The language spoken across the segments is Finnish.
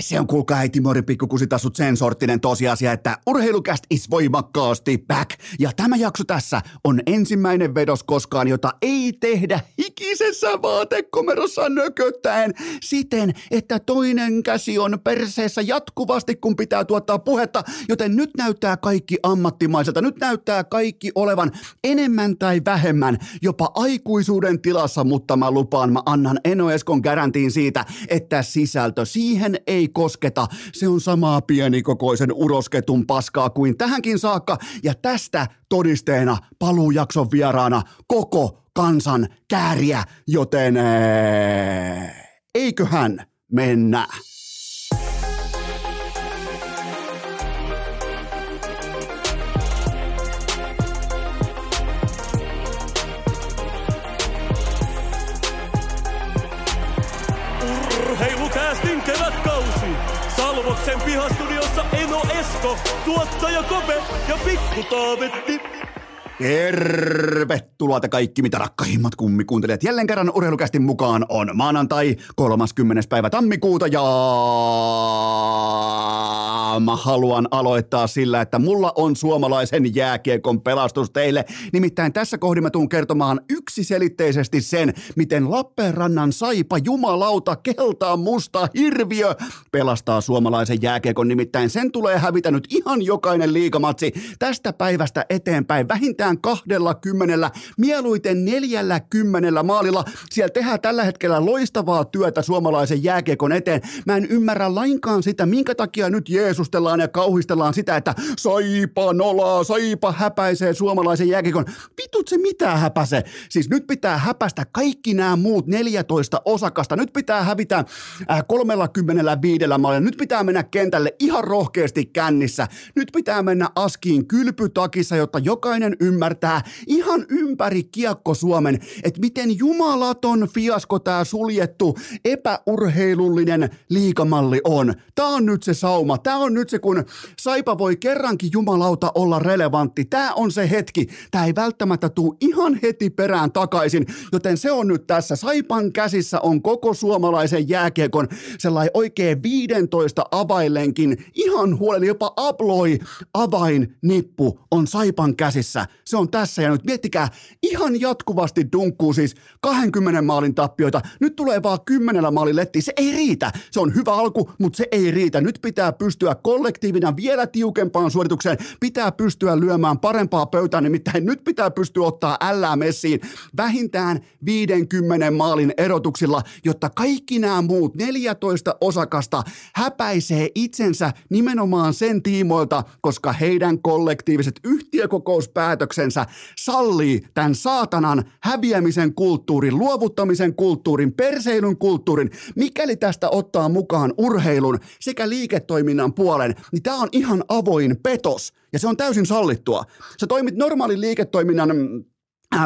Se on kuulkaa äiti Morin pikkukusitassut sen sorttinen tosiasia, että urheilukäst is voimakkaasti back. Ja tämä jakso tässä on ensimmäinen vedos koskaan, jota ei tehdä hikisessä vaatekomerossa nököttäen siten, että toinen käsi on perseessä jatkuvasti, kun pitää tuottaa puhetta, joten nyt näyttää kaikki ammattimaiselta. Nyt näyttää kaikki olevan enemmän tai vähemmän jopa aikuisuuden tilassa, mutta mä lupaan, mä annan Eno Eskon garantiin siitä, että sisältö siihen ei kosketa. Se on samaa pienikokoisen urosketun paskaa kuin tähänkin saakka. Ja tästä todisteena paluujakson vieraana koko kansan kääriä, joten eiköhän mennä. Salvoksen pihastudiossa Eno Esko, tuottaja Kope ja Pikku Taavetti. Tervetuloa te kaikki, mitä rakkahimmat kummikuuntelijat. Jälleen kerran urheilukästin mukaan on maanantai 30. päivä tammikuuta ja mä haluan aloittaa sillä, että mulla on suomalaisen jääkiekon pelastus teille. Nimittäin tässä kohdin mä tuun kertomaan yksiselitteisesti sen, miten Lappeenrannan saipa jumalauta keltaa musta hirviö pelastaa suomalaisen jääkiekon. Nimittäin sen tulee hävitä nyt ihan jokainen liikamatsi tästä päivästä eteenpäin vähintään kahdella kymmenellä, mieluiten neljällä kymmenellä maalilla. Siellä tehdään tällä hetkellä loistavaa työtä suomalaisen jääkiekon eteen. Mä en ymmärrä lainkaan sitä, minkä takia nyt jeesustellaan ja kauhistellaan sitä, että saipa nolaa, saipa häpäisee suomalaisen jääkiekon. Vitut se mitä häpäse. Siis nyt pitää häpästä kaikki nämä muut 14 osakasta. Nyt pitää hävitä äh, 35 maalilla. Nyt pitää mennä kentälle ihan rohkeasti kännissä. Nyt pitää mennä askiin kylpytakissa, jotta jokainen ymmärtää ihan ympäri kiekko Suomen, että miten jumalaton fiasko tämä suljettu epäurheilullinen liikamalli on. Tämä on nyt se sauma. Tämä on nyt se, kun Saipa voi kerrankin jumalauta olla relevantti. Tämä on se hetki. Tämä ei välttämättä tule ihan heti perään takaisin, joten se on nyt tässä. Saipan käsissä on koko suomalaisen jääkiekon sellainen oikein 15 availlenkin ihan huolella jopa abloi avainnippu on Saipan käsissä. Se on tässä ja nyt miettikää, ihan jatkuvasti dunkkuu siis 20 maalin tappioita. Nyt tulee vaan 10 maalin letti. Se ei riitä. Se on hyvä alku, mutta se ei riitä. Nyt pitää pystyä kollektiivina vielä tiukempaan suoritukseen. Pitää pystyä lyömään parempaa pöytää, nimittäin nyt pitää pystyä ottaa ällää messiin vähintään 50 maalin erotuksilla, jotta kaikki nämä muut 14 osakasta häpäisee itsensä nimenomaan sen tiimoilta, koska heidän kollektiiviset yhtiökokouspäätöksensä sallii tämän saatanan häviämisen kulttuurin, luovuttamisen kulttuurin, perseilyn kulttuurin. Mikäli tästä ottaa mukaan urheilun sekä liiketoiminnan puolen, niin tämä on ihan avoin petos ja se on täysin sallittua. Sä toimit normaalin liiketoiminnan mm,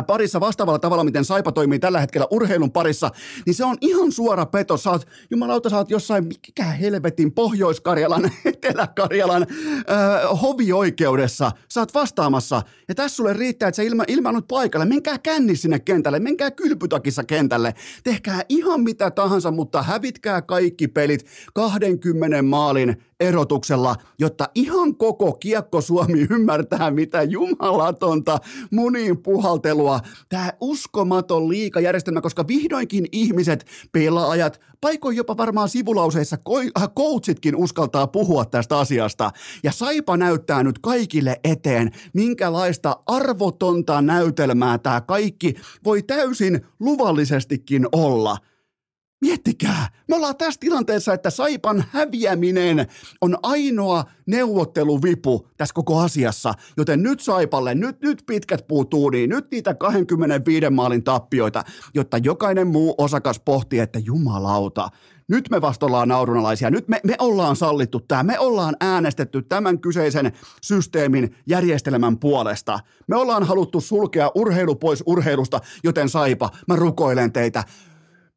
parissa vastaavalla tavalla, miten Saipa toimii tällä hetkellä urheilun parissa, niin se on ihan suora petos. Sä oot, jumalauta, sä oot jossain, mikä helvetin Pohjois-Karjalan, Etelä-Karjalan äh, hovioikeudessa. Sä oot vastaamassa. Ja tässä sulle riittää, että sä ilma, ilmaannut paikalle. Menkää känni sinne kentälle, menkää kylpytakissa kentälle. Tehkää ihan mitä tahansa, mutta hävitkää kaikki pelit 20 maalin erotuksella, jotta ihan koko kiekko Suomi ymmärtää, mitä jumalatonta munin puhaltelua. Tämä uskomaton liikajärjestelmä, koska vihdoinkin ihmiset, pelaajat, paikoin jopa varmaan sivulauseissa äh, coachitkin uskaltaa puhua tästä asiasta. Ja Saipa näyttää nyt kaikille eteen, minkälaista arvotonta näytelmää tämä kaikki voi täysin luvallisestikin olla – Miettikää, me ollaan tässä tilanteessa, että Saipan häviäminen on ainoa neuvotteluvipu tässä koko asiassa. Joten nyt Saipalle, nyt, nyt pitkät puutuu, niin nyt niitä 25 maalin tappioita, jotta jokainen muu osakas pohtii, että jumalauta, nyt me vasta ollaan naurunalaisia, nyt me, me ollaan sallittu tämä, me ollaan äänestetty tämän kyseisen systeemin järjestelmän puolesta. Me ollaan haluttu sulkea urheilu pois urheilusta, joten Saipa, mä rukoilen teitä,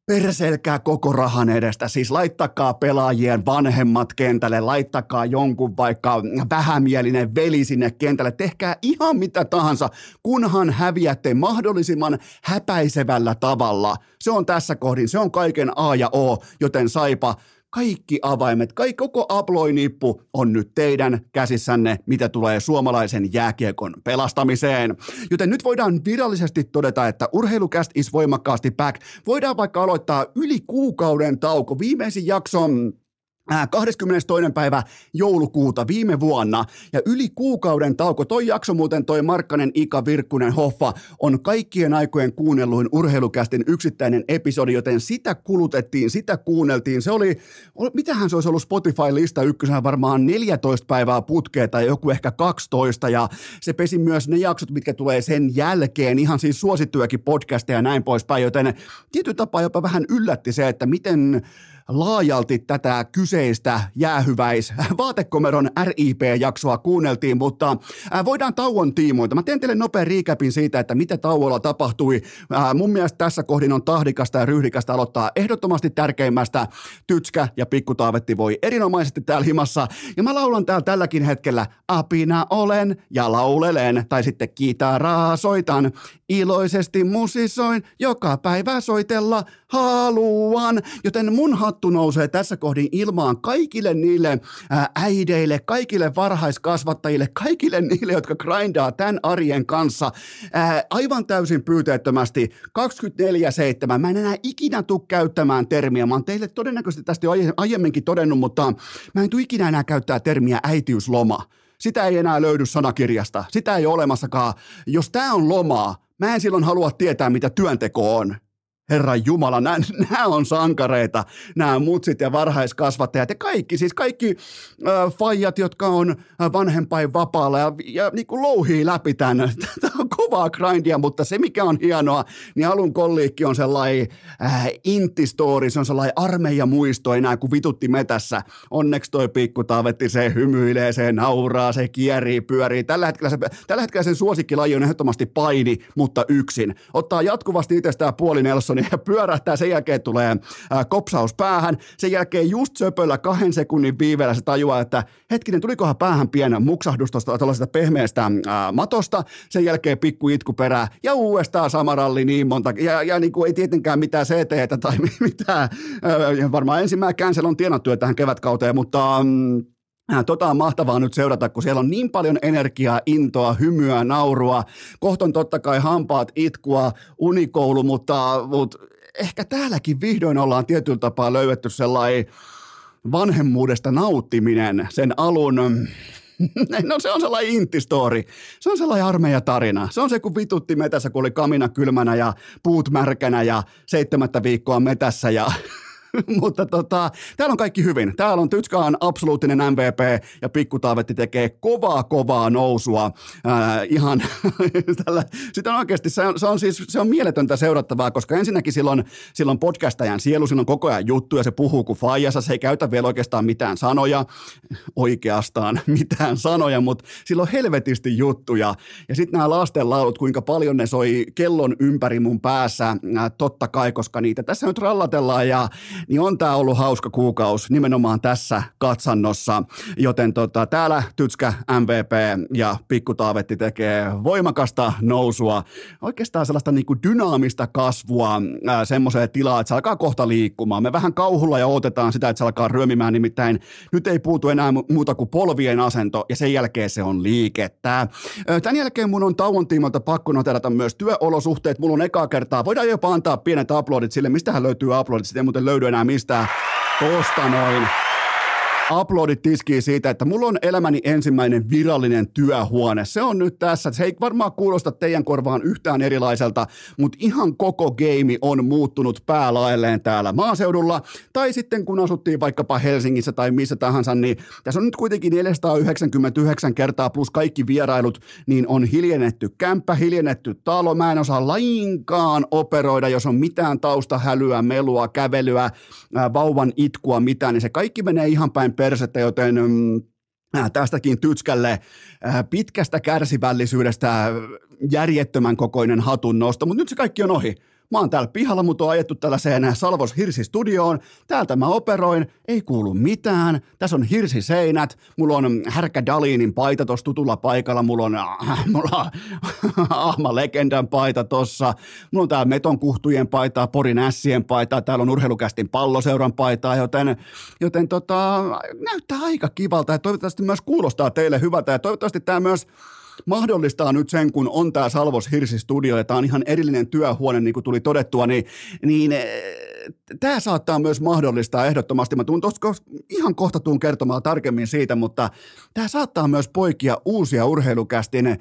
perselkää koko rahan edestä. Siis laittakaa pelaajien vanhemmat kentälle, laittakaa jonkun vaikka vähämielinen veli sinne kentälle. Tehkää ihan mitä tahansa, kunhan häviätte mahdollisimman häpäisevällä tavalla. Se on tässä kohdin, se on kaiken A ja O, joten Saipa, kaikki avaimet, kaikki, koko aploinippu on nyt teidän käsissänne, mitä tulee suomalaisen jääkiekon pelastamiseen. Joten nyt voidaan virallisesti todeta, että urheilukäst is voimakkaasti back. Voidaan vaikka aloittaa yli kuukauden tauko. Viimeisin jakso 22. päivä joulukuuta viime vuonna ja yli kuukauden tauko. Toi jakso muuten toi Markkanen, Ika, Virkkunen, Hoffa on kaikkien aikojen kuunnelluin urheilukästin yksittäinen episodi, joten sitä kulutettiin, sitä kuunneltiin. Se oli, mitähän se olisi ollut Spotify-lista ykkösenä varmaan 14 päivää putkea tai joku ehkä 12 ja se pesi myös ne jaksot, mitkä tulee sen jälkeen, ihan siis suosittujakin podcasteja ja näin poispäin, joten tietyllä tapaa jopa vähän yllätti se, että miten laajalti tätä kyseistä jäähyväis vaatekomeron RIP-jaksoa kuunneltiin, mutta voidaan tauon tiimoilta. Mä teen teille nopean riikäpin siitä, että mitä tauolla tapahtui. Mun mielestä tässä kohdin on tahdikasta ja ryhdikasta aloittaa ehdottomasti tärkeimmästä. Tytskä ja pikkutaavetti voi erinomaisesti täällä himassa. Ja mä laulan täällä tälläkin hetkellä apina olen ja laulelen, tai sitten kitaraa soitan. Iloisesti musisoin, joka päivä soitella haluan. Joten mun hattu nousee tässä kohdin ilmaan kaikille niille äideille, kaikille varhaiskasvattajille, kaikille niille, jotka grindaa tämän arjen kanssa aivan täysin pyyteettömästi 24-7. Mä en enää ikinä tule käyttämään termiä. Mä oon teille todennäköisesti tästä jo aiemminkin todennut, mutta mä en tule ikinä enää käyttää termiä äitiysloma. Sitä ei enää löydy sanakirjasta. Sitä ei ole olemassakaan. Jos tämä on lomaa, mä en silloin halua tietää, mitä työnteko on. Herra Jumala, nämä, on sankareita, nämä mutsit ja varhaiskasvattajat ja kaikki, siis kaikki äh, fajat, jotka on vanhempain vapaalla ja, ja niin kuin louhii läpi tämän. Tämä on kovaa grindia, mutta se mikä on hienoa, niin alun kolliikki on sellainen äh, intistori, se on sellainen armeijamuisto enää kuin vitutti metässä. Onneksi toi pikku taavetti, se hymyilee, se nauraa, se kierii, pyörii. Tällä hetkellä, se, tällä hetkellä sen suosikkilaji on ehdottomasti paini, mutta yksin. Ottaa jatkuvasti itsestään puoli Nelson Johnsonia ja pyörähtää, sen jälkeen tulee äh, kopsaus päähän, sen jälkeen just söpöllä kahden sekunnin viiveellä se tajuaa, että hetkinen, tulikohan päähän pienen muksahdus tuosta pehmeästä äh, matosta, sen jälkeen pikku itku perää ja uudestaan sama ralli niin monta, ja, ja niin kuin ei tietenkään mitään CT tai mitään, äh, varmaan ensimmäinen cancel on tienattu tähän kevätkauteen, mutta mm, Tota on mahtavaa nyt seurata, kun siellä on niin paljon energiaa, intoa, hymyä, naurua. Kohton totta kai hampaat, itkua, unikoulu, mutta, mutta ehkä täälläkin vihdoin ollaan tietyllä tapaa löydetty sellainen vanhemmuudesta nauttiminen, sen alun No se on sellainen intistori. Se on sellainen armeijatarina. Se on se, kun vitutti metässä, kun oli kamina kylmänä ja puut märkänä ja seitsemättä viikkoa metässä ja mutta tota, täällä on kaikki hyvin. Täällä on Tytska on absoluuttinen MVP ja Pikkutaavetti tekee kovaa kovaa nousua. Ää, ihan tällä, sitä on oikeasti, se on, se on, siis, se on mieletöntä seurattavaa, koska ensinnäkin silloin, silloin podcastajan sielu, silloin koko ajan juttuja, se puhuu kuin faijassa, se ei käytä vielä oikeastaan mitään sanoja, oikeastaan mitään sanoja, mutta silloin helvetisti juttuja. Ja sitten nämä lasten laulut, kuinka paljon ne soi kellon ympäri mun päässä, ää, totta kai, koska niitä tässä nyt rallatellaan ja niin on tämä ollut hauska kuukausi nimenomaan tässä katsannossa, joten tota, täällä Tytskä MVP ja Pikku Taavetti tekee voimakasta nousua, oikeastaan sellaista niin kuin dynaamista kasvua semmoiseen tilaan, että se alkaa kohta liikkumaan. Me vähän kauhulla ja odotetaan sitä, että se alkaa ryömimään, nimittäin nyt ei puutu enää muuta kuin polvien asento ja sen jälkeen se on liikettä. Tämän jälkeen mun on tauon tiimoilta pakko noterata myös työolosuhteet. Mulla on ekaa kertaa, voidaan jopa antaa pienet aplodit sille, mistähän löytyy aplodit, sitten ei muuten löydy enää mistään. Tosta noin aplodit tiskiin siitä, että mulla on elämäni ensimmäinen virallinen työhuone. Se on nyt tässä. Se ei varmaan kuulosta teidän korvaan yhtään erilaiselta, mutta ihan koko game on muuttunut päälaelleen täällä maaseudulla. Tai sitten kun asuttiin vaikkapa Helsingissä tai missä tahansa, niin tässä on nyt kuitenkin 499 kertaa plus kaikki vierailut, niin on hiljennetty kämppä, hiljennetty talo. Mä en osaa lainkaan operoida, jos on mitään taustahälyä, melua, kävelyä, vauvan itkua, mitään, niin se kaikki menee ihan päin persettä, joten mm, äh, tästäkin tytskälle äh, pitkästä kärsivällisyydestä järjettömän kokoinen hatun nosto, mutta nyt se kaikki on ohi. Mä oon täällä pihalla, mut on ajettu tällaiseen Salvos Hirsi-studioon. Täältä mä operoin, ei kuulu mitään. Tässä on hirsiseinät, mulla on Härkä Dalinin paita tossa tutulla paikalla, mulla on, äh, mulla on Ahma Legendan paita tossa, mulla on täällä Meton kuhtujen paitaa, Porin ässien paitaa, täällä on urheilukästin palloseuran paitaa, joten, joten tota, näyttää aika kivalta ja toivottavasti myös kuulostaa teille hyvältä ja toivottavasti tämä myös mahdollistaa nyt sen, kun on tämä Salvos Hirsi Studio ja tämä on ihan erillinen työhuone, niin kuin tuli todettua, niin, niin tämä saattaa myös mahdollistaa ehdottomasti, mä tuun tosta, ihan kohta tuun kertomaan tarkemmin siitä, mutta tämä saattaa myös poikia uusia urheilukästin, äh,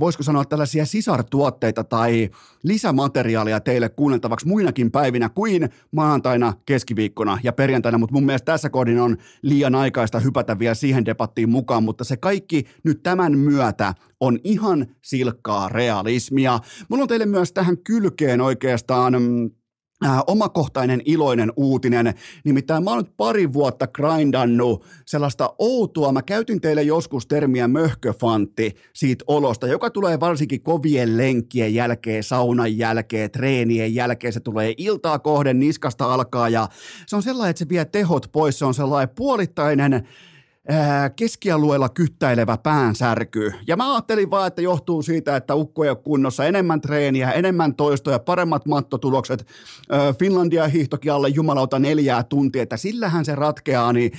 voisiko sanoa tällaisia sisartuotteita tai lisämateriaalia teille kuunneltavaksi muinakin päivinä kuin maanantaina, keskiviikkona ja perjantaina, mutta mun mielestä tässä kohdin on liian aikaista hypätä vielä siihen debattiin mukaan, mutta se kaikki nyt tämän myötä on ihan silkkaa realismia. Mulla on teille myös tähän kylkeen oikeastaan mm, Äh, omakohtainen iloinen uutinen. Nimittäin mä oon nyt pari vuotta grindannut sellaista outoa. Mä käytin teille joskus termiä möhköfantti siitä olosta, joka tulee varsinkin kovien lenkkien jälkeen, saunan jälkeen, treenien jälkeen. Se tulee iltaa kohden, niskasta alkaa ja se on sellainen, että se vie tehot pois. Se on sellainen puolittainen keskialueella kyttäilevä päänsärky. Ja mä ajattelin vaan, että johtuu siitä, että ukko ei ole kunnossa, enemmän treeniä, enemmän toistoja, paremmat mattotulokset, Finlandia hiihtokin alle jumalauta neljää tuntia, että sillähän se ratkeaa, niin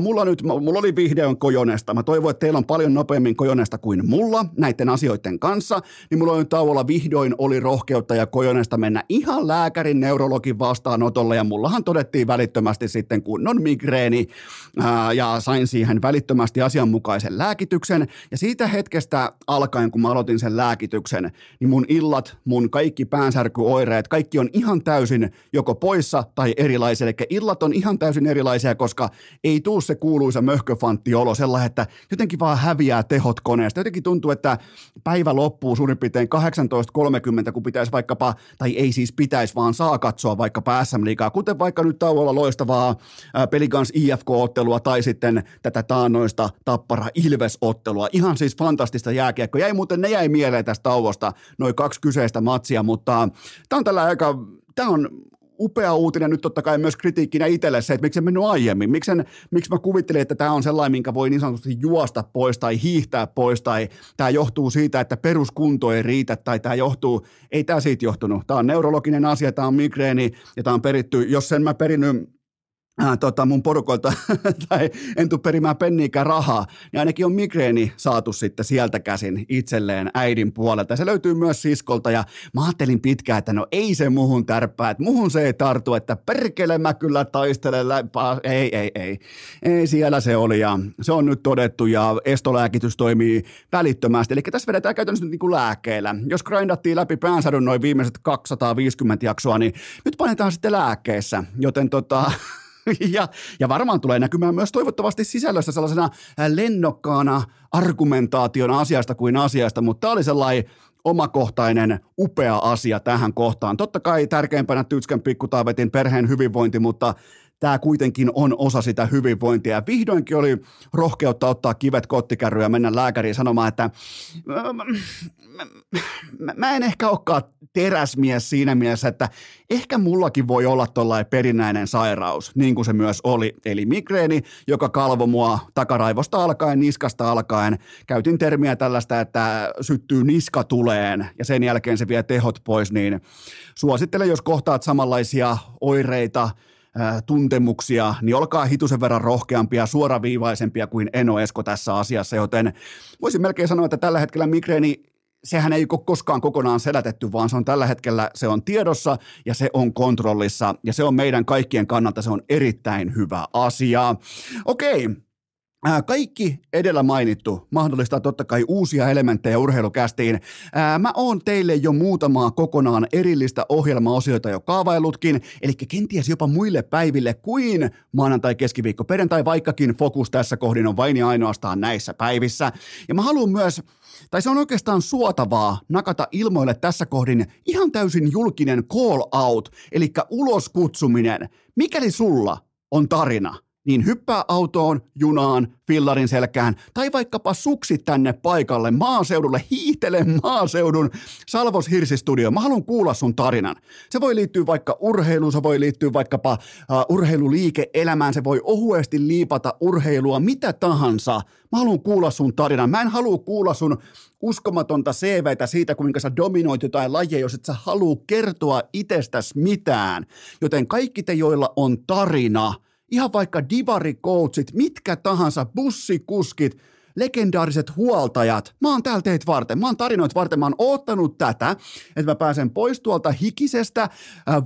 mulla nyt, mulla oli videon Kojonesta, mä toivon, että teillä on paljon nopeammin Kojonesta kuin mulla näiden asioiden kanssa, niin mulla nyt tauolla vihdoin oli rohkeutta ja Kojonesta mennä ihan lääkärin neurologin vastaanotolle, ja mullahan todettiin välittömästi sitten kunnon migreeni, ja sain siihen siihen välittömästi asianmukaisen lääkityksen. Ja siitä hetkestä alkaen, kun mä aloitin sen lääkityksen, niin mun illat, mun kaikki päänsärkyoireet, kaikki on ihan täysin joko poissa tai erilaisia. Eli illat on ihan täysin erilaisia, koska ei tuu se kuuluisa möhköfanttiolo sellainen, että jotenkin vaan häviää tehot koneesta. Jotenkin tuntuu, että päivä loppuu suurin piirtein 18.30, kun pitäisi vaikkapa, tai ei siis pitäisi, vaan saa katsoa vaikkapa SM-liigaa, kuten vaikka nyt tauolla loistavaa Pelikans IFK-ottelua tai sitten tätä tätä taannoista tappara Ilves-ottelua. Ihan siis fantastista jääkiekko. Jäi muuten, ne jäi mieleen tästä tauosta, noin kaksi kyseistä matsia, mutta tämä on tällä aika, tämä on upea uutinen nyt totta kai myös kritiikkinä itselle se, että miksi en mennyt aiemmin, miksi, en, miksi mä kuvittelin, että tämä on sellainen, minkä voi niin sanotusti juosta pois tai hiihtää pois tai tämä johtuu siitä, että peruskunto ei riitä tai tämä johtuu, ei tämä siitä johtunut. Tämä on neurologinen asia, tämä on migreeni ja tämä on peritty, jos sen mä perinnyt äh, tota, mun porukoilta tai en tule perimään penniikään rahaa, niin ainakin on migreeni saatu sitten sieltä käsin itselleen äidin puolelta. Se löytyy myös siskolta ja mä ajattelin pitkään, että no ei se muhun tärppää, että muhun se ei tartu, että perkele mä kyllä taistelen läpää. Ei, ei, ei. Ei siellä se oli ja se on nyt todettu ja estolääkitys toimii välittömästi. Eli tässä vedetään käytännössä nyt niin kuin lääkkeellä. Jos grindattiin läpi päänsadun noin viimeiset 250 jaksoa, niin nyt painetaan sitten lääkkeessä, joten tota, ja, ja varmaan tulee näkymään myös toivottavasti sisällössä sellaisena lennokkaana argumentaation asiasta kuin asiasta, mutta tämä oli sellainen omakohtainen upea asia tähän kohtaan. Totta kai tärkeimpänä Tytskän pikkutaavetin perheen hyvinvointi, mutta tämä kuitenkin on osa sitä hyvinvointia. Vihdoinkin oli rohkeutta ottaa kivet kottikärryä ja mennä lääkäriin sanomaan, että mä en ehkä olekaan teräsmies siinä mielessä, että ehkä mullakin voi olla tuollainen perinäinen sairaus, niin kuin se myös oli. Eli migreeni, joka kalvo mua takaraivosta alkaen, niskasta alkaen. Käytin termiä tällaista, että syttyy niska tuleen ja sen jälkeen se vie tehot pois, niin suosittelen, jos kohtaat samanlaisia oireita, tuntemuksia, niin olkaa hitusen verran rohkeampia, suoraviivaisempia kuin Eno Esko tässä asiassa, joten voisin melkein sanoa, että tällä hetkellä migreeni sehän ei ole koskaan kokonaan selätetty, vaan se on tällä hetkellä, se on tiedossa ja se on kontrollissa ja se on meidän kaikkien kannalta, se on erittäin hyvä asia. Okei, kaikki edellä mainittu mahdollistaa totta kai uusia elementtejä urheilukästiin. Mä oon teille jo muutamaa kokonaan erillistä ohjelmaosioita jo kaavaillutkin, eli kenties jopa muille päiville kuin maanantai, keskiviikko, perjantai, vaikkakin fokus tässä kohdin on vain ja ainoastaan näissä päivissä. Ja mä haluan myös, tai se on oikeastaan suotavaa nakata ilmoille tässä kohdin ihan täysin julkinen call out, eli uloskutsuminen. Mikäli sulla on tarina – niin hyppää autoon, junaan, fillarin selkään tai vaikkapa suksit tänne paikalle maaseudulle, hiihtele maaseudun Salvos Hirsistudio. Mä haluan kuulla sun tarinan. Se voi liittyä vaikka urheiluun, se voi liittyä vaikkapa uh, urheiluliike-elämään, se voi ohuesti liipata urheilua, mitä tahansa. Mä haluan kuulla sun tarinan. Mä en halua kuulla sun uskomatonta CVtä siitä, kuinka sä dominoit jotain lajia, jos et sä halua kertoa itsestäsi mitään. Joten kaikki te, joilla on tarina – ihan vaikka divari-coachit, mitkä tahansa, bussikuskit, legendaariset huoltajat. Mä oon täällä teitä varten. Mä oon tarinoit varten. Mä oon oottanut tätä, että mä pääsen pois tuolta hikisestä äh,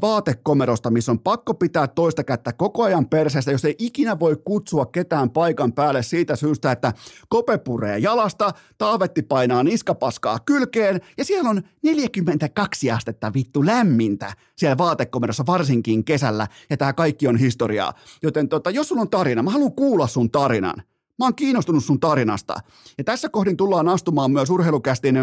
vaatekomerosta, missä on pakko pitää toista kättä koko ajan perseestä, jos ei ikinä voi kutsua ketään paikan päälle siitä syystä, että kope puree jalasta, taavetti painaa niskapaskaa kylkeen ja siellä on 42 astetta vittu lämmintä siellä vaatekomerossa varsinkin kesällä ja tämä kaikki on historiaa. Joten tota, jos sulla on tarina, mä haluan kuulla sun tarinan. Mä oon kiinnostunut sun tarinasta. Ja tässä kohdin tullaan astumaan myös urheilukästin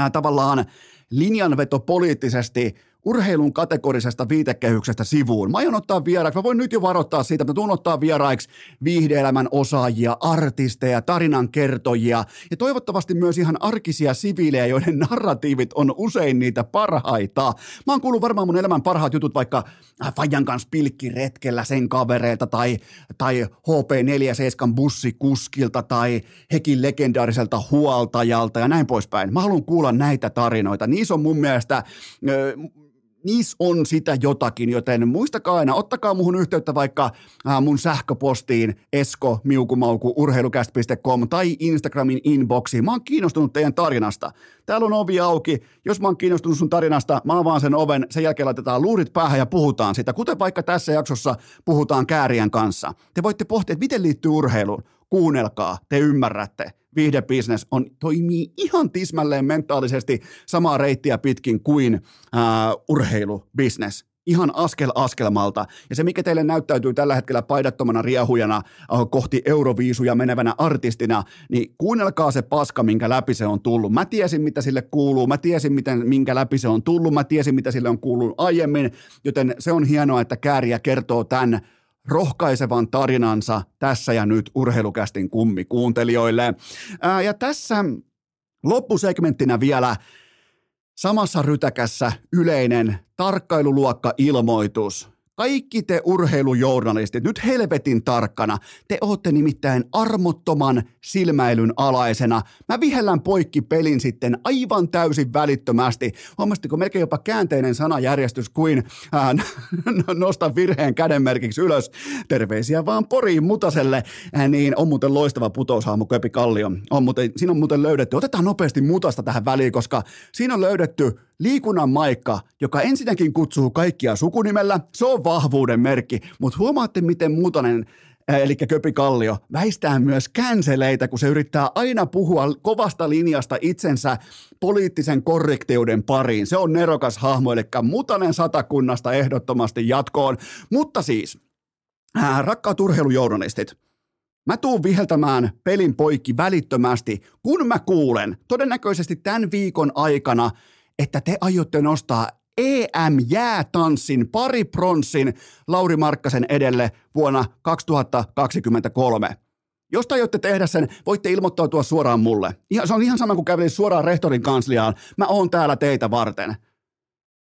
äh, tavallaan linjanveto poliittisesti urheilun kategorisesta viitekehyksestä sivuun. Mä aion ottaa vieraiksi, mä voin nyt jo varoittaa siitä, että mä tuun ottaa vieraiksi viihdeelämän osaajia, artisteja, tarinankertojia ja toivottavasti myös ihan arkisia siviilejä, joiden narratiivit on usein niitä parhaita. Mä oon kuullut varmaan mun elämän parhaat jutut vaikka äh, Fajan kanssa pilkkiretkellä sen kavereilta tai, tai HP47 bussikuskilta tai Hekin legendaariselta huoltajalta ja näin poispäin. Mä haluan kuulla näitä tarinoita. Niissä on mun mielestä niissä on sitä jotakin, joten muistakaa aina, ottakaa muhun yhteyttä vaikka äh, mun sähköpostiin esko miukumauku urheilukäst.com tai Instagramin inboxiin. Mä oon kiinnostunut teidän tarinasta. Täällä on ovi auki. Jos mä oon kiinnostunut sun tarinasta, mä avaan sen oven, sen jälkeen laitetaan luurit päähän ja puhutaan sitä. Kuten vaikka tässä jaksossa puhutaan käärien kanssa. Te voitte pohtia, että miten liittyy urheiluun. Kuunnelkaa, te ymmärrätte viihdebisnes on, toimii ihan tismälleen mentaalisesti samaa reittiä pitkin kuin äh, urheilubisnes ihan askel askelmalta. Ja se, mikä teille näyttäytyy tällä hetkellä paidattomana riehujana äh, kohti Euroviisuja menevänä artistina, niin kuunnelkaa se paska, minkä läpi se on tullut. Mä tiesin, mitä sille kuuluu, mä tiesin, miten, minkä läpi se on tullut, mä tiesin, mitä sille on kuullut aiemmin, joten se on hienoa, että Kääriä kertoo tämän rohkaisevan tarinansa tässä ja nyt urheilukästin kummikuuntelijoille. Ää, ja tässä loppusegmenttinä vielä samassa rytäkässä yleinen tarkkailuluokka-ilmoitus – kaikki te urheilujournalistit, nyt helvetin tarkkana, te ootte nimittäin armottoman silmäilyn alaisena. Mä vihellän poikki pelin sitten aivan täysin välittömästi. Huomastiko melkein jopa käänteinen sanajärjestys kuin ää, nosta virheen kädenmerkiksi ylös. Terveisiä vaan Poriin Mutaselle. Ää, niin on muuten loistava putoushaamu Köpi Kallio. On muuten, siinä on muuten löydetty, otetaan nopeasti Mutasta tähän väliin, koska siinä on löydetty liikunnan maikka, joka ensinnäkin kutsuu kaikkia sukunimellä, se on vahvuuden merkki, mutta huomaatte, miten Mutanen eli Köpi Kallio, väistää myös känseleitä, kun se yrittää aina puhua kovasta linjasta itsensä poliittisen korrektiuden pariin. Se on nerokas hahmo, eli Mutanen satakunnasta ehdottomasti jatkoon. Mutta siis, ää, rakkaat urheilujournalistit, Mä tuun viheltämään pelin poikki välittömästi, kun mä kuulen todennäköisesti tämän viikon aikana, että te aiotte nostaa EM-jäätanssin pari pronssin Lauri Markkasen edelle vuonna 2023. Jos te aiotte tehdä sen, voitte ilmoittautua suoraan mulle. Ihan, se on ihan sama kuin kävelin suoraan rehtorin kansliaan. Mä oon täällä teitä varten.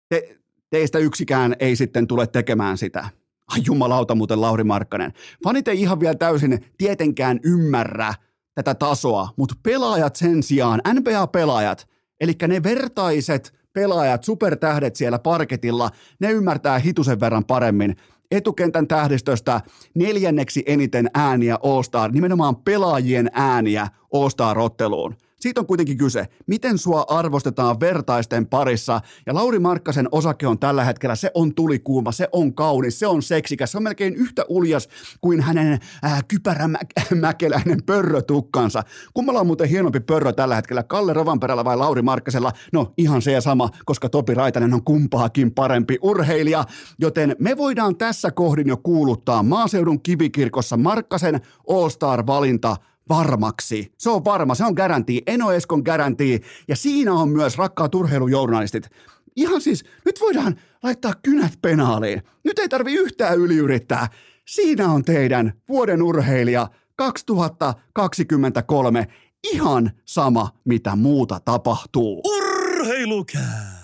Te, teistä yksikään ei sitten tule tekemään sitä. Ai jumalauta muuten Lauri Markkanen. Fanit ei ihan vielä täysin tietenkään ymmärrä tätä tasoa, mutta pelaajat sen sijaan, NBA-pelaajat, eli ne vertaiset pelaajat, supertähdet siellä parketilla, ne ymmärtää hitusen verran paremmin. Etukentän tähdistöstä neljänneksi eniten ääniä All-Star, nimenomaan pelaajien ääniä All-Star-otteluun – siitä on kuitenkin kyse. Miten sua arvostetaan vertaisten parissa? Ja Lauri Markkasen osake on tällä hetkellä, se on tulikuuma, se on kaunis, se on seksikäs, se on melkein yhtä uljas kuin hänen äh, kypärämäkeläinen pörrötukkansa. Kummalla on muuten hienompi pörrö tällä hetkellä, Kalle Rovanperällä vai Lauri Markkasella? No ihan se ja sama, koska Topi Raitanen on kumpaakin parempi urheilija, joten me voidaan tässä kohdin jo kuuluttaa maaseudun kivikirkossa Markkasen All-Star-valinta varmaksi. Se on varma, se on garanti, Eno Eskon garanti, ja siinä on myös rakkaat urheilujournalistit. Ihan siis, nyt voidaan laittaa kynät penaaliin. Nyt ei tarvi yhtään yliyrittää. Siinä on teidän vuoden urheilija 2023. Ihan sama, mitä muuta tapahtuu. Urheilukää!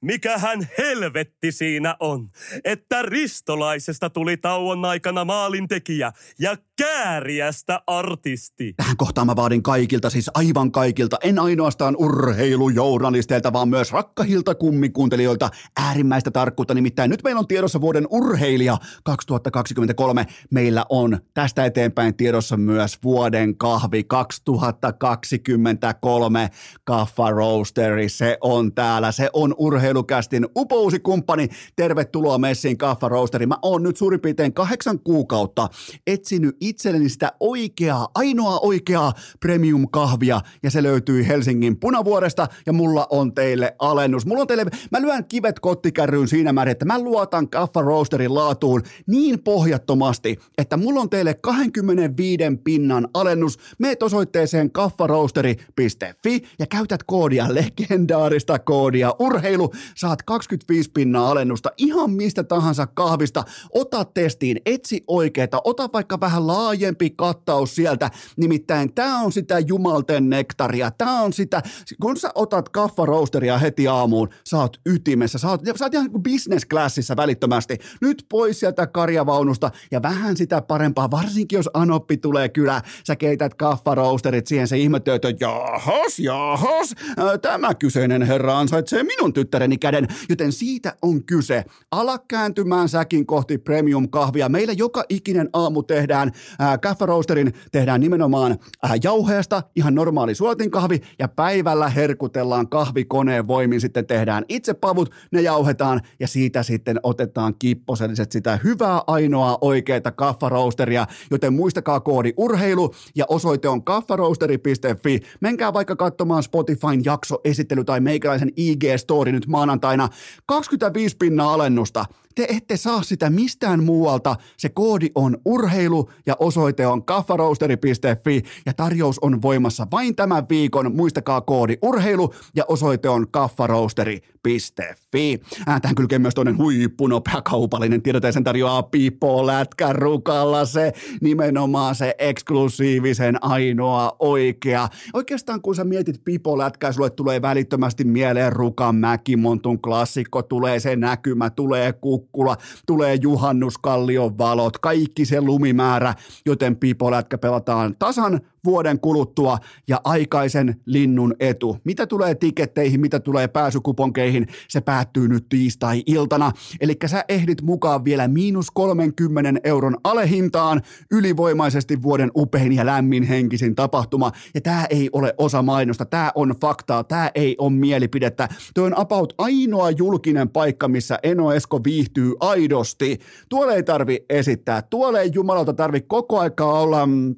Mikähän helvetti siinä on, että ristolaisesta tuli tauon aikana maalintekijä ja kääriästä artisti. Tähän kohtaan mä vaadin kaikilta, siis aivan kaikilta, en ainoastaan urheilujournalisteilta, vaan myös rakkahilta kummikuuntelijoilta äärimmäistä tarkkuutta. Nimittäin nyt meillä on tiedossa vuoden urheilija 2023. Meillä on tästä eteenpäin tiedossa myös vuoden kahvi 2023 Kaffa Roasteri. Se on täällä, se on urheilukästin upousi kumppani. Tervetuloa messiin Kaffa Roasteri. Mä oon nyt suurin piirtein kahdeksan kuukautta etsinyt itselleni sitä oikeaa, ainoa oikeaa premium-kahvia ja se löytyy Helsingin punavuoresta ja mulla on teille alennus. Mulla on teille, mä lyön kivet kottikärryyn siinä määrin, että mä luotan Kaffa Roasterin laatuun niin pohjattomasti, että mulla on teille 25 pinnan alennus. Meet osoitteeseen kaffaroasteri.fi ja käytät koodia, legendaarista koodia urheilu, saat 25 pinnaa alennusta ihan mistä tahansa kahvista. Ota testiin, etsi oikeeta, ota vaikka vähän laajempi kattaus sieltä. Nimittäin tämä on sitä jumalten nektaria. Tämä on sitä, kun sä otat kaffaroosteria heti aamuun, sä oot ytimessä. Sä oot, sä oot ihan business classissa välittömästi. Nyt pois sieltä karjavaunusta ja vähän sitä parempaa, varsinkin jos anoppi tulee kyllä. Sä keität kaffaroosterit siihen, se ihmettyy, että jahas, jahas, tämä kyseinen herra ansaitsee minun tyttäreni käden. Joten siitä on kyse. Ala kääntymään säkin kohti premium kahvia. Meillä joka ikinen aamu tehdään Äh, Kaffaroosterin tehdään nimenomaan äh, jauheesta, ihan normaali suotinkahvi, ja päivällä herkutellaan kahvikoneen voimin, sitten tehdään itse pavut, ne jauhetaan, ja siitä sitten otetaan kipposelliset sitä hyvää ainoaa oikeaa kaffaroosteria, joten muistakaa koodi urheilu, ja osoite on kaffaroosteri.fi. Menkää vaikka katsomaan Spotifyn jaksoesittely tai meikäläisen IG-story nyt maanantaina. 25 pinnaa alennusta te ette saa sitä mistään muualta. Se koodi on urheilu ja osoite on kaffaroasteri.fi ja tarjous on voimassa vain tämän viikon. Muistakaa koodi urheilu ja osoite on kaffaroasteri.fi. Tähän kylkee myös toinen huippunopea kaupallinen tiedote, sen tarjoaa Pipo Lätkä Rukalla se nimenomaan se eksklusiivisen ainoa oikea. Oikeastaan kun sä mietit Pipo Lätkää, sulle tulee välittömästi mieleen Rukan Mäkimontun klassikko, tulee se näkymä, tulee kukka Kukkula, tulee juhannuskallion valot, kaikki se lumimäärä, joten pipolätkä pelataan tasan vuoden kuluttua ja aikaisen linnun etu. Mitä tulee tiketteihin, mitä tulee pääsykuponkeihin, se päättyy nyt tiistai-iltana. Eli sä ehdit mukaan vielä miinus 30 euron alehintaan ylivoimaisesti vuoden upein ja lämmin henkisin tapahtuma. Ja tämä ei ole osa mainosta, tämä on faktaa, tämä ei ole mielipidettä. Tuo on about ainoa julkinen paikka, missä Eno Esko viihtyy aidosti. Tuolle ei tarvi esittää, tuolle ei jumalalta tarvi koko aikaa olla mm,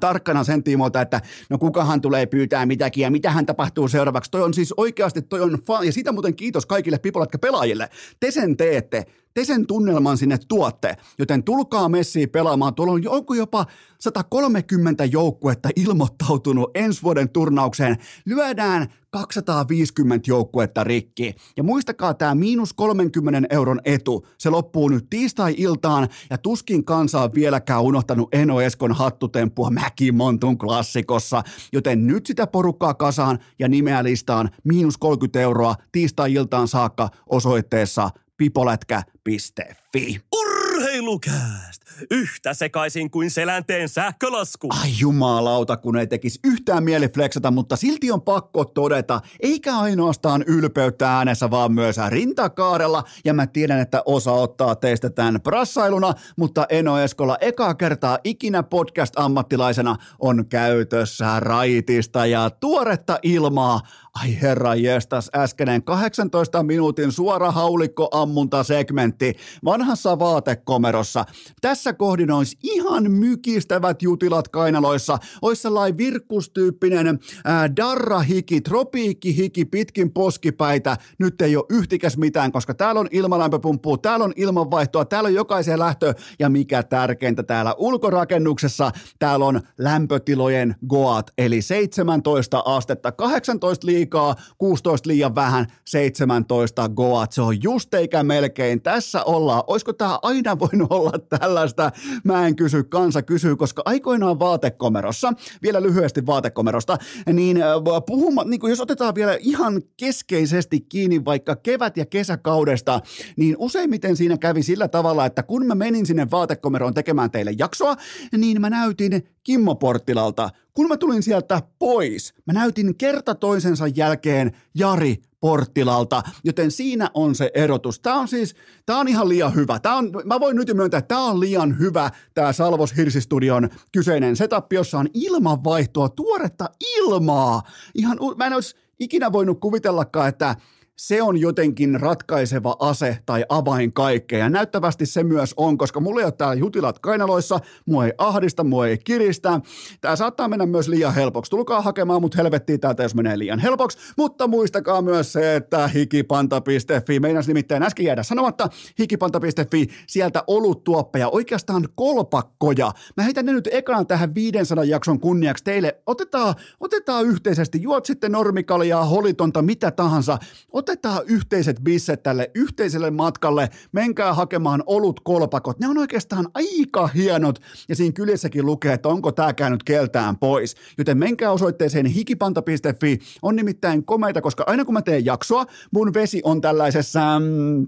tarkkana sen tiimoilta, että no kukahan tulee pyytää mitäkin ja mitä hän tapahtuu seuraavaksi. Toi on siis oikeasti, toi on fa- ja siitä muuten kiitos kaikille pipolatka pelaajille. Te sen teette te sen tunnelman sinne tuotte, joten tulkaa messiin pelaamaan. Tuolla on joku jopa 130 joukkuetta ilmoittautunut ensi vuoden turnaukseen. Lyödään 250 joukkuetta rikki. Ja muistakaa tämä miinus 30 euron etu. Se loppuu nyt tiistai-iltaan ja tuskin kansa on vieläkään unohtanut Eno Eskon hattutemppua Mäkimontun klassikossa. Joten nyt sitä porukkaa kasaan ja nimeä listaan miinus 30 euroa tiistai-iltaan saakka osoitteessa pipolätkä.fi. Urheilukääst! Yhtä sekaisin kuin selänteen sähkölasku. Ai jumalauta, kun ei tekisi yhtään mieli flexata, mutta silti on pakko todeta, eikä ainoastaan ylpeyttä äänessä, vaan myös rintakaarella. Ja mä tiedän, että osa ottaa teistä tämän prassailuna, mutta Eno Eskola ekaa kertaa ikinä podcast-ammattilaisena on käytössä raitista ja tuoretta ilmaa Ai herra jestas, äskeinen 18 minuutin suora haulikkoammunta-segmentti vanhassa vaatekomerossa. Tässä kohdin olisi ihan mykistävät jutilat kainaloissa. Olisi sellainen virkkustyyppinen ää, darrahiki, tropiikkihiki pitkin poskipäitä. Nyt ei ole yhtikäs mitään, koska täällä on ilmalämpöpumppu, täällä on ilmanvaihtoa, täällä on jokaisen lähtö ja mikä tärkeintä täällä ulkorakennuksessa, täällä on lämpötilojen goat, eli 17 astetta, 18 liikaa liikaa, 16 liian vähän, 17 goat. Se on just eikä melkein. Tässä ollaan. Olisiko tämä aina voinut olla tällaista mä en kysy, kansa kysyy, koska aikoinaan vaatekomerossa, vielä lyhyesti vaatekomerosta, niin puhuma, niin jos otetaan vielä ihan keskeisesti kiinni vaikka kevät- ja kesäkaudesta, niin useimmiten siinä kävi sillä tavalla, että kun mä menin sinne vaatekomeroon tekemään teille jaksoa, niin mä näytin Kimmo Porttilalta. Kun mä tulin sieltä pois, mä näytin kerta toisensa jälkeen Jari Porttilalta, joten siinä on se erotus. Tämä on siis, tämä on ihan liian hyvä. Tämä on, mä voin nyt myöntää, että tämä on liian hyvä, tämä Salvos Hirsistudion kyseinen setup, jossa on ilmanvaihtoa, tuoretta ilmaa. Ihan, mä en olisi ikinä voinut kuvitellakaan, että se on jotenkin ratkaiseva ase tai avain kaikkea. Ja näyttävästi se myös on, koska mulla ei ole täällä jutilat kainaloissa, mua ei ahdista, mua ei kiristä. Tämä saattaa mennä myös liian helpoksi. Tulkaa hakemaan mut helvettiin täältä, jos menee liian helpoksi. Mutta muistakaa myös se, että hikipanta.fi, meinas nimittäin äsken jäädä sanomatta, hikipanta.fi, sieltä oluttuoppeja, oikeastaan kolpakkoja. Mä heitän ne nyt ekana tähän 500 jakson kunniaksi teille. Otetaan, otetaan yhteisesti, juot sitten normikaljaa, holitonta, mitä tahansa. Ot otetaan yhteiset bisset tälle yhteiselle matkalle, menkää hakemaan olut kolpakot. Ne on oikeastaan aika hienot ja siinä kylissäkin lukee, että onko tämä käynyt keltään pois. Joten menkää osoitteeseen hikipanta.fi, on nimittäin komeita, koska aina kun mä teen jaksoa, mun vesi on tällaisessa... Mm,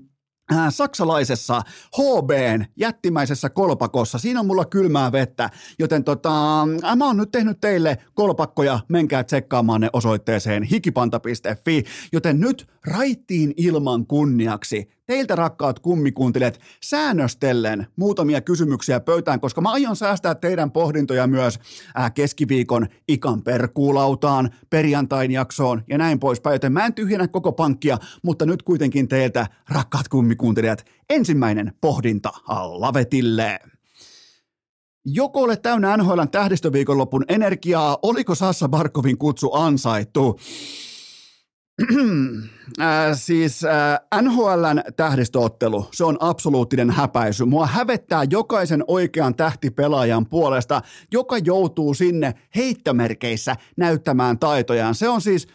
saksalaisessa HBn jättimäisessä kolpakossa. Siinä on mulla kylmää vettä, joten tota, äh, mä oon nyt tehnyt teille kolpakkoja. Menkää tsekkaamaan ne osoitteeseen hikipanta.fi. Joten nyt raittiin ilman kunniaksi teiltä rakkaat kummikuuntilet säännöstellen muutamia kysymyksiä pöytään, koska mä aion säästää teidän pohdintoja myös äh, keskiviikon ikan perkuulautaan, perjantain jaksoon ja näin poispäin, joten mä en tyhjennä koko pankkia, mutta nyt kuitenkin teiltä rakkaat kummikuuntelijat ensimmäinen pohdinta lavetille. Joko olet täynnä NHLn tähdistöviikonlopun energiaa, oliko Sassa Barkovin kutsu ansaittu? äh, siis äh, NHLn tähdistöottelu, se on absoluuttinen häpäisy. Mua hävettää jokaisen oikean tähtipelaajan puolesta, joka joutuu sinne heittomerkeissä näyttämään taitojaan. Se on siis,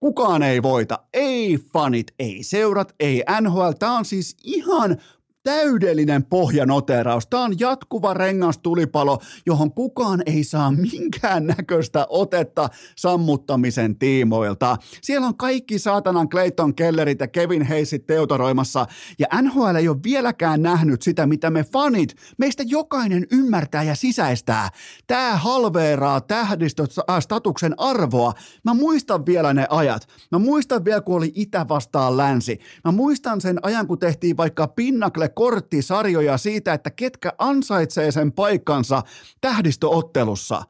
kukaan ei voita. Ei fanit, ei seurat, ei NHL. Tämä on siis ihan täydellinen pohjanoteraus. Tämä on jatkuva rengastulipalo, johon kukaan ei saa minkään näköistä otetta sammuttamisen tiimoilta. Siellä on kaikki saatanan Clayton Kellerit ja Kevin Heisit teotoroimassa, ja NHL ei ole vieläkään nähnyt sitä, mitä me fanit, meistä jokainen ymmärtää ja sisäistää. Tämä halveeraa tähdistöstatuksen arvoa. Mä muistan vielä ne ajat. Mä muistan vielä, kun oli itä vastaan länsi. Mä muistan sen ajan, kun tehtiin vaikka Pinnakle korttisarjoja siitä, että ketkä ansaitsee sen paikkansa tähdistöottelussa.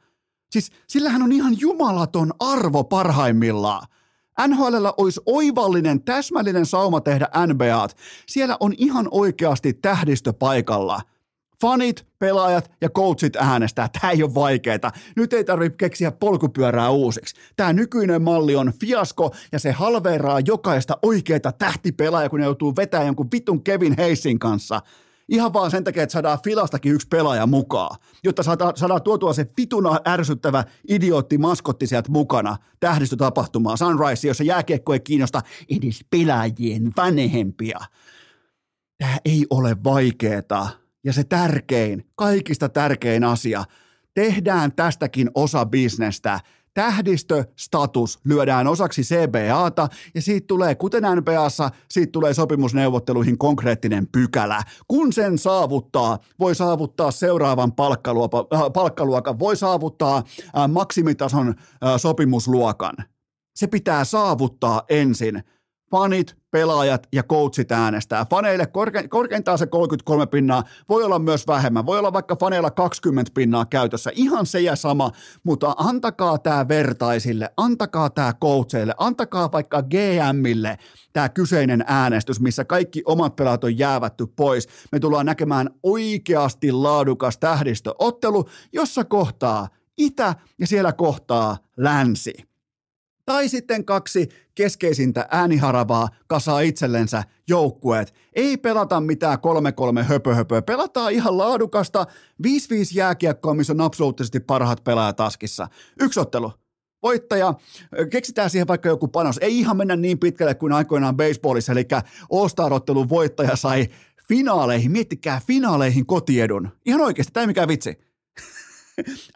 Siis sillähän on ihan jumalaton arvo parhaimmillaan. NHL olisi oivallinen, täsmällinen sauma tehdä NBAt. Siellä on ihan oikeasti tähdistö paikalla. Fanit, pelaajat ja coachit äänestää. Tämä ei ole vaikeaa. Nyt ei tarvitse keksiä polkupyörää uusiksi. Tämä nykyinen malli on fiasko ja se halveeraa jokaista oikeaa tähtipelaajaa, kun ne joutuu vetämään jonkun vitun Kevin Heisin kanssa. Ihan vaan sen takia, että saadaan filastakin yksi pelaaja mukaan, jotta saadaan, saadaan tuotua se vituna ärsyttävä idiootti maskotti sieltä mukana tähdistötapahtumaan Sunrise, jossa jääkiekko ei kiinnosta edes pelaajien vanhempia. Tämä ei ole vaikeeta ja se tärkein, kaikista tärkein asia, tehdään tästäkin osa bisnestä. Tähdistöstatus lyödään osaksi CBAta ja siitä tulee, kuten NBAssa, siitä tulee sopimusneuvotteluihin konkreettinen pykälä. Kun sen saavuttaa, voi saavuttaa seuraavan palkkaluokan, äh, palkkaluokan voi saavuttaa äh, maksimitason äh, sopimusluokan. Se pitää saavuttaa ensin fanit, pelaajat ja coachit äänestää. Faneille korke, korkeintaan se 33 pinnaa, voi olla myös vähemmän, voi olla vaikka faneilla 20 pinnaa käytössä, ihan se ja sama, mutta antakaa tämä vertaisille, antakaa tämä coachille, antakaa vaikka GMille tämä kyseinen äänestys, missä kaikki omat pelaat on jäävätty pois. Me tullaan näkemään oikeasti laadukas tähdistöottelu, jossa kohtaa itä ja siellä kohtaa länsi. Tai sitten kaksi keskeisintä ääniharavaa kasaa itsellensä joukkueet. Ei pelata mitään 3-3 höpö-höpöä, pelataan ihan laadukasta 5-5 jääkiekkoa, missä on absoluuttisesti parhaat pelaajat taskissa. Yksi ottelu, voittaja, keksitään siihen vaikka joku panos. Ei ihan mennä niin pitkälle kuin aikoinaan baseballissa, eli All-Star-ottelun voittaja sai finaaleihin, miettikää finaaleihin kotiedun. Ihan oikeasti, tämä ei mikään vitsi.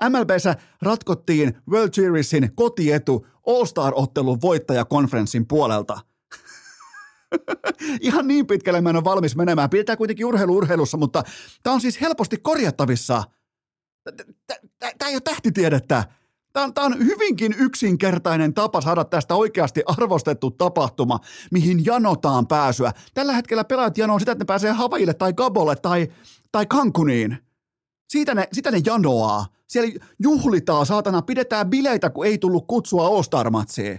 MLBssä ratkottiin World Seriesin kotietu All-Star-ottelun voittajakonferenssin puolelta. Ihan niin pitkälle mä en ole valmis menemään. Pidetään kuitenkin urheilu urheilussa, mutta tämä on siis helposti korjattavissa. Tämä ei ole tähtitiedettä. Tämä on, hyvinkin yksinkertainen tapa saada tästä oikeasti arvostettu tapahtuma, mihin janotaan pääsyä. Tällä hetkellä pelaajat janoo sitä, että ne pääsee Havaille tai Gabolle tai, tai Kankuniin. Siitä ne, sitä ne janoaa. Siellä juhlitaan, saatana, pidetään bileitä, kun ei tullut kutsua All-Star-matsiin.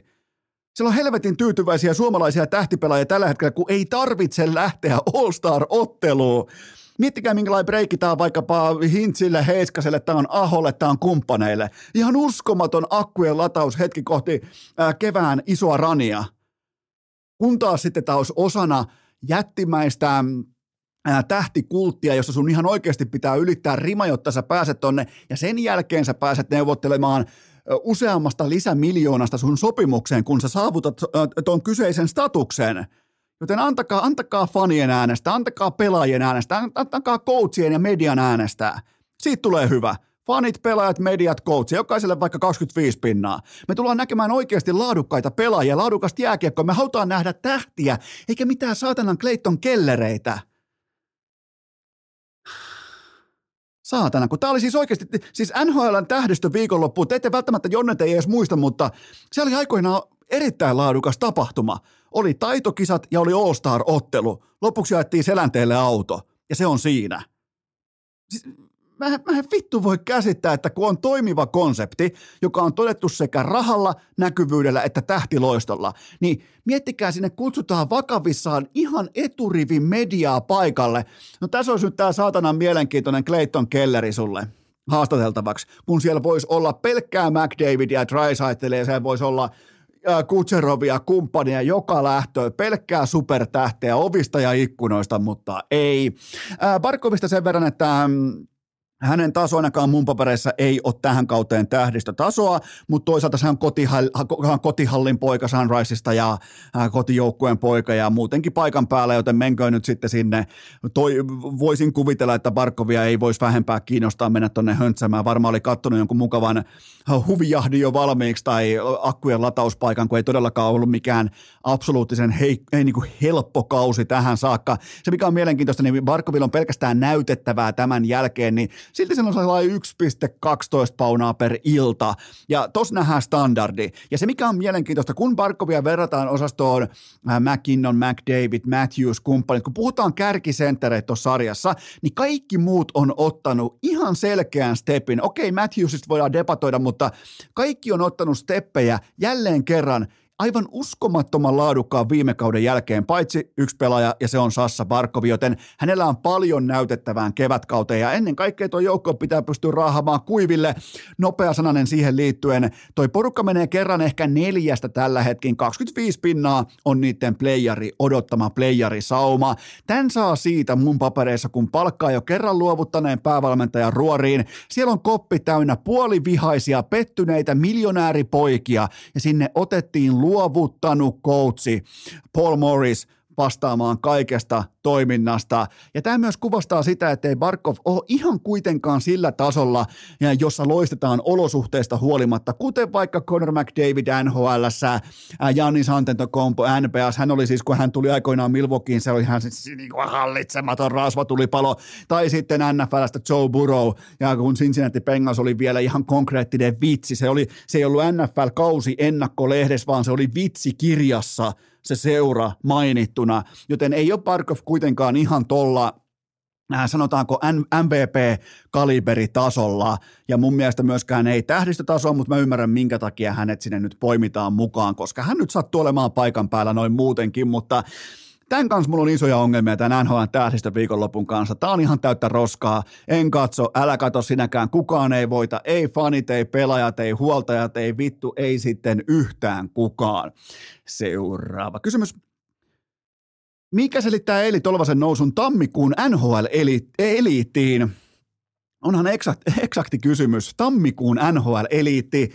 Siellä on helvetin tyytyväisiä suomalaisia tähtipelaajia tällä hetkellä, kun ei tarvitse lähteä All-Star-otteluun. Miettikää, minkälainen breikki tämä on vaikkapa Hintsille, Heiskaselle, tämä on Aholle, tämä on kumppaneille. Ihan uskomaton akkujen lataus hetki kohti ää, kevään isoa rania. Kun taas sitten tämä olisi osana jättimäistä tähtikulttia, jossa sun ihan oikeasti pitää ylittää rima, jotta sä pääset tonne, ja sen jälkeen sä pääset neuvottelemaan useammasta lisämiljoonasta sun sopimukseen, kun sä saavutat tuon kyseisen statuksen. Joten antakaa, antakaa fanien äänestä, antakaa pelaajien äänestä, antakaa coachien ja median äänestää. Siitä tulee hyvä. Fanit, pelaajat, mediat, coach, jokaiselle vaikka 25 pinnaa. Me tullaan näkemään oikeasti laadukkaita pelaajia, laadukasta jääkiekkoa. Me halutaan nähdä tähtiä, eikä mitään saatanan Clayton kellereitä. Saatana, kun tämä oli siis oikeasti, siis NHLn tähdistö viikonloppu, te ette välttämättä Jonnet ei edes muista, mutta se oli aikoinaan erittäin laadukas tapahtuma. Oli taitokisat ja oli All-Star-ottelu. Lopuksi jaettiin selänteelle auto, ja se on siinä. Siis, mä, mä en vittu voi käsittää, että kun on toimiva konsepti, joka on todettu sekä rahalla, näkyvyydellä että tähtiloistolla, niin miettikää, sinne kutsutaan vakavissaan ihan eturivin mediaa paikalle. No tässä olisi nyt tämä saatanan mielenkiintoinen Clayton Kelleri sulle haastateltavaksi, kun siellä voisi olla pelkkää McDavidia Drysaitelia siellä voisi olla Kutserovia kumppania joka lähtö, pelkkää supertähteä ovista ja ikkunoista, mutta ei. Barkovista sen verran, että mm, hänen taso ainakaan mun papereissa ei ole tähän kauteen tähdistötasoa, mutta toisaalta se on kotihall, kotihallin poika Sunriseista ja kotijoukkueen poika ja muutenkin paikan päällä, joten menkö nyt sitten sinne. Toi, voisin kuvitella, että Barkovia ei voisi vähempää kiinnostaa mennä tuonne höntsämään. Varmaan oli kattonut jonkun mukavan huvijahdin jo valmiiksi tai akkujen latauspaikan, kun ei todellakaan ollut mikään absoluuttisen hei, ei niin kuin helppo kausi tähän saakka. Se mikä on mielenkiintoista, niin Barkovilla on pelkästään näytettävää tämän jälkeen, niin silti se on sellainen 1,12 paunaa per ilta. Ja tos nähdään standardi. Ja se mikä on mielenkiintoista, kun Barkovia verrataan osastoon äh, McKinnon, McDavid, Matthews, kumppanit, kun puhutaan kärkisenttereitä tuossa sarjassa, niin kaikki muut on ottanut ihan selkeän stepin. Okei, Matthewsista voidaan debatoida, mutta kaikki on ottanut steppejä jälleen kerran aivan uskomattoman laadukkaan viime kauden jälkeen, paitsi yksi pelaaja, ja se on Sassa Barkovi, joten hänellä on paljon näytettävään kevätkauteen, ja ennen kaikkea tuo joukko pitää pystyä raahamaan kuiville. Nopea sananen siihen liittyen, toi porukka menee kerran ehkä neljästä tällä hetkin, 25 pinnaa on niiden playeri, odottama playeri sauma. Tän saa siitä mun papereissa, kun palkkaa jo kerran luovuttaneen päävalmentajan ruoriin. Siellä on koppi täynnä puolivihaisia, pettyneitä miljonääripoikia, ja sinne otettiin luovuttanut coachi Paul Morris vastaamaan kaikesta toiminnasta. Ja tämä myös kuvastaa sitä, että ei Barkov ole ihan kuitenkaan sillä tasolla, jossa loistetaan olosuhteista huolimatta, kuten vaikka Conor McDavid NHL, Jannis Antetokounmpo NPS, hän oli siis, kun hän tuli aikoinaan Milwaukeein, se oli ihan siis niin kuin hallitsematon rasvatulipalo, tai sitten NFLstä Joe Burrow, ja kun Cincinnati Bengals oli vielä ihan konkreettinen vitsi, se, oli, se ei ollut NFL-kausi ennakkolehdessä, vaan se oli vitsi kirjassa, se seura mainittuna, joten ei ole Barkov kuitenkaan ihan tolla äh, sanotaanko MVP-kaliberitasolla, ja mun mielestä myöskään ei tähdistötasoa, mutta mä ymmärrän, minkä takia hänet sinne nyt poimitaan mukaan, koska hän nyt sattuu olemaan paikan päällä noin muutenkin, mutta Tämän kanssa mulla on isoja ongelmia tämän NHL tähdistö viikonlopun kanssa. Tämä on ihan täyttä roskaa. En katso, älä katso sinäkään. Kukaan ei voita. Ei fanit, ei pelaajat, ei huoltajat, ei vittu, ei sitten yhtään kukaan. Seuraava kysymys. Mikä selittää Eli Tolvasen nousun tammikuun NHL-eliittiin? Onhan eksakt, eksakti kysymys. Tammikuun NHL-eliitti.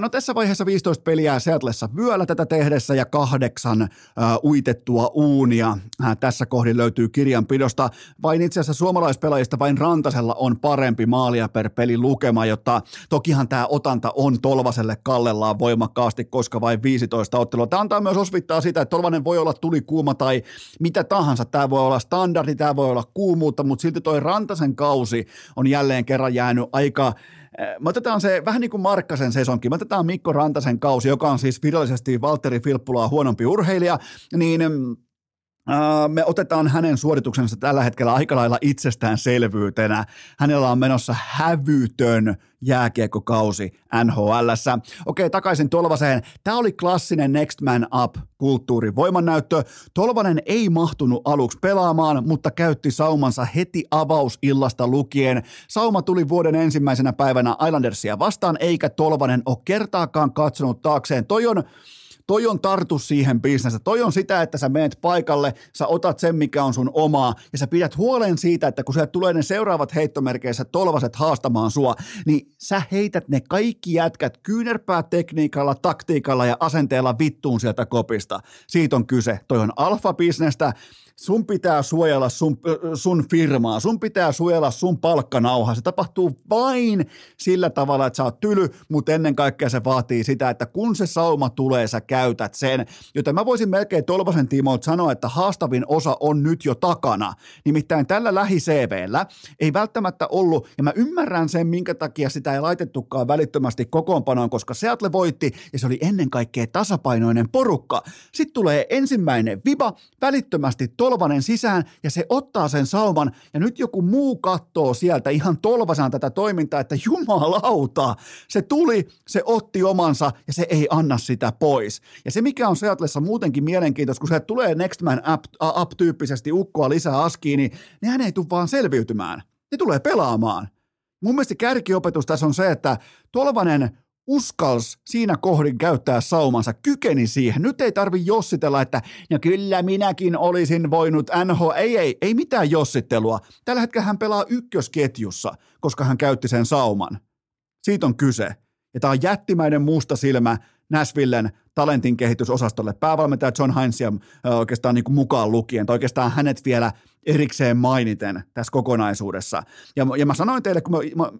No tässä vaiheessa 15 peliä Seatlessa vyöllä tätä tehdessä ja kahdeksan uh, uitettua uunia. Uh, tässä kohdin löytyy kirjanpidosta. Vain itse asiassa suomalaispelaajista vain Rantasella on parempi maalia per peli lukema, jotta tokihan tämä otanta on Tolvaselle kallellaan voimakkaasti, koska vain 15 ottelua. Tämä antaa myös osvittaa sitä, että Tolvanen voi olla tulikuuma tai mitä tahansa. Tämä voi olla standardi, tämä voi olla kuumuutta, mutta silti toi Rantasen kausi on jälleen kerran jäänyt aika me otetaan se vähän niin kuin Markkasen sesonkin, me otetaan Mikko Rantasen kausi, joka on siis virallisesti Valtteri Filppulaa huonompi urheilija, niin me otetaan hänen suorituksensa tällä hetkellä aika lailla itsestäänselvyytenä. Hänellä on menossa hävytön jääkiekkokausi NHLssä. Okei, takaisin Tolvaseen. Tämä oli klassinen Next Man Up kulttuuri voimannäyttö. Tolvanen ei mahtunut aluksi pelaamaan, mutta käytti saumansa heti avausillasta lukien. Sauma tuli vuoden ensimmäisenä päivänä Islandersia vastaan, eikä Tolvanen ole kertaakaan katsonut taakseen. Toi on Toi on tartu siihen bisnestä. Toi on sitä, että sä meet paikalle, sä otat sen, mikä on sun omaa, ja sä pidät huolen siitä, että kun sieltä tulee ne seuraavat heittomerkeissä tolvaset haastamaan sua, niin sä heität ne kaikki jätkät kyynärpäätekniikalla, taktiikalla ja asenteella vittuun sieltä kopista. Siitä on kyse. Toi on alfa-bisnestä, sun pitää suojella sun, sun firmaa, sun pitää suojella sun palkkanauhaa. Se tapahtuu vain sillä tavalla, että sä oot tyly, mutta ennen kaikkea se vaatii sitä, että kun se sauma tulee, sä käytät sen. Joten mä voisin melkein Tolvasen tiimoilta sanoa, että haastavin osa on nyt jo takana. Nimittäin tällä lähi-CVllä ei välttämättä ollut, ja mä ymmärrän sen, minkä takia sitä ei laitettukaan välittömästi kokoonpanoon, koska Seattle voitti, ja se oli ennen kaikkea tasapainoinen porukka. Sitten tulee ensimmäinen viba, välittömästi Tol Tolvanen sisään ja se ottaa sen sauman ja nyt joku muu katsoo sieltä ihan tolvasaan tätä toimintaa, että jumalauta, se tuli, se otti omansa ja se ei anna sitä pois. Ja se mikä on Seatlessa muutenkin mielenkiintoista, kun se tulee Next Man Up-tyyppisesti ukkoa lisää askiin, niin nehän ei tule vaan selviytymään. Ne tulee pelaamaan. Mun mielestä kärkiopetus tässä on se, että Tolvanen uskals siinä kohdin käyttää saumansa, kykeni siihen. Nyt ei tarvi jossitella, että no kyllä minäkin olisin voinut NHL. Ei, ei, ei mitään jossittelua. Tällä hetkellä hän pelaa ykkösketjussa, koska hän käytti sen sauman. Siitä on kyse. Ja tämä on jättimäinen musta silmä Nashvillen talentin kehitysosastolle. Päävalmentaja John Heinzia oikeastaan niin kuin mukaan lukien, tai oikeastaan hänet vielä erikseen mainiten tässä kokonaisuudessa. Ja, ja mä sanoin teille, kun mä, mä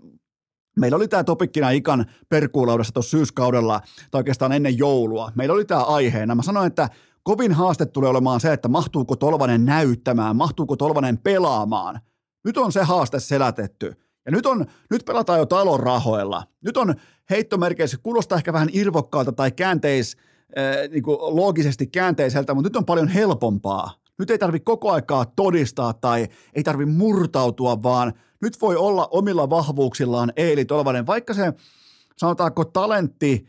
Meillä oli tämä topikkina Ikan perkuulaudessa tuossa syyskaudella, tai oikeastaan ennen joulua. Meillä oli tämä aiheena. Mä sanoin, että kovin haaste tulee olemaan se, että mahtuuko Tolvanen näyttämään, mahtuuko Tolvanen pelaamaan. Nyt on se haaste selätetty. Ja nyt, on, nyt pelataan jo talon rahoilla. Nyt on heittomerkeissä, kuulostaa ehkä vähän irvokkaalta tai käänteis, äh, niin kuin loogisesti käänteiseltä, mutta nyt on paljon helpompaa. Nyt ei tarvitse koko aikaa todistaa tai ei tarvitse murtautua, vaan – nyt voi olla omilla vahvuuksillaan Eeli Tolvanen, vaikka se sanotaanko talentti,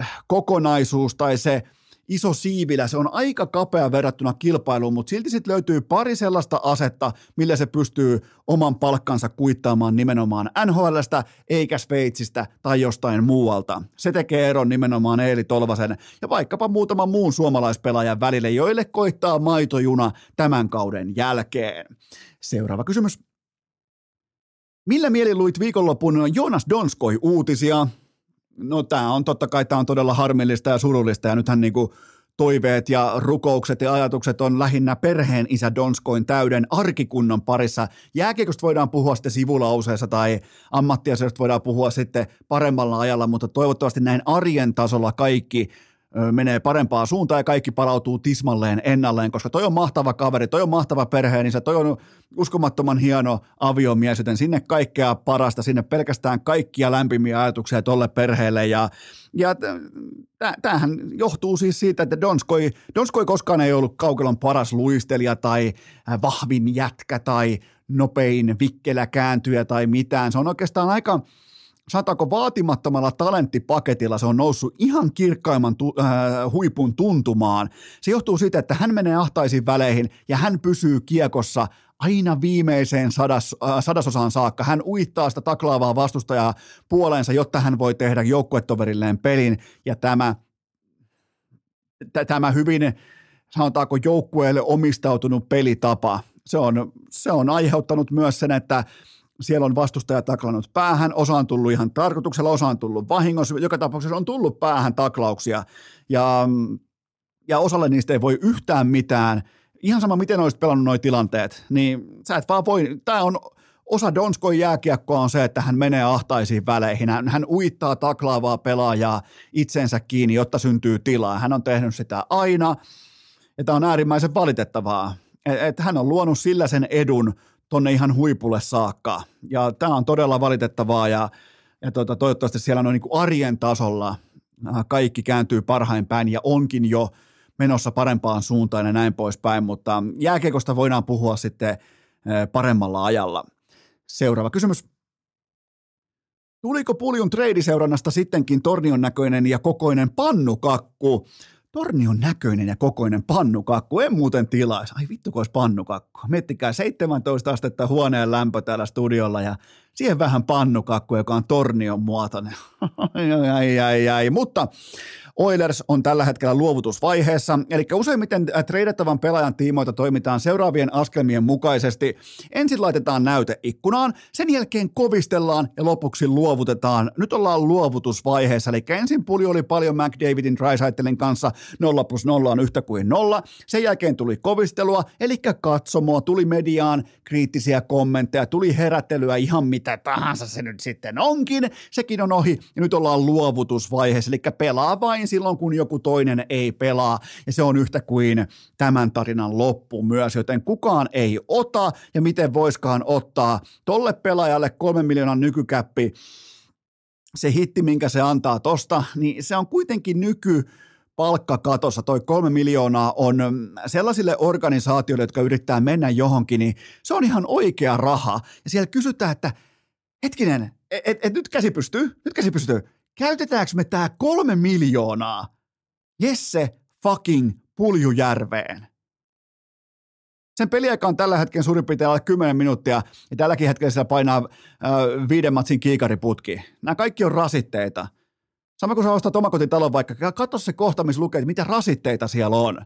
äh, kokonaisuus tai se iso siivilä, se on aika kapea verrattuna kilpailuun, mutta silti sitten löytyy pari sellaista asetta, millä se pystyy oman palkkansa kuittaamaan nimenomaan NHLstä, eikä Sveitsistä tai jostain muualta. Se tekee eron nimenomaan Eeli Tolvasen ja vaikkapa muutaman muun suomalaispelaajan välille, joille koittaa maitojuna tämän kauden jälkeen. Seuraava kysymys. Millä mielin luit viikonlopun Jonas Donskoi uutisia? No tämä on totta kai tämä on todella harmillista ja surullista ja nythän niinku toiveet ja rukoukset ja ajatukset on lähinnä perheen isä Donskoin täyden arkikunnan parissa. Jääkiekosta voidaan puhua sitten sivulauseessa tai ammattiasioista voidaan puhua sitten paremmalla ajalla, mutta toivottavasti näin arjen tasolla kaikki menee parempaa suuntaan ja kaikki palautuu tismalleen ennalleen, koska toi on mahtava kaveri, toi on mahtava perheen, niin toi on uskomattoman hieno aviomies, joten sinne kaikkea parasta, sinne pelkästään kaikkia lämpimiä ajatuksia tolle perheelle ja, ja tämähän johtuu siis siitä, että Donskoi, Donskoi koskaan ei ollut kaukalon paras luistelija tai vahvin jätkä tai nopein vikkelä kääntyjä tai mitään. Se on oikeastaan aika, sanotaanko vaatimattomalla talenttipaketilla se on noussut ihan kirkkaimman tu, äh, huipun tuntumaan. Se johtuu siitä, että hän menee ahtaisiin väleihin ja hän pysyy kiekossa aina viimeiseen sadas, äh, sadasosaan saakka. Hän uittaa sitä taklaavaa vastustajaa puoleensa, jotta hän voi tehdä joukkuetoverilleen pelin ja tämä, t- tämä hyvin sanotaanko joukkueelle omistautunut pelitapa, se on, se on aiheuttanut myös sen, että siellä on vastustaja taklannut päähän, osa on tullut ihan tarkoituksella, osa on tullut vahingossa, joka tapauksessa on tullut päähän taklauksia ja, ja osalle niistä ei voi yhtään mitään. Ihan sama, miten olisit pelannut nuo tilanteet, niin sä et vaan voi, tämä on osa Donskon jääkiekkoa on se, että hän menee ahtaisiin väleihin. Hän, hän uittaa taklaavaa pelaajaa itsensä kiinni, jotta syntyy tilaa. Hän on tehnyt sitä aina, ja tämä on äärimmäisen valitettavaa. Et, et hän on luonut sillä sen edun tonne ihan huipulle saakka. Ja tämä on todella valitettavaa, ja, ja tuota, toivottavasti siellä on niin arjen tasolla äh, kaikki kääntyy parhain päin, ja onkin jo menossa parempaan suuntaan ja näin poispäin, mutta jääkiekosta voidaan puhua sitten äh, paremmalla ajalla. Seuraava kysymys. Tuliko Puljun treidiseurannasta sittenkin tornion näköinen ja kokoinen pannukakku? Tornion näköinen ja kokoinen pannukakku, en muuten tilaisi. Ai vittu, kun olisi pannukakku. Miettikää 17 astetta huoneen lämpö täällä studiolla ja siihen vähän pannukakku, joka on tornion muotoinen. ai, ai, ai, ai. Mutta Oilers on tällä hetkellä luovutusvaiheessa, eli useimmiten äh, treidattavan pelaajan tiimoilta toimitaan seuraavien askelmien mukaisesti. Ensin laitetaan näyte ikkunaan, sen jälkeen kovistellaan ja lopuksi luovutetaan. Nyt ollaan luovutusvaiheessa, eli ensin puli oli paljon McDavidin Drysaitelin kanssa 0 plus 0 on yhtä kuin nolla. Sen jälkeen tuli kovistelua, eli katsomoa, tuli mediaan kriittisiä kommentteja, tuli herättelyä ihan mitä tahansa se nyt sitten onkin. Sekin on ohi. Ja nyt ollaan luovutusvaiheessa, eli pelaa vain silloin, kun joku toinen ei pelaa, ja se on yhtä kuin tämän tarinan loppu myös, joten kukaan ei ota, ja miten voiskaan ottaa? Tolle pelaajalle kolmen miljoonan nykykäppi, se hitti, minkä se antaa tosta, niin se on kuitenkin nyky, palkkakatossa, toi kolme miljoonaa on sellaisille organisaatioille, jotka yrittää mennä johonkin, niin se on ihan oikea raha. Ja siellä kysytään, että hetkinen, et, et, et nyt käsi pystyy, nyt käsi pystyy käytetäänkö me tämä kolme miljoonaa Jesse fucking Puljujärveen? Sen peliaika on tällä hetkellä suurin piirtein alle 10 minuuttia, ja tälläkin hetkellä siellä painaa äh, viiden matsin kiikariputki. Nämä kaikki on rasitteita. Sama kuin sä ostat omakotitalon vaikka, katso se kohta, missä lukee, että mitä rasitteita siellä on.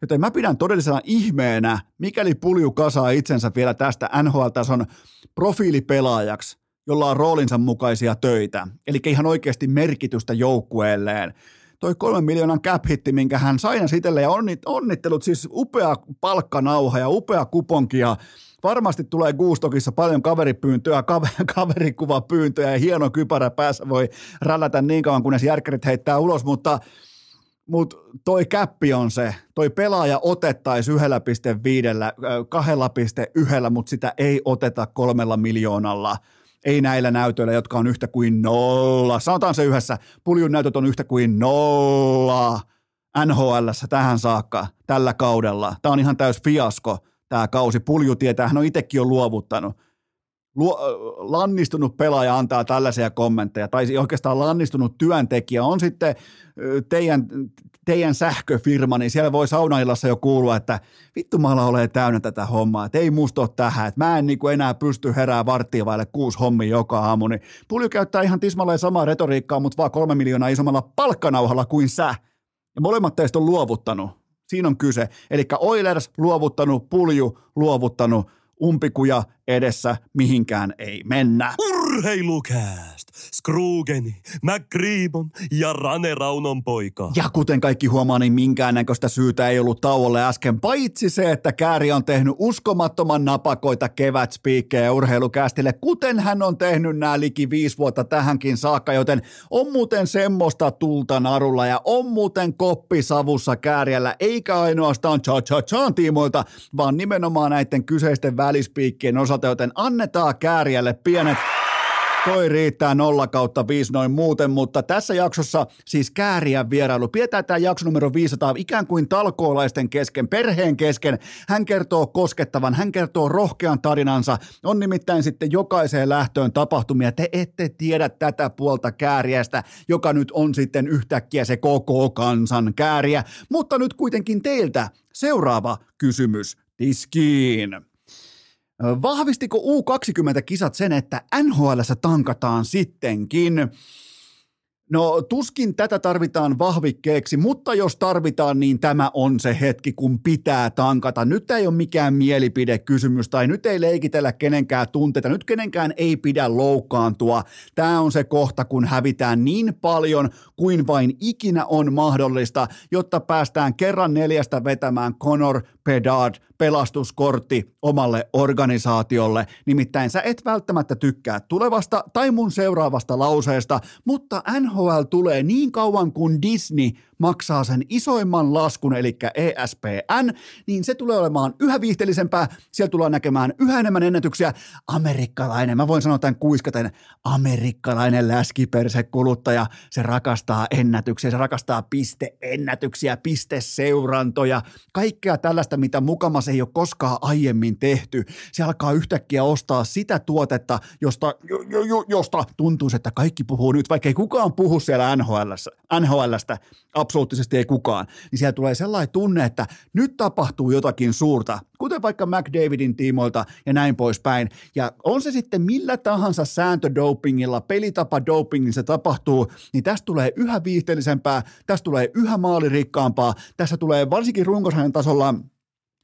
Joten mä pidän todellisena ihmeenä, mikäli pulju kasaa itsensä vielä tästä NHL-tason profiilipelaajaksi, jolla on roolinsa mukaisia töitä, eli ihan oikeasti merkitystä joukkueelleen. Toi kolmen miljoonan cap hitti, minkä hän sai sitelle ja onnittelut, siis upea palkkanauha ja upea kuponki ja varmasti tulee Guustokissa paljon kaveripyyntöä, kaverikuvapyyntöjä ja hieno kypärä päässä voi rällätä niin kauan, kunnes järkkärit heittää ulos, mutta mutta toi käppi on se, toi pelaaja otettaisiin yhdellä piste viidellä, kahdella piste yhdellä, mutta sitä ei oteta kolmella miljoonalla – ei näillä näytöillä, jotka on yhtä kuin nolla. Sanotaan se yhdessä, puljun näytöt on yhtä kuin nolla nhl tähän saakka, tällä kaudella. Tämä on ihan täys fiasko, tämä kausi. Pulju tietää, hän on itsekin jo luovuttanut luo, lannistunut pelaaja antaa tällaisia kommentteja, tai oikeastaan lannistunut työntekijä on sitten teidän, teidän sähköfirma, niin siellä voi saunaillassa jo kuulua, että vittu mä ole täynnä tätä hommaa, että ei musta ole tähän, että mä en niin kuin enää pysty herää varttia vaille kuusi hommi joka aamu, niin Pulju käyttää ihan tismalleen samaa retoriikkaa, mutta vaan kolme miljoonaa isommalla palkkanauhalla kuin sä. Ja molemmat teistä on luovuttanut. Siinä on kyse. Eli Oilers luovuttanut, Pulju luovuttanut, umpikuja edessä, mihinkään ei mennä. Urheilukääst! Skrugeni, McGreebon ja Rane Raunon poika. Ja kuten kaikki huomaa, niin minkäännäköistä syytä ei ollut tauolle äsken, paitsi se, että Kääri on tehnyt uskomattoman napakoita kevätspiikkejä urheilukästille, kuten hän on tehnyt nämä liki viisi vuotta tähänkin saakka, joten on muuten semmoista tulta narulla ja on muuten koppisavussa Kääriällä, eikä ainoastaan cha-cha-chaan tiimoilta, vaan nimenomaan näiden kyseisten välispiikkien osalta, joten annetaan Kääriälle pienet Toi riittää 0 kautta 5 noin muuten, mutta tässä jaksossa siis kääriä vierailu. Pidetään tämä jakso numero 500 ikään kuin talkoolaisten kesken, perheen kesken. Hän kertoo koskettavan, hän kertoo rohkean tarinansa. On nimittäin sitten jokaiseen lähtöön tapahtumia. Te ette tiedä tätä puolta kääriästä, joka nyt on sitten yhtäkkiä se koko kansan kääriä. Mutta nyt kuitenkin teiltä seuraava kysymys tiskiin. Vahvistiko U20-kisat sen, että NHL tankataan sittenkin? No tuskin tätä tarvitaan vahvikkeeksi, mutta jos tarvitaan, niin tämä on se hetki, kun pitää tankata. Nyt ei ole mikään mielipidekysymys tai nyt ei leikitellä kenenkään tunteita, nyt kenenkään ei pidä loukkaantua. Tämä on se kohta, kun hävitään niin paljon kuin vain ikinä on mahdollista, jotta päästään kerran neljästä vetämään Conor Pedard pelastuskortti omalle organisaatiolle. Nimittäin sä et välttämättä tykkää tulevasta tai mun seuraavasta lauseesta, mutta NHL tulee niin kauan kuin Disney maksaa sen isoimman laskun, eli ESPN, niin se tulee olemaan yhä viihteellisempää. Siellä tullaan näkemään yhä enemmän ennätyksiä. Amerikkalainen, mä voin sanoa tämän kuiskaten, amerikkalainen läskipersekuluttaja, se rakastaa ennätyksiä, se rakastaa pisteennätyksiä, pisteseurantoja, kaikkea tällaista, mitä mukamas ei ole koskaan aiemmin tehty. Se alkaa yhtäkkiä ostaa sitä tuotetta, josta, jo, jo, josta tuntuu, että kaikki puhuu nyt, vaikka ei kukaan puhu siellä NHLstä, NHLstä absoluuttisesti ei kukaan, niin siellä tulee sellainen tunne, että nyt tapahtuu jotakin suurta, kuten vaikka McDavidin tiimoilta ja näin poispäin. Ja on se sitten millä tahansa sääntödopingilla, pelitapa dopingin se tapahtuu, niin tästä tulee yhä viihteellisempää, tästä tulee yhä maalirikkaampaa, tässä tulee varsinkin runkosarjan tasolla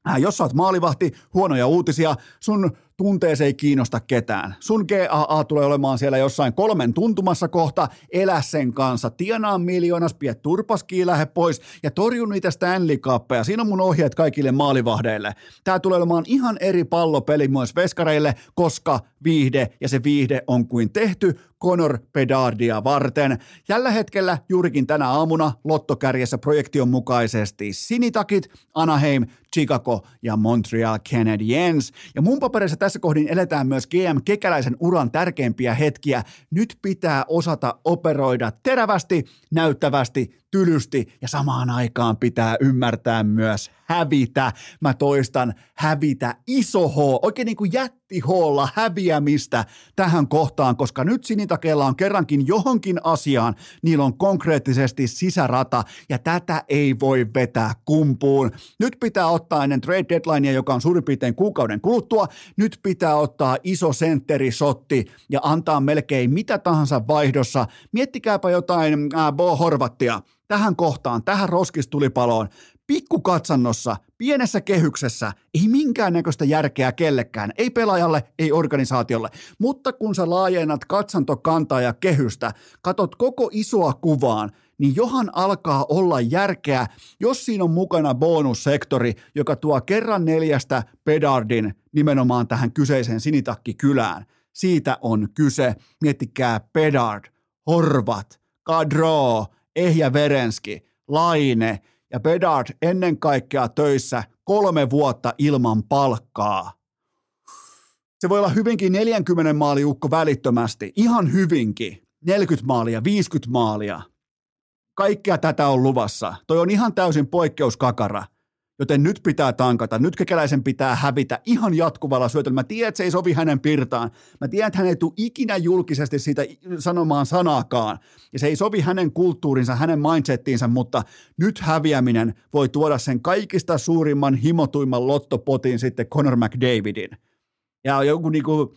Äh, jos sä oot maalivahti, huonoja uutisia, sun tunteeseen ei kiinnosta ketään. Sun GAA tulee olemaan siellä jossain kolmen tuntumassa kohta, elä sen kanssa, tienaa miljoonas, pie turpaskiin, lähde pois ja torju niitä Stanley Cuppeja. Siinä on mun ohjeet kaikille maalivahdeille. Tää tulee olemaan ihan eri pallopeli myös veskareille, koska viihde ja se viihde on kuin tehty Conor Pedardia varten. Tällä hetkellä juurikin tänä aamuna lottokärjessä projektion mukaisesti Sinitakit, Anaheim, Chicago ja Montreal Canadiens. Ja mun paperissa tässä kohdin eletään myös GM Kekäläisen uran tärkeimpiä hetkiä. Nyt pitää osata operoida terävästi, näyttävästi, tylysti ja samaan aikaan pitää ymmärtää myös hävitä. Mä toistan, hävitä iso H, oikein niin kuin jätti Hlla häviämistä tähän kohtaan, koska nyt sinitakeella on kerrankin johonkin asiaan, niillä on konkreettisesti sisärata ja tätä ei voi vetää kumpuun. Nyt pitää ottaa ennen trade deadlinea, joka on suurin piirtein kuukauden kuluttua, nyt pitää ottaa iso sentteri-sotti ja antaa melkein mitä tahansa vaihdossa. Miettikääpä jotain äh, Bo Horvattia tähän kohtaan, tähän roskistulipaloon, pikkukatsannossa, pienessä kehyksessä, ei minkäännäköistä järkeä kellekään, ei pelaajalle, ei organisaatiolle. Mutta kun sä laajennat katsantokantaa ja kehystä, katot koko isoa kuvaan, niin johan alkaa olla järkeä, jos siinä on mukana bonussektori, joka tuo kerran neljästä pedardin nimenomaan tähän kyseiseen sinitakkikylään. Siitä on kyse. Miettikää Pedard, Horvat, Kadro, Ehjä Verenski, Laine ja Bedard ennen kaikkea töissä kolme vuotta ilman palkkaa. Se voi olla hyvinkin 40 maaliukko välittömästi, ihan hyvinkin. 40 maalia, 50 maalia. Kaikkea tätä on luvassa. Toi on ihan täysin poikkeuskakara. Joten nyt pitää tankata, nyt kekäläisen pitää hävitä ihan jatkuvalla syötöllä. Mä tiedän, että se ei sovi hänen pirtaan. Mä tiedän, että hän ei tule ikinä julkisesti siitä sanomaan sanaakaan. Ja se ei sovi hänen kulttuurinsa, hänen mindsettiinsä, mutta nyt häviäminen voi tuoda sen kaikista suurimman, himotuimman lottopotin sitten Conor McDavidin. Ja joku niinku,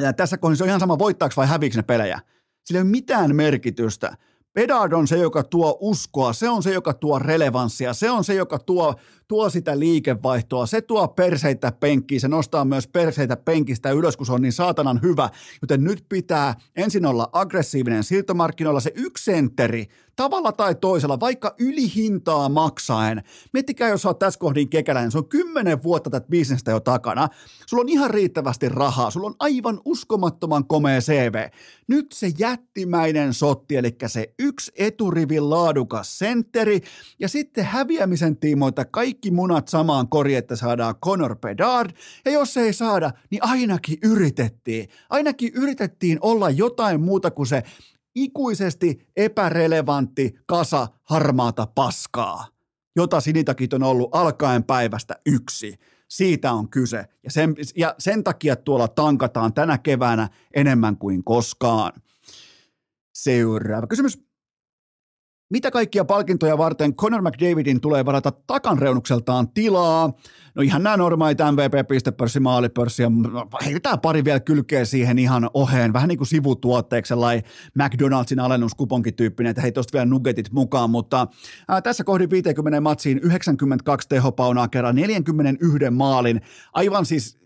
ja tässä kohdassa on ihan sama voittaako vai häviikö ne pelejä. Sillä ei ole mitään merkitystä. Bedard on se, joka tuo uskoa, se on se, joka tuo relevanssia, se on se, joka tuo tuo sitä liikevaihtoa, se tuo perseitä penkkiin, se nostaa myös perseitä penkistä ylös, kun se on niin saatanan hyvä, joten nyt pitää ensin olla aggressiivinen siirtomarkkinoilla, se yksi sentteri, tavalla tai toisella, vaikka ylihintaa maksaen. Miettikää, jos olet tässä kohdin kekäläinen, se on kymmenen vuotta tätä bisnestä jo takana. Sulla on ihan riittävästi rahaa, sulla on aivan uskomattoman komea CV. Nyt se jättimäinen sotti, eli se yksi eturivin laadukas sentteri, ja sitten häviämisen tiimoilta kaikki munat samaan koriin, että saadaan Conor Bedard, ja jos ei saada, niin ainakin yritettiin. Ainakin yritettiin olla jotain muuta kuin se ikuisesti epärelevantti kasa harmaata paskaa, jota sinitakit on ollut alkaen päivästä yksi. Siitä on kyse. Ja sen, ja sen takia tuolla tankataan tänä keväänä enemmän kuin koskaan. Seuraava kysymys. Mitä kaikkia palkintoja varten Conor McDavidin tulee varata takanreunukseltaan tilaa? No ihan nämä normaalit MVP, pistepörssi, maalipörssi ja heitetään pari vielä kylkeä siihen ihan oheen, vähän niin kuin sivutuotteeksi sellainen McDonald'sin alennuskuponkityyppinen, että hei tosta vielä nuggetit mukaan, mutta ää, tässä kohdin 50 matsiin 92 tehopaunaa kerran 41 maalin, aivan siis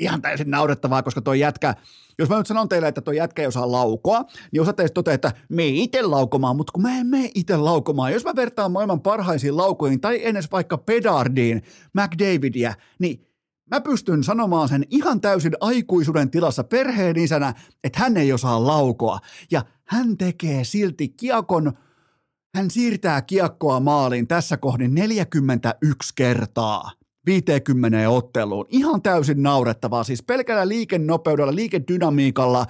ihan täysin naurettavaa, koska tuo jätkä, jos mä nyt sanon teille, että tuo jätkä ei osaa laukoa, niin osa teistä toteaa, että me ei itse laukomaan, mutta kun mä en mene itse laukomaan. Jos mä vertaan maailman parhaisiin laukoihin tai edes vaikka Pedardiin, McDavidia, niin mä pystyn sanomaan sen ihan täysin aikuisuuden tilassa perheen isänä, että hän ei osaa laukoa. Ja hän tekee silti kiekon, hän siirtää kiekkoa maaliin tässä kohdin 41 kertaa. 50 otteluun. Ihan täysin naurettavaa, siis pelkällä liikennopeudella, liikedynamiikalla,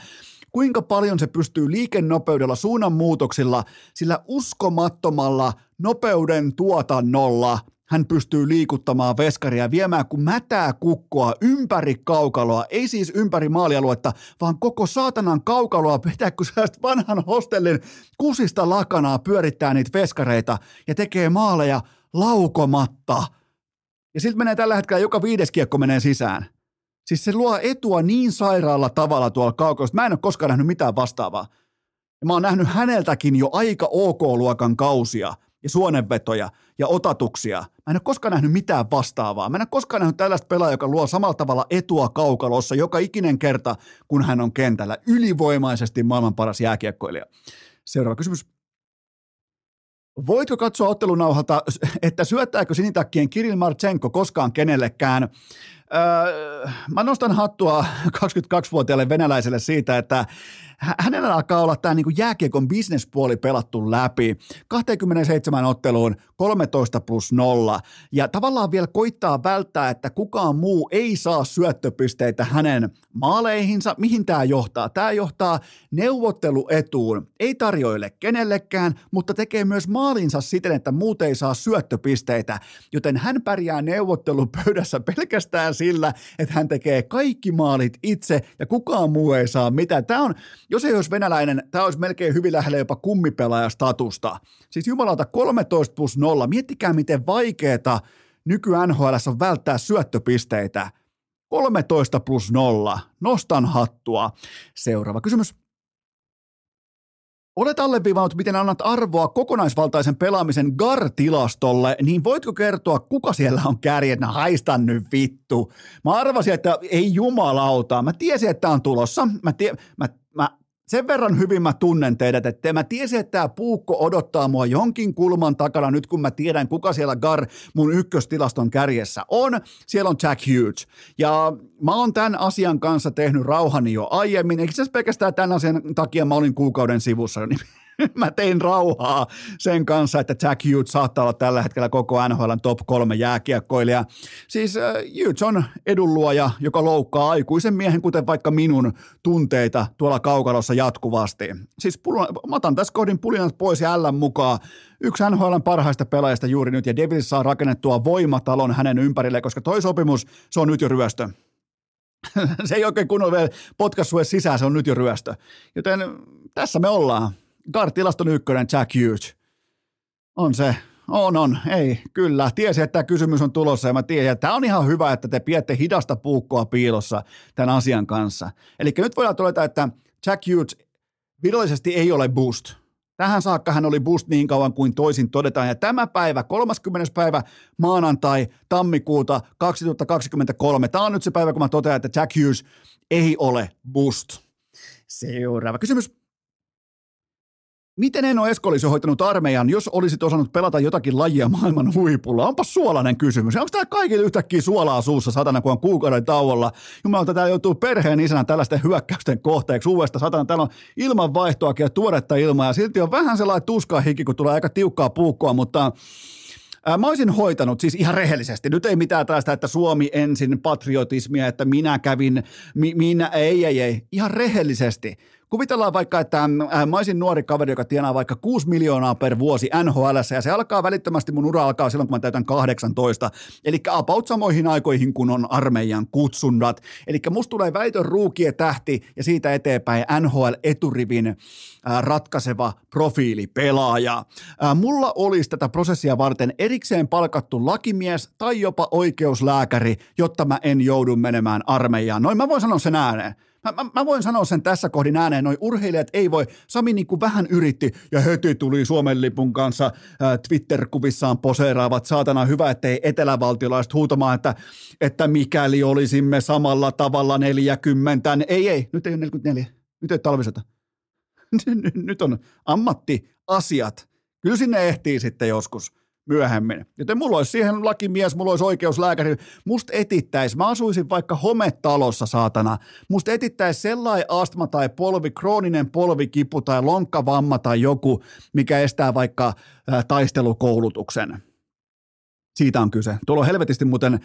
kuinka paljon se pystyy liikennopeudella, suunnanmuutoksilla, sillä uskomattomalla nopeuden tuotannolla hän pystyy liikuttamaan veskaria viemään kuin mätää kukkoa ympäri kaukaloa, ei siis ympäri maalialuetta, vaan koko saatanan kaukaloa pitää, kun sä vanhan hostellin kusista lakanaa pyörittää niitä veskareita ja tekee maaleja laukomatta – ja siltä menee tällä hetkellä joka viides kiekko menee sisään. Siis se luo etua niin sairaalla tavalla tuolla kaukossa. Mä en ole koskaan nähnyt mitään vastaavaa. Ja mä oon nähnyt häneltäkin jo aika OK-luokan kausia ja suonenvetoja ja otatuksia. Mä en ole koskaan nähnyt mitään vastaavaa. Mä en ole koskaan nähnyt tällaista pelaajaa, joka luo samalla tavalla etua kaukalossa joka ikinen kerta, kun hän on kentällä. Ylivoimaisesti maailman paras jääkiekkoilija. Seuraava kysymys. Voitko katsoa ottelunauhalta, että syöttääkö sinitakkien Kirill Marchenko koskaan kenellekään? Öö, mä nostan hattua 22-vuotiaalle venäläiselle siitä, että hänellä alkaa olla tämä niinku jääkiekon bisnespuoli pelattu läpi. 27 otteluun 13 plus 0. Ja tavallaan vielä koittaa välttää, että kukaan muu ei saa syöttöpisteitä hänen maaleihinsa. Mihin tämä johtaa? Tämä johtaa neuvotteluetuun. Ei tarjoile kenellekään, mutta tekee myös maalinsa siten, että muut ei saa syöttöpisteitä. Joten hän pärjää neuvottelupöydässä pelkästään sillä, että hän tekee kaikki maalit itse ja kukaan muu ei saa mitään. Tämä on jos ei olisi venäläinen, tämä olisi melkein hyvin lähellä jopa kummipelaajastatusta. Siis jumalauta 13 plus 0. Miettikää, miten vaikeeta nyky NHL on välttää syöttöpisteitä. 13 plus 0. Nostan hattua. Seuraava kysymys. Olet alleviivannut, miten annat arvoa kokonaisvaltaisen pelaamisen GAR-tilastolle, niin voitko kertoa, kuka siellä on kärjet? No haistan nyt vittu. Mä arvasin, että ei jumalauta. Mä tiesin, että tämä on tulossa. Mä, tie, mä sen verran hyvin mä tunnen teidät, että mä tiesin, että tämä puukko odottaa mua jonkin kulman takana nyt, kun mä tiedän, kuka siellä Gar mun ykköstilaston kärjessä on. Siellä on Jack Hughes. Ja mä oon tämän asian kanssa tehnyt rauhani jo aiemmin. Eikö se pelkästään tämän asian takia mä olin kuukauden sivussa, niin mä tein rauhaa sen kanssa, että Jack Hughes saattaa olla tällä hetkellä koko NHL top kolme jääkiekkoilija. Siis äh, Hughes on edunluoja, joka loukkaa aikuisen miehen, kuten vaikka minun tunteita tuolla kaukalossa jatkuvasti. Siis pul- mä otan tässä kohdin pulinat pois ja L mukaan. Yksi NHLn parhaista pelaajista juuri nyt, ja Devils saa rakennettua voimatalon hänen ympärille, koska toi sopimus, se on nyt jo ryöstö. se ei oikein kunnolla vielä potkassu sisään, se on nyt jo ryöstö. Joten tässä me ollaan. Gar-tilaston ykkönen Jack Hughes. On se. On, on. Ei, kyllä. Tiesi, että tämä kysymys on tulossa ja mä tiesin, että tämä on ihan hyvä, että te piette hidasta puukkoa piilossa tämän asian kanssa. Eli nyt voidaan todeta, että Jack Hughes virallisesti ei ole boost. Tähän saakka hän oli boost niin kauan kuin toisin todetaan. Ja tämä päivä, 30. päivä maanantai, tammikuuta 2023, tämä on nyt se päivä, kun mä totean, että Jack Hughes ei ole boost. Seuraava kysymys. Miten Eno Esko olisi hoitanut armeijan, jos olisit osannut pelata jotakin lajia maailman huipulla? Onpa suolainen kysymys. Onko tämä kaikille yhtäkkiä suolaa suussa satana, kun on kuukauden tauolla? Jumalauta, täällä joutuu perheen isänä tällaisten hyökkäysten kohteeksi uudesta satana. Täällä on ilmanvaihtoakin ja tuoretta ilmaa ja silti on vähän sellainen tuskaa hiki, kun tulee aika tiukkaa puukkoa, mutta Mä olisin hoitanut siis ihan rehellisesti. Nyt ei mitään tällaista, että Suomi ensin patriotismia, että minä kävin, mi, minä, ei, ei, ei. Ihan rehellisesti Kuvitellaan vaikka, että äh, mä olisin nuori kaveri, joka tienaa vaikka 6 miljoonaa per vuosi NHL, ja se alkaa välittömästi, mun ura alkaa silloin, kun mä täytän 18. Eli about samoihin aikoihin, kun on armeijan kutsunnat. Eli musta tulee väitön ruukie tähti, ja siitä eteenpäin NHL-eturivin äh, ratkaiseva profiilipelaaja. Äh, mulla olisi tätä prosessia varten erikseen palkattu lakimies tai jopa oikeuslääkäri, jotta mä en joudu menemään armeijaan. Noin mä voin sanoa sen ääneen. Mä, mä, mä voin sanoa sen tässä kohdin ääneen, noi urheilijat ei voi, Sami niin kuin vähän yritti ja heti tuli Suomen lipun kanssa äh, Twitter-kuvissaan poseeraavat, saatana hyvä, ettei etelävaltiolaiset huutamaan, että, että mikäli olisimme samalla tavalla 40, ei ei, nyt ei ole 44, nyt ei ole talvisota. nyt on ammattiasiat. Kyllä sinne ehtii sitten joskus myöhemmin. Joten mulla olisi siihen lakimies, mulla olisi oikeuslääkäri. Musta etittäisi, mä asuisin vaikka hometalossa saatana. Musta etittäisi sellainen astma tai polvi, krooninen polvikipu tai lonkkavamma tai joku, mikä estää vaikka ää, taistelukoulutuksen. Siitä on kyse. Tuolla on helvetisti muuten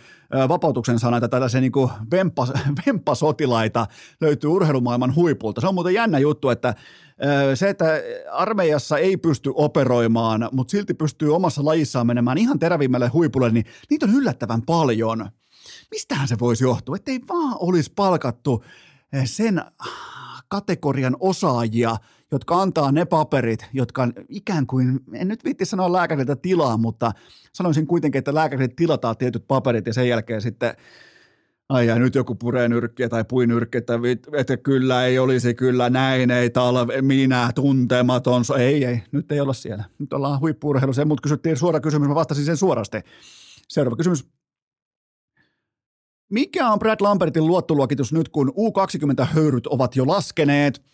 vapautuksen sana, että tällaisia niin vempas, vempasotilaita löytyy urheilumaailman huipulta. Se on muuten jännä juttu, että se, että armeijassa ei pysty operoimaan, mutta silti pystyy omassa lajissaan menemään ihan terävimmälle huipulle, niin niitä on yllättävän paljon. Mistähän se voisi johtua? Että ei vaan olisi palkattu sen kategorian osaajia, jotka antaa ne paperit, jotka ikään kuin, en nyt viitti sanoa lääkäriltä tilaa, mutta sanoisin kuitenkin, että lääkäriltä tilataan tietyt paperit ja sen jälkeen sitten ai ja nyt joku puree nyrkkiä tai puinyrkkiä, että, että kyllä ei olisi kyllä näin, ei talve, minä tuntematon, ei, ei, nyt ei olla siellä. Nyt ollaan huippuurheilussa, mutta kysyttiin suora kysymys, mä vastasin sen suorasti. Seuraava kysymys. Mikä on Brad Lambertin luottoluokitus nyt, kun U20-höyryt ovat jo laskeneet –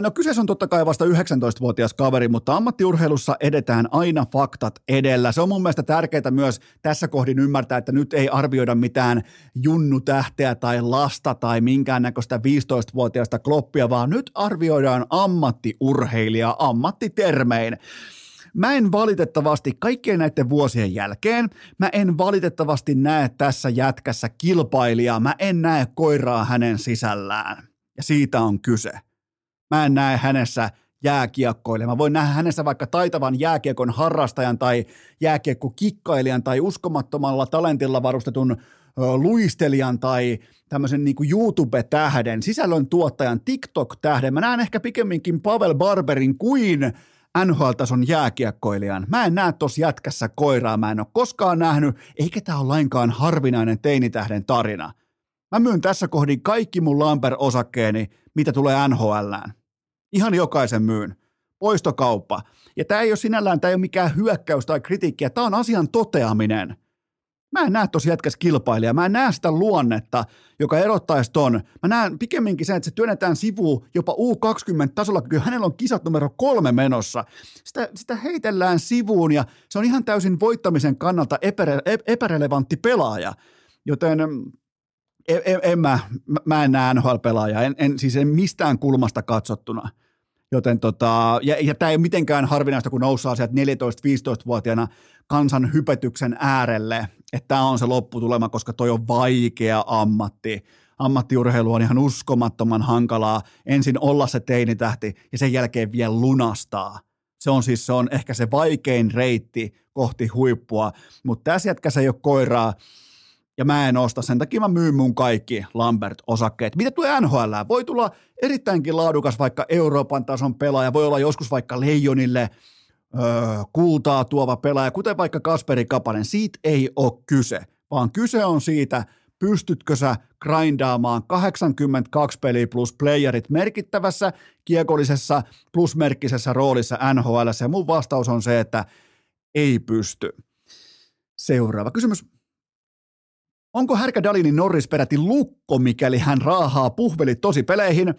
No kyseessä on totta kai vasta 19-vuotias kaveri, mutta ammattiurheilussa edetään aina faktat edellä. Se on mun mielestä tärkeää myös tässä kohdin ymmärtää, että nyt ei arvioida mitään junnutähteä tai lasta tai minkäännäköistä 15-vuotiaista kloppia, vaan nyt arvioidaan ammattiurheilijaa ammattitermein. Mä en valitettavasti kaikkien näiden vuosien jälkeen, mä en valitettavasti näe tässä jätkässä kilpailijaa, mä en näe koiraa hänen sisällään. Ja siitä on kyse. Mä en näe hänessä jääkiekkoille. Mä voin nähdä hänessä vaikka taitavan jääkiekon harrastajan tai jääkiekko-kikkailijan tai uskomattomalla talentilla varustetun luistelijan tai tämmöisen niin kuin YouTube-tähden, sisällön tuottajan, TikTok-tähden. Mä näen ehkä pikemminkin Pavel Barberin kuin NHL-tason jääkiekkoilijan. Mä en näe tuossa jätkässä koiraa, mä en ole koskaan nähnyt, eikä tämä ole lainkaan harvinainen teinitähden tarina. Mä myyn tässä kohdin kaikki mun Lamper-osakkeeni, mitä tulee NHLään. Ihan jokaisen myyn. Poistokauppa. Ja tämä ei ole sinällään, tämä ei ole mikään hyökkäys tai kritiikkiä, tämä on asian toteaminen. Mä en näe tosi jätkäs kilpailija, mä en näe sitä luonnetta, joka erottaisi ton. Mä näen pikemminkin sen, että se työnnetään sivuun jopa U20-tasolla, kun hänellä on kisat numero kolme menossa. Sitä, sitä heitellään sivuun ja se on ihan täysin voittamisen kannalta epärele- epärelevantti pelaaja. Joten en, en, mä, mä en näe NHL-pelaajaa, en, en, siis en mistään kulmasta katsottuna. Joten tota, ja, ja tämä ei ole mitenkään harvinaista, kun nousee sieltä 14-15-vuotiaana kansan hypetyksen äärelle, että tämä on se lopputulema, koska toi on vaikea ammatti. Ammattiurheilu on ihan uskomattoman hankalaa. Ensin olla se teinitähti ja sen jälkeen vielä lunastaa. Se on siis se on ehkä se vaikein reitti kohti huippua, mutta tässä jätkässä ei ole koiraa ja mä en osta. Sen takia mä myyn mun kaikki Lambert-osakkeet. Mitä tulee NHL? Voi tulla erittäinkin laadukas vaikka Euroopan tason pelaaja, voi olla joskus vaikka Leijonille öö, kultaa tuova pelaaja, kuten vaikka Kasperi Kapanen. Siitä ei ole kyse, vaan kyse on siitä, pystytkö sä grindaamaan 82 peli plus playerit merkittävässä kiekollisessa plusmerkkisessä roolissa NHL. Ja mun vastaus on se, että ei pysty. Seuraava kysymys. Onko Härkä Dalinin Norris peräti lukko, mikäli hän raahaa puhvelit tosi peleihin?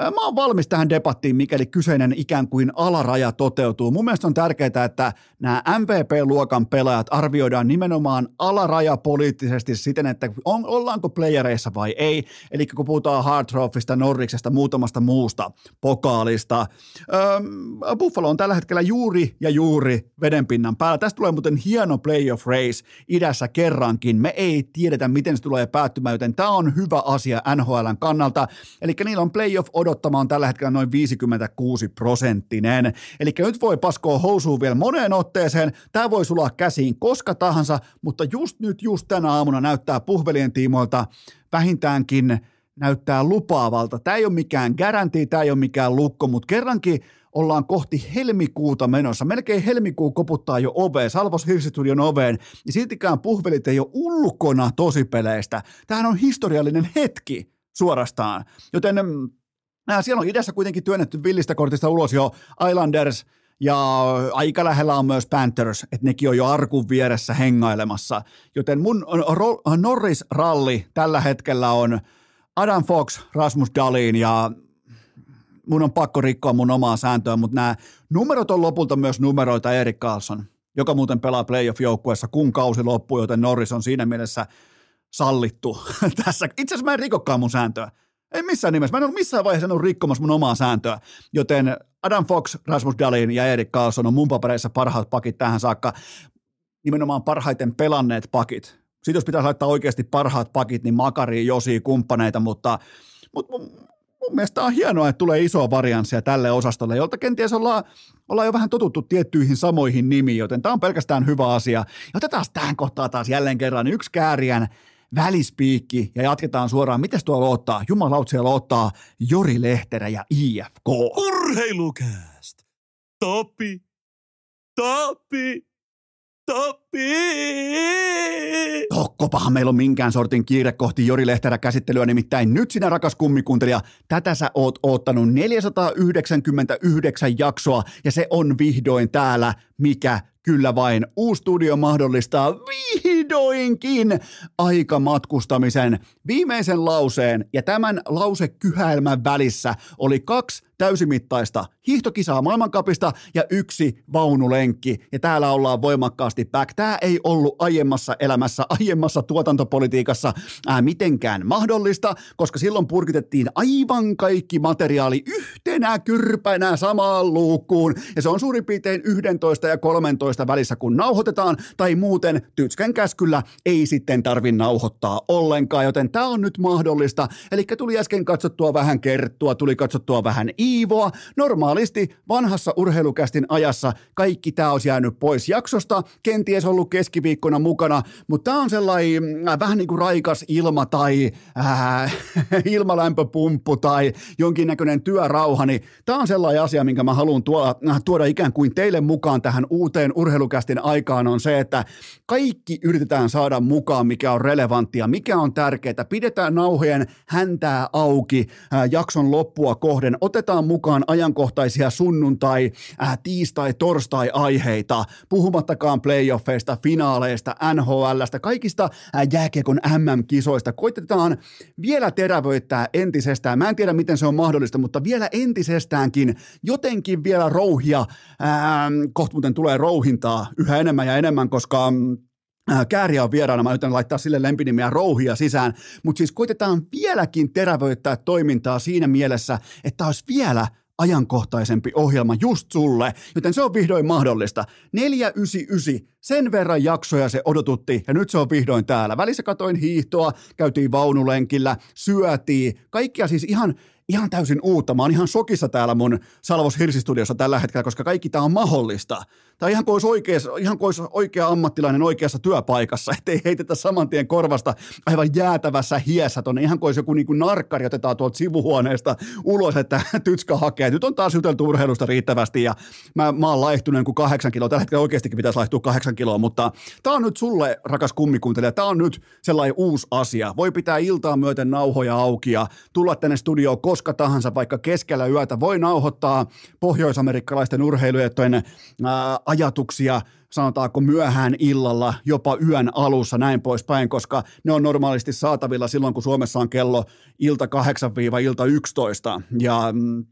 Mä oon valmis tähän debattiin, mikäli kyseinen ikään kuin alaraja toteutuu. Mun mielestä on tärkeää, että nämä MVP-luokan pelaajat arvioidaan nimenomaan alaraja poliittisesti siten, että on, ollaanko playereissa vai ei. Eli kun puhutaan Hard Trophysta, Norriksesta, muutamasta muusta pokaalista. Öö, Buffalo on tällä hetkellä juuri ja juuri vedenpinnan päällä. Tästä tulee muuten hieno playoff race idässä kerrankin. Me ei tiedetä, miten se tulee päättymään, joten tämä on hyvä asia NHLn kannalta. Eli niillä on playoff odottama on tällä hetkellä noin 56 prosenttinen. Eli nyt voi paskoa housuun vielä moneen otteeseen. Tämä voi sulaa käsiin koska tahansa, mutta just nyt, just tänä aamuna näyttää puhvelien tiimoilta vähintäänkin näyttää lupaavalta. Tämä ei ole mikään garanti, tämä ei ole mikään lukko, mutta kerrankin ollaan kohti helmikuuta menossa. Melkein helmikuu koputtaa jo oveen, Salvos Hirsistudion oveen, ja siltikään puhvelit ei ole ulkona tosipeleistä. Tämähän on historiallinen hetki suorastaan. Joten äh, siellä on idässä kuitenkin työnnetty villistä kortista ulos jo Islanders, ja aika lähellä on myös Panthers, että nekin on jo arkun vieressä hengailemassa. Joten mun Norris-ralli tällä hetkellä on Adam Fox, Rasmus Dalin ja mun on pakko rikkoa mun omaa sääntöä, mutta nämä numerot on lopulta myös numeroita Erik Carlson, joka muuten pelaa playoff-joukkueessa, kun kausi loppuu, joten Norris on siinä mielessä sallittu tässä. Itse asiassa mä en rikokkaan mun sääntöä. Ei missään nimessä. Mä en ole missään vaiheessa ollut rikkomassa mun omaa sääntöä. Joten Adam Fox, Rasmus Dalin ja Erik Carlson on mun papereissa parhaat pakit tähän saakka. Nimenomaan parhaiten pelanneet pakit. Sitten jos pitäisi laittaa oikeasti parhaat pakit, niin Makari, Josi, kumppaneita, mutta, mutta mun mielestä on hienoa, että tulee isoa varianssia tälle osastolle, jolta kenties ollaan, ollaan jo vähän totuttu tiettyihin samoihin nimiin, joten tämä on pelkästään hyvä asia. Ja otetaan tähän kohtaan taas jälleen kerran yksi kääriän välispiikki ja jatketaan suoraan. Mites tuolla ottaa? Jumalaut siellä ottaa Jori Lehterä ja IFK. Urheilukääst! Topi! Topi! Topi! Tokkopahan meillä on minkään sortin kiire kohti Jori Lehterä käsittelyä, nimittäin nyt sinä rakas kummikuntelija, tätä sä oot oottanut 499 jaksoa ja se on vihdoin täällä, mikä Kyllä vain, uusi studio mahdollistaa vihdoinkin aikamatkustamisen. Viimeisen lauseen ja tämän lausekyhäelmän välissä oli kaksi täysimittaista hiihtokisaa maailmankapista ja yksi vaunulenkki. Ja täällä ollaan voimakkaasti back. Tämä ei ollut aiemmassa elämässä, aiemmassa tuotantopolitiikassa ää, mitenkään mahdollista, koska silloin purkitettiin aivan kaikki materiaali yhtenä kyrpänä samaan luukkuun. Ja se on suurin piirtein 11 ja 13 välissä, kun nauhoitetaan, tai muuten tytskän käskyllä ei sitten tarvi nauhoittaa ollenkaan, joten tämä on nyt mahdollista. Eli tuli äsken katsottua vähän kerttua, tuli katsottua vähän Iivoa. Normaalisti vanhassa urheilukästin ajassa kaikki tämä olisi jäänyt pois jaksosta, kenties ollut keskiviikkona mukana, mutta tämä on sellainen äh, vähän niin kuin raikas ilma tai äh, ilmalämpöpumppu tai jonkinnäköinen työrauha, niin tämä on sellainen asia, minkä mä haluan tuoda, äh, tuoda ikään kuin teille mukaan tähän uuteen urheilukästin aikaan on se, että kaikki yritetään saada mukaan, mikä on relevanttia, mikä on tärkeää. Pidetään nauhojen häntää auki äh, jakson loppua kohden, otetaan otetaan mukaan ajankohtaisia sunnuntai, äh, tiistai, torstai aiheita, puhumattakaan playoffeista, finaaleista, NHLstä, kaikista äh, jääkiekon MM-kisoista. Koitetaan vielä terävöittää entisestään. Mä en tiedä, miten se on mahdollista, mutta vielä entisestäänkin jotenkin vielä rouhia. Äh, kohta muuten tulee rouhintaa yhä enemmän ja enemmän, koska mm, Kääriä on vieraana, mä yritän laittaa sille lempinimiä rouhia sisään, mutta siis koitetaan vieläkin terävöittää toimintaa siinä mielessä, että olisi vielä ajankohtaisempi ohjelma just sulle, joten se on vihdoin mahdollista. 499, sen verran jaksoja se odotutti ja nyt se on vihdoin täällä. Välissä katoin hiihtoa, käytiin vaunulenkillä, syötiin, kaikkia siis ihan ihan täysin uutta. Mä oon ihan sokissa täällä mun Salvos Hirsistudiossa tällä hetkellä, koska kaikki tämä on mahdollista. Tämä ihan kuin olisi, olisi oikea ammattilainen oikeassa työpaikassa, ettei heitetä saman tien korvasta aivan jäätävässä hiessä tonne. Ihan kuin joku niin kuin narkkari otetaan tuolta sivuhuoneesta ulos, että tytskä hakee. Nyt on taas juteltu urheilusta riittävästi ja mä, mä oon laihtunut kuin kahdeksan kiloa. Tällä hetkellä oikeastikin pitäisi laihtua kahdeksan kiloa, mutta tämä on nyt sulle, rakas kummikuuntelija, tämä on nyt sellainen uusi asia. Voi pitää iltaa myöten nauhoja auki ja tulla tänne studioon koska tahansa, vaikka keskellä yötä. Voi nauhoittaa pohjoisamerikkalaisten urheilujettojen ajatuksia, sanotaanko myöhään illalla, jopa yön alussa, näin poispäin, koska ne on normaalisti saatavilla silloin, kun Suomessa on kello ilta 8-ilta 11. Ja mm,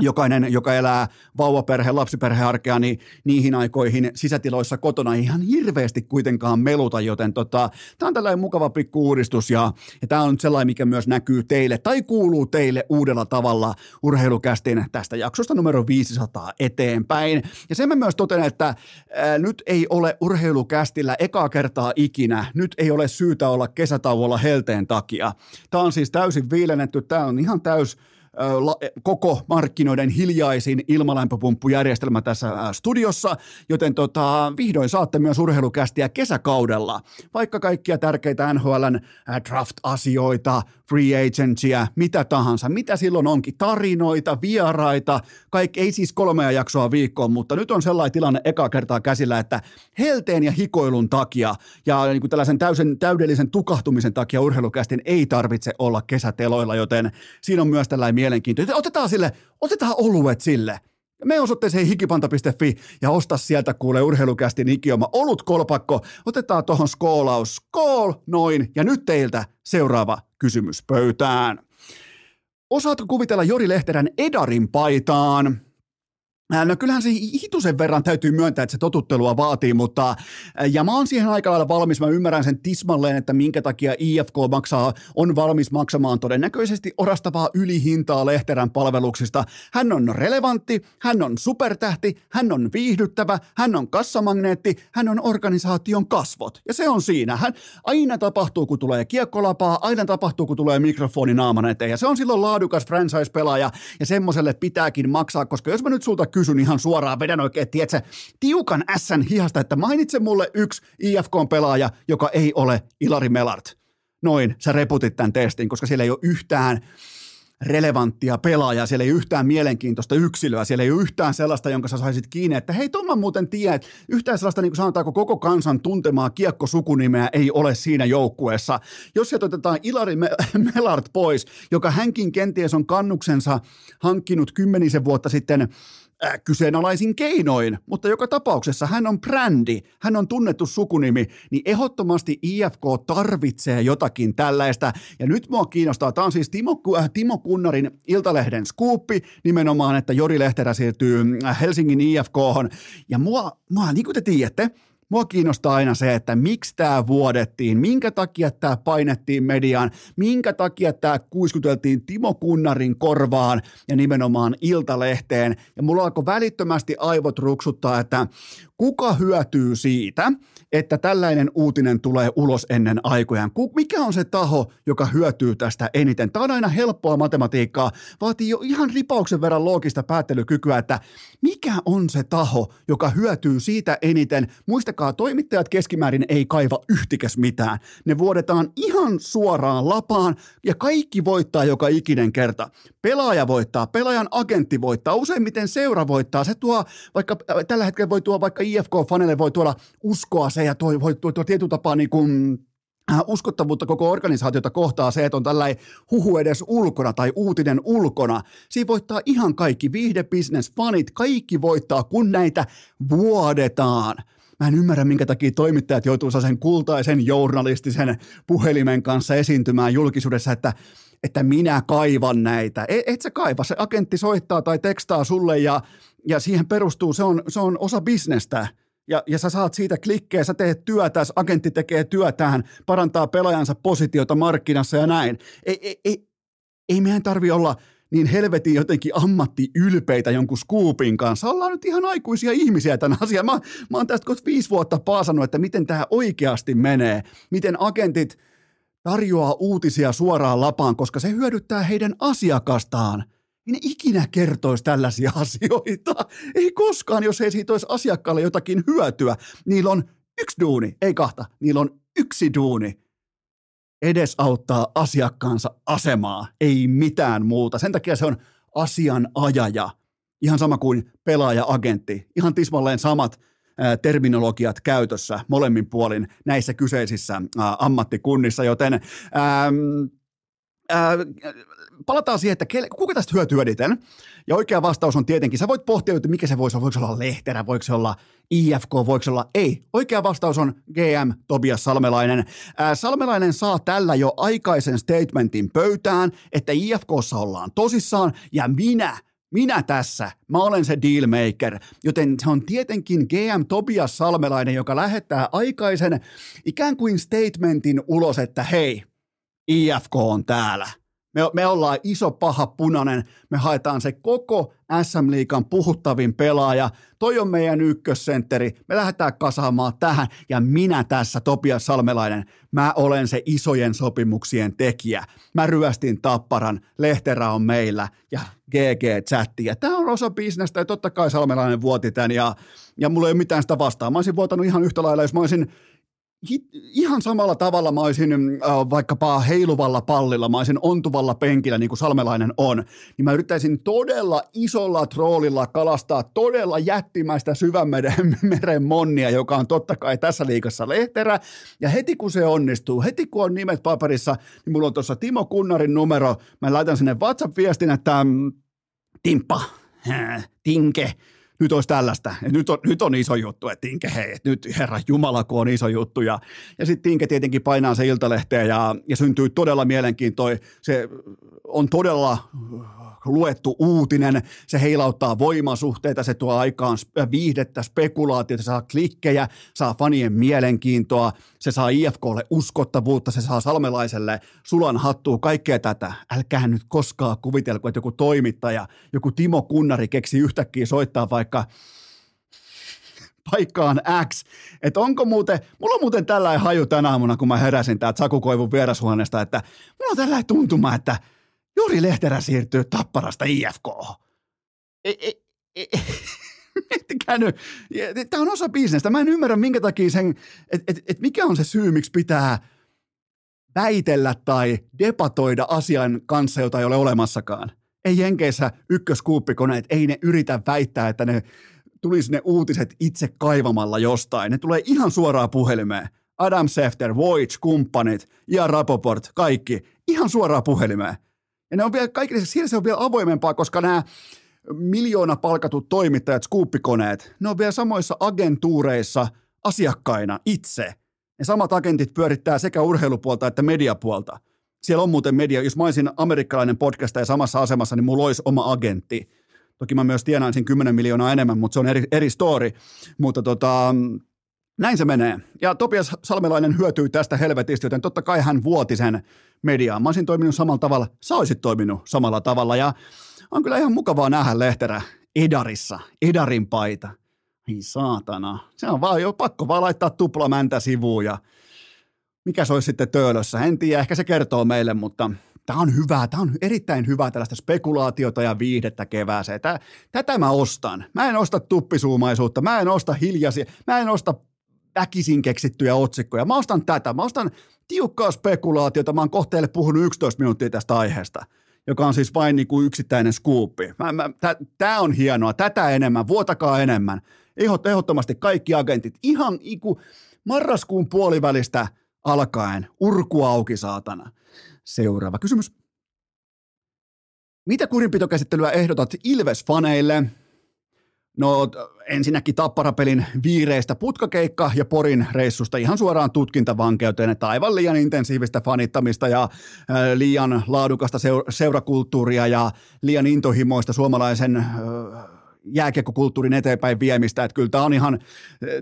jokainen, joka elää vauvaperhe, lapsiperhearkea, niin niihin aikoihin sisätiloissa kotona ei ihan hirveästi kuitenkaan meluta, joten tota, tämä on tällainen mukava pikku uudistus ja, ja tämä on sellainen, mikä myös näkyy teille tai kuuluu teille uudella tavalla urheilukästin tästä jaksosta numero 500 eteenpäin. Ja sen mä myös toten, että ää, nyt ei ole urheilukästillä ekaa kertaa ikinä, nyt ei ole syytä olla kesätauolla helteen takia. Tämä on siis täysin viilennetty, tämä on ihan täys koko markkinoiden hiljaisin ilmalämpöpumppujärjestelmä tässä studiossa, joten tota, vihdoin saatte myös urheilukästiä kesäkaudella. Vaikka kaikkia tärkeitä NHLn draft-asioita, free agentia, mitä tahansa, mitä silloin onkin, tarinoita, vieraita, kaikki, ei siis kolmea jaksoa viikkoon, mutta nyt on sellainen tilanne eka kertaa käsillä, että helteen ja hikoilun takia ja niin kuin tällaisen täysin, täydellisen tukahtumisen takia urheilukästin ei tarvitse olla kesäteloilla, joten siinä on myös tällainen mielenkiinto. Otetaan sille, otetaan oluet sille. Me osoitteeseen hikipanta.fi ja osta sieltä kuule urheilukästin ikioma olut kolpakko. Otetaan tuohon skoolaus. Skool, noin. Ja nyt teiltä seuraava kysymys pöytään. Osaatko kuvitella Jori Lehterän Edarin paitaan? No kyllähän se hitusen verran täytyy myöntää, että se totuttelua vaatii, mutta ja mä oon siihen aika lailla valmis, mä ymmärrän sen tismalleen, että minkä takia IFK maksaa, on valmis maksamaan todennäköisesti orastavaa ylihintaa Lehterän palveluksista. Hän on relevantti, hän on supertähti, hän on viihdyttävä, hän on kassamagneetti, hän on organisaation kasvot. Ja se on siinä. Hän aina tapahtuu, kun tulee kiekkolapaa, aina tapahtuu, kun tulee mikrofoni naaman eteen. Ja se on silloin laadukas franchise-pelaaja ja semmoiselle pitääkin maksaa, koska jos mä nyt sulta kysyn ihan suoraan, vedän oikein, tiedätkö, tiukan ässän hihasta, että mainitse mulle yksi IFK-pelaaja, joka ei ole Ilari Melart. Noin, sä reputit tämän testin, koska siellä ei ole yhtään relevanttia pelaajaa, siellä ei yhtään mielenkiintoista yksilöä, siellä ei ole yhtään sellaista, jonka sä saisit kiinni, että hei, tuon muuten tiedän, että yhtään sellaista, niin kuin sanotaanko koko kansan tuntemaa kiekkosukunimeä ei ole siinä joukkueessa. Jos sieltä otetaan Ilari Melart pois, joka hänkin kenties on kannuksensa hankkinut kymmenisen vuotta sitten äh, kyseenalaisin keinoin, mutta joka tapauksessa hän on brändi, hän on tunnettu sukunimi, niin ehdottomasti IFK tarvitsee jotakin tällaista. Ja nyt mua kiinnostaa, tämä on siis Timo, äh, Timo Kunnarin Iltalehden skuuppi nimenomaan, että Jori Lehterä siirtyy äh, Helsingin IFK. Ja mua, mua niin kuin te tiedätte, Mua kiinnostaa aina se, että miksi tämä vuodettiin, minkä takia tämä painettiin mediaan, minkä takia tämä kuiskuteltiin Timo Kunnarin korvaan ja nimenomaan Iltalehteen. Ja mulla alkoi välittömästi aivot ruksuttaa, että kuka hyötyy siitä, että tällainen uutinen tulee ulos ennen aikojaan? Mikä on se taho, joka hyötyy tästä eniten? Tämä on aina helppoa matematiikkaa, vaatii jo ihan ripauksen verran loogista päättelykykyä, että mikä on se taho, joka hyötyy siitä eniten? Muistakaa, toimittajat keskimäärin ei kaiva yhtikäs mitään. Ne vuodetaan ihan suoraan lapaan ja kaikki voittaa joka ikinen kerta. Pelaaja voittaa, pelaajan agentti voittaa, useimmiten seura voittaa. Se tuo, vaikka äh, tällä hetkellä voi tuoda vaikka IFK-faneille voi tuoda uskoa se ja toi, voi tuo, tuo tietyllä tapaa niin kuin, äh, uskottavuutta koko organisaatiota kohtaa se, että on tällainen huhu edes ulkona tai uutinen ulkona. Siinä voittaa ihan kaikki, viihde, business, fanit, kaikki voittaa, kun näitä vuodetaan. Mä en ymmärrä, minkä takia toimittajat joutuu sen kultaisen journalistisen puhelimen kanssa esiintymään julkisuudessa, että että minä kaivan näitä. Et, et sä kaiva, se agentti soittaa tai tekstaa sulle ja, ja siihen perustuu, se on, se on osa bisnestä. Ja, ja sä saat siitä klikkejä, sä teet työtä, agentti tekee työtään, parantaa pelaajansa positiota markkinassa ja näin. Ei, ei, ei, ei meidän tarvi olla niin helvetin jotenkin ammattiylpeitä jonkun skuupin kanssa. Ollaan nyt ihan aikuisia ihmisiä tämän asian. Mä, mä oon tästä kohta viisi vuotta paasannut, että miten tämä oikeasti menee. Miten agentit tarjoaa uutisia suoraan lapaan, koska se hyödyttää heidän asiakastaan. Ei ne ikinä kertoisi tällaisia asioita. Ei koskaan, jos ei siitä olisi asiakkaalle jotakin hyötyä. Niillä on yksi duuni, ei kahta. Niillä on yksi duuni edesauttaa asiakkaansa asemaa, ei mitään muuta. Sen takia se on asianajaja, ihan sama kuin pelaaja-agentti, ihan tismalleen samat terminologiat käytössä molemmin puolin näissä kyseisissä ammattikunnissa, joten äh, palataan siihen, että kuka tästä hyötyy eniten. Ja oikea vastaus on tietenkin, sä voit pohtia, että mikä se voisi olla, voiko se olla Lehterä, voiko se olla IFK, voiko se olla ei. Oikea vastaus on GM Tobias Salmelainen. Ää, Salmelainen saa tällä jo aikaisen statementin pöytään, että IFKssa ollaan tosissaan ja minä minä tässä, mä olen se dealmaker, joten se on tietenkin GM Tobias Salmelainen, joka lähettää aikaisen ikään kuin statementin ulos, että hei, IFK on täällä Me, me ollaan iso paha punainen, me haetaan se koko SM Liikan puhuttavin pelaaja. Toi on meidän ykkössentteri, me lähdetään kasaamaan tähän ja minä tässä, Topias Salmelainen, mä olen se isojen sopimuksien tekijä. Mä ryöstin tapparan, Lehterä on meillä ja GG-chatti. Ja tämä on osa bisnestä ja totta kai Salmelainen vuoti tämän ja, ja mulla ei ole mitään sitä vastaan. Mä olisin vuotanut ihan yhtä lailla, jos mä olisin ihan samalla tavalla mä olisin äh, vaikkapa heiluvalla pallilla, mä olisin ontuvalla penkillä niin kuin Salmelainen on, niin mä yrittäisin todella isolla troolilla kalastaa todella jättimäistä syvämeren meren monnia, joka on totta kai tässä liikassa lehterä. Ja heti kun se onnistuu, heti kun on nimet paperissa, niin mulla on tuossa Timo Kunnarin numero. Mä laitan sinne WhatsApp-viestin, että mm, Timppa, Tinke, nyt olisi tällaista, nyt on, nyt on iso juttu, että Tinke, hei, että nyt herra Jumala, kun on iso juttu. Ja, ja sitten Tinke tietenkin painaa se iltalehteen ja, ja syntyy todella mielenkiintoinen. Se on todella luettu uutinen, se heilauttaa voimasuhteita, se tuo aikaan viihdettä, spekulaatiota, se saa klikkejä, saa fanien mielenkiintoa, se saa IFKlle uskottavuutta, se saa salmelaiselle sulan hattua, kaikkea tätä. Älkää nyt koskaan kuvitelko, että joku toimittaja, joku Timo Kunnari keksi yhtäkkiä soittaa vaikka paikkaan X. Että onko muuten, mulla on muuten tällainen haju tänä aamuna, kun mä heräsin täältä Sakukoivun vierashuoneesta, että mulla on tällainen tuntuma, että – Juri Lehterä siirtyy Tapparasta IFK. Ei, ei, ei. nyt. Tämä on osa bisnestä. Mä en ymmärrä, minkä takia sen, että et, et mikä on se syy, miksi pitää väitellä tai debatoida asian kanssa, jota ei ole olemassakaan. Ei Jenkeissä ykköskuuppikoneet, ei ne yritä väittää, että ne tulisi ne uutiset itse kaivamalla jostain. Ne tulee ihan suoraan puhelimeen. Adam Sefter, Voice, kumppanit, ja Rapoport, kaikki. Ihan suoraan puhelimeen. Ja ne on vielä, kaikille, siellä se on vielä avoimempaa, koska nämä miljoona palkatut toimittajat, skuuppikoneet, ne on vielä samoissa agentuureissa asiakkaina itse. Ne samat agentit pyörittää sekä urheilupuolta että mediapuolta. Siellä on muuten media, jos mä olisin amerikkalainen podcast ja samassa asemassa, niin mulla olisi oma agentti. Toki mä myös tienaisin 10 miljoonaa enemmän, mutta se on eri, eri story. Mutta tota, näin se menee. Ja Topias Salmelainen hyötyy tästä helvetistä, joten totta kai hän vuoti sen mediaan. Mä olisin toiminut samalla tavalla, sä olisit toiminut samalla tavalla. Ja on kyllä ihan mukavaa nähdä Lehterä Edarissa, Edarin paita. Ei saatana. Se on vaan jo pakko vaan laittaa tuplamäntä sivuun ja mikä se olisi sitten töölössä. En tiedä, ehkä se kertoo meille, mutta tämä on hyvää, tämä on erittäin hyvää tällaista spekulaatiota ja viihdettä kevääseen. tätä mä ostan. Mä en osta tuppisuumaisuutta, mä en osta hiljaisia, mä en osta väkisin keksittyjä otsikkoja. Mä ostan tätä, mä ostan tiukkaa spekulaatiota, mä oon kohteelle puhunut 11 minuuttia tästä aiheesta, joka on siis vain niin kuin yksittäinen skuuppi. Tämä on hienoa, tätä enemmän, vuotakaa enemmän. Ehdottomasti kaikki agentit, ihan iku marraskuun puolivälistä alkaen, urku auki saatana. Seuraava kysymys. Mitä kurinpitokäsittelyä ehdotat Ilves-faneille? No ensinnäkin Tapparapelin viireistä putkakeikka ja Porin reissusta ihan suoraan tutkintavankeuteen, että aivan liian intensiivistä fanittamista ja liian laadukasta seurakulttuuria ja liian intohimoista suomalaisen jääkiekkokulttuurin eteenpäin viemistä, että kyllä tämä on ihan,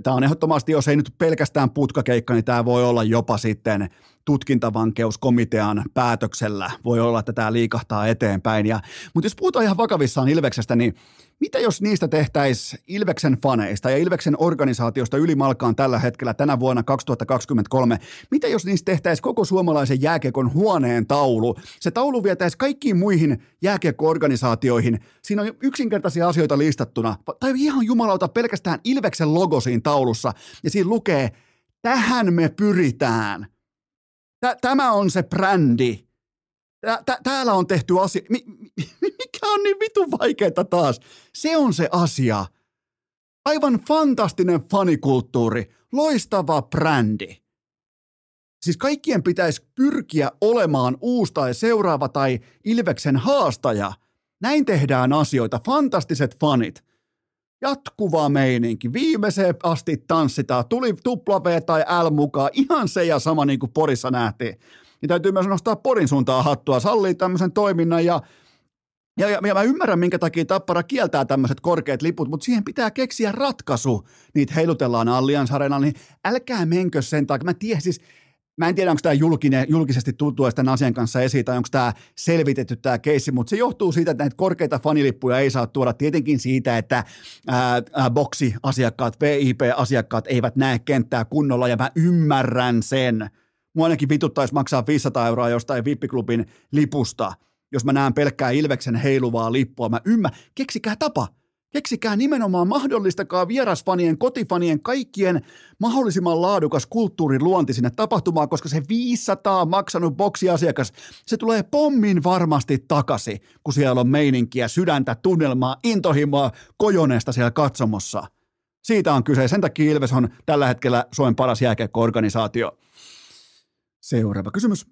tämä on ehdottomasti, jos ei nyt pelkästään putkakeikka, niin tämä voi olla jopa sitten tutkintavankeuskomitean päätöksellä, voi olla, että tämä liikahtaa eteenpäin. Ja, mutta jos puhutaan ihan vakavissaan Ilveksestä, niin mitä jos niistä tehtäisiin Ilveksen faneista ja Ilveksen organisaatiosta ylimalkaan tällä hetkellä tänä vuonna 2023? Mitä jos niistä tehtäisiin koko suomalaisen jääkiekon huoneen taulu? Se taulu vietäisi kaikkiin muihin jääkiekko-organisaatioihin. Siinä on yksinkertaisia asioita listattuna. Tai ihan jumalauta pelkästään Ilveksen logo siinä taulussa. Ja siinä lukee, tähän me pyritään. Tämä on se brändi täällä on tehty asia. Mikä on niin vitun vaikeaa taas? Se on se asia. Aivan fantastinen fanikulttuuri, loistava brändi. Siis kaikkien pitäisi pyrkiä olemaan uusi tai seuraava tai Ilveksen haastaja. Näin tehdään asioita, fantastiset fanit. Jatkuva meininki, viimeiseen asti tanssitaan, tuli tupla V tai L mukaan, ihan se ja sama niin kuin Porissa nähtiin. Niin täytyy myös nostaa Porin suuntaan hattua, sallii tämmöisen toiminnan ja ja, ja, ja mä ymmärrän, minkä takia Tappara kieltää tämmöiset korkeat liput, mutta siihen pitää keksiä ratkaisu. Niitä heilutellaan Allianz Arenalla, niin älkää menkö sen takia. Mä tiedän siis, Mä en tiedä, onko tämä julkinen, julkisesti tuttu tämän asian kanssa esiin, tai onko tämä selvitetty tämä keissi, mutta se johtuu siitä, että näitä korkeita fanilippuja ei saa tuoda tietenkin siitä, että ää, ää, boksiasiakkaat, VIP-asiakkaat eivät näe kenttää kunnolla, ja mä ymmärrän sen. Mua ainakin vituttaisi maksaa 500 euroa jostain VIP-klubin lipusta, jos mä näen pelkkää Ilveksen heiluvaa lippua. Mä ymmärrän, keksikää tapa – Keksikää nimenomaan mahdollistakaa vierasfanien, kotifanien, kaikkien mahdollisimman laadukas kulttuurin luonti sinne tapahtumaan, koska se 500 maksanut boksiasiakas, se tulee pommin varmasti takaisin, kun siellä on meininkiä, sydäntä, tunnelmaa, intohimoa kojoneesta siellä katsomossa. Siitä on kyse. Sen takia Ilves on tällä hetkellä Suomen paras jääkiekko-organisaatio. Seuraava kysymys.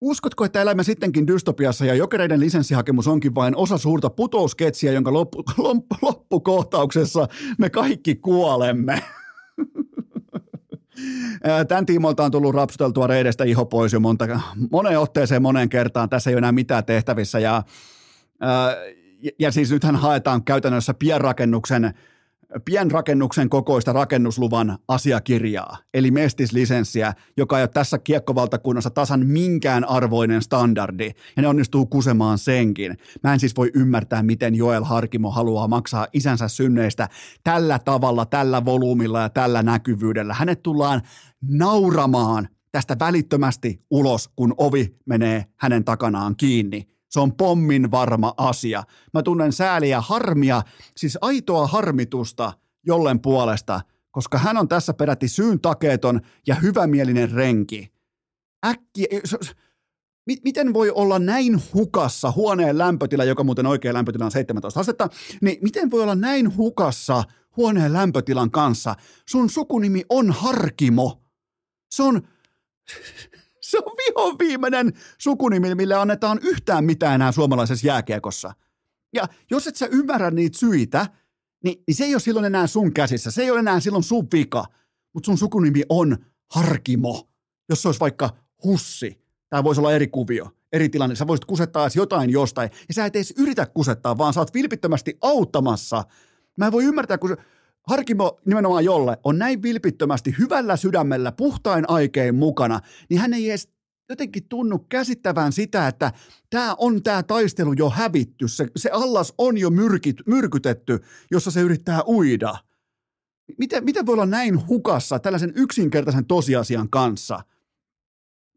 Uskotko, että elämme sittenkin dystopiassa ja jokereiden lisenssihakemus onkin vain osa suurta putousketsiä, jonka loppu, loppu, loppukohtauksessa me kaikki kuolemme? Tämän tiimoilta on tullut rapsuteltua reidestä iho pois jo monta, moneen otteeseen moneen kertaan. Tässä ei ole enää mitään tehtävissä. Ja, ja, ja siis nythän haetaan käytännössä pienrakennuksen pienrakennuksen kokoista rakennusluvan asiakirjaa, eli mestislisenssiä, joka ei ole tässä kiekkovaltakunnassa tasan minkään arvoinen standardi, ja ne onnistuu kusemaan senkin. Mä en siis voi ymmärtää, miten Joel Harkimo haluaa maksaa isänsä synneistä tällä tavalla, tällä volyymilla ja tällä näkyvyydellä. Hänet tullaan nauramaan tästä välittömästi ulos, kun ovi menee hänen takanaan kiinni. Se on pommin varma asia. Mä tunnen sääliä harmia, siis aitoa harmitusta jollen puolesta, koska hän on tässä peräti syyn takeeton ja hyvämielinen renki. Äkki, miten voi olla näin hukassa huoneen lämpötila, joka muuten oikea lämpötila on 17 astetta, niin miten voi olla näin hukassa huoneen lämpötilan kanssa? Sun sukunimi on Harkimo. Se on, se on vihon viimeinen sukunimi, mille annetaan yhtään mitään enää suomalaisessa jääkiekossa. Ja jos et sä ymmärrä niitä syitä, niin, niin se ei ole silloin enää sun käsissä. Se ei ole enää silloin sun vika. Mutta sun sukunimi on Harkimo. Jos se olisi vaikka Hussi, tämä voisi olla eri kuvio, eri tilanne. Sä voisit kusettaa jotain jostain, ja sä et edes yritä kusettaa, vaan sä oot vilpittömästi auttamassa. Mä en voi ymmärtää, kun Harkimo nimenomaan jolle on näin vilpittömästi hyvällä sydämellä puhtain aikein mukana, niin hän ei edes jotenkin tunnu käsittävän sitä, että tämä on tämä taistelu jo hävitty, se, se allas on jo myrkit, myrkytetty, jossa se yrittää uida. Miten, miten voi olla näin hukassa tällaisen yksinkertaisen tosiasian kanssa –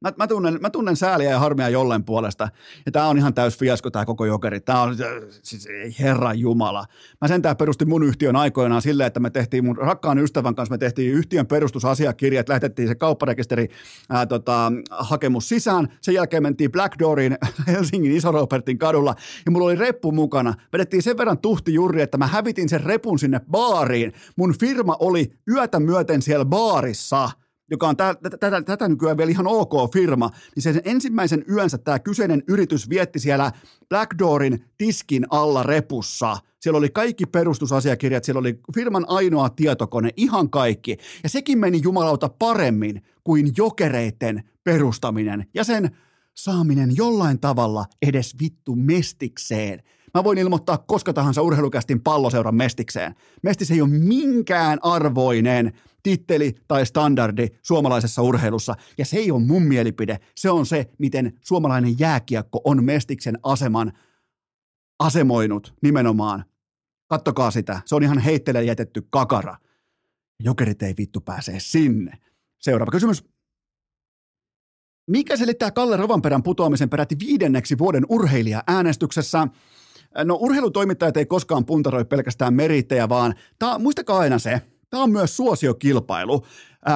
Mä, mä, tunnen, mä tunnen sääliä ja harmia jolleen puolesta. Ja tää on ihan täys fiasko tää koko jokeri. Tää on, siis ei herran jumala. Mä sentään perustin mun yhtiön aikoinaan silleen, että me tehtiin mun rakkaan ystävän kanssa, me tehtiin yhtiön perustusasiakirjat, lähetettiin se kaupparekisteri ää, tota, hakemus sisään. Sen jälkeen mentiin Blackdooriin Helsingin Iso-Robertin kadulla ja mulla oli reppu mukana. Vedettiin sen verran tuhti juuri, että mä hävitin sen repun sinne baariin. Mun firma oli yötä myöten siellä baarissa – joka on tätä, tätä, tätä nykyään vielä ihan ok firma, niin sen ensimmäisen yönsä tämä kyseinen yritys vietti siellä Blackdoorin tiskin alla repussa. Siellä oli kaikki perustusasiakirjat, siellä oli firman ainoa tietokone, ihan kaikki. Ja sekin meni jumalauta paremmin kuin jokereiden perustaminen ja sen saaminen jollain tavalla edes vittu mestikseen. Mä voin ilmoittaa koska tahansa urheilukästin palloseuran mestikseen. Mestis ei ole minkään arvoinen titteli tai standardi suomalaisessa urheilussa. Ja se ei ole mun mielipide. Se on se, miten suomalainen jääkiekko on Mestiksen aseman asemoinut nimenomaan. Kattokaa sitä. Se on ihan heittele jätetty kakara. Jokerit ei vittu pääse sinne. Seuraava kysymys. Mikä selittää Kalle Rovanperän putoamisen peräti viidenneksi vuoden urheilija-äänestyksessä? No urheilutoimittajat ei koskaan puntaroi pelkästään merittejä, vaan ta, muistakaa aina se, Tämä on myös suosiokilpailu.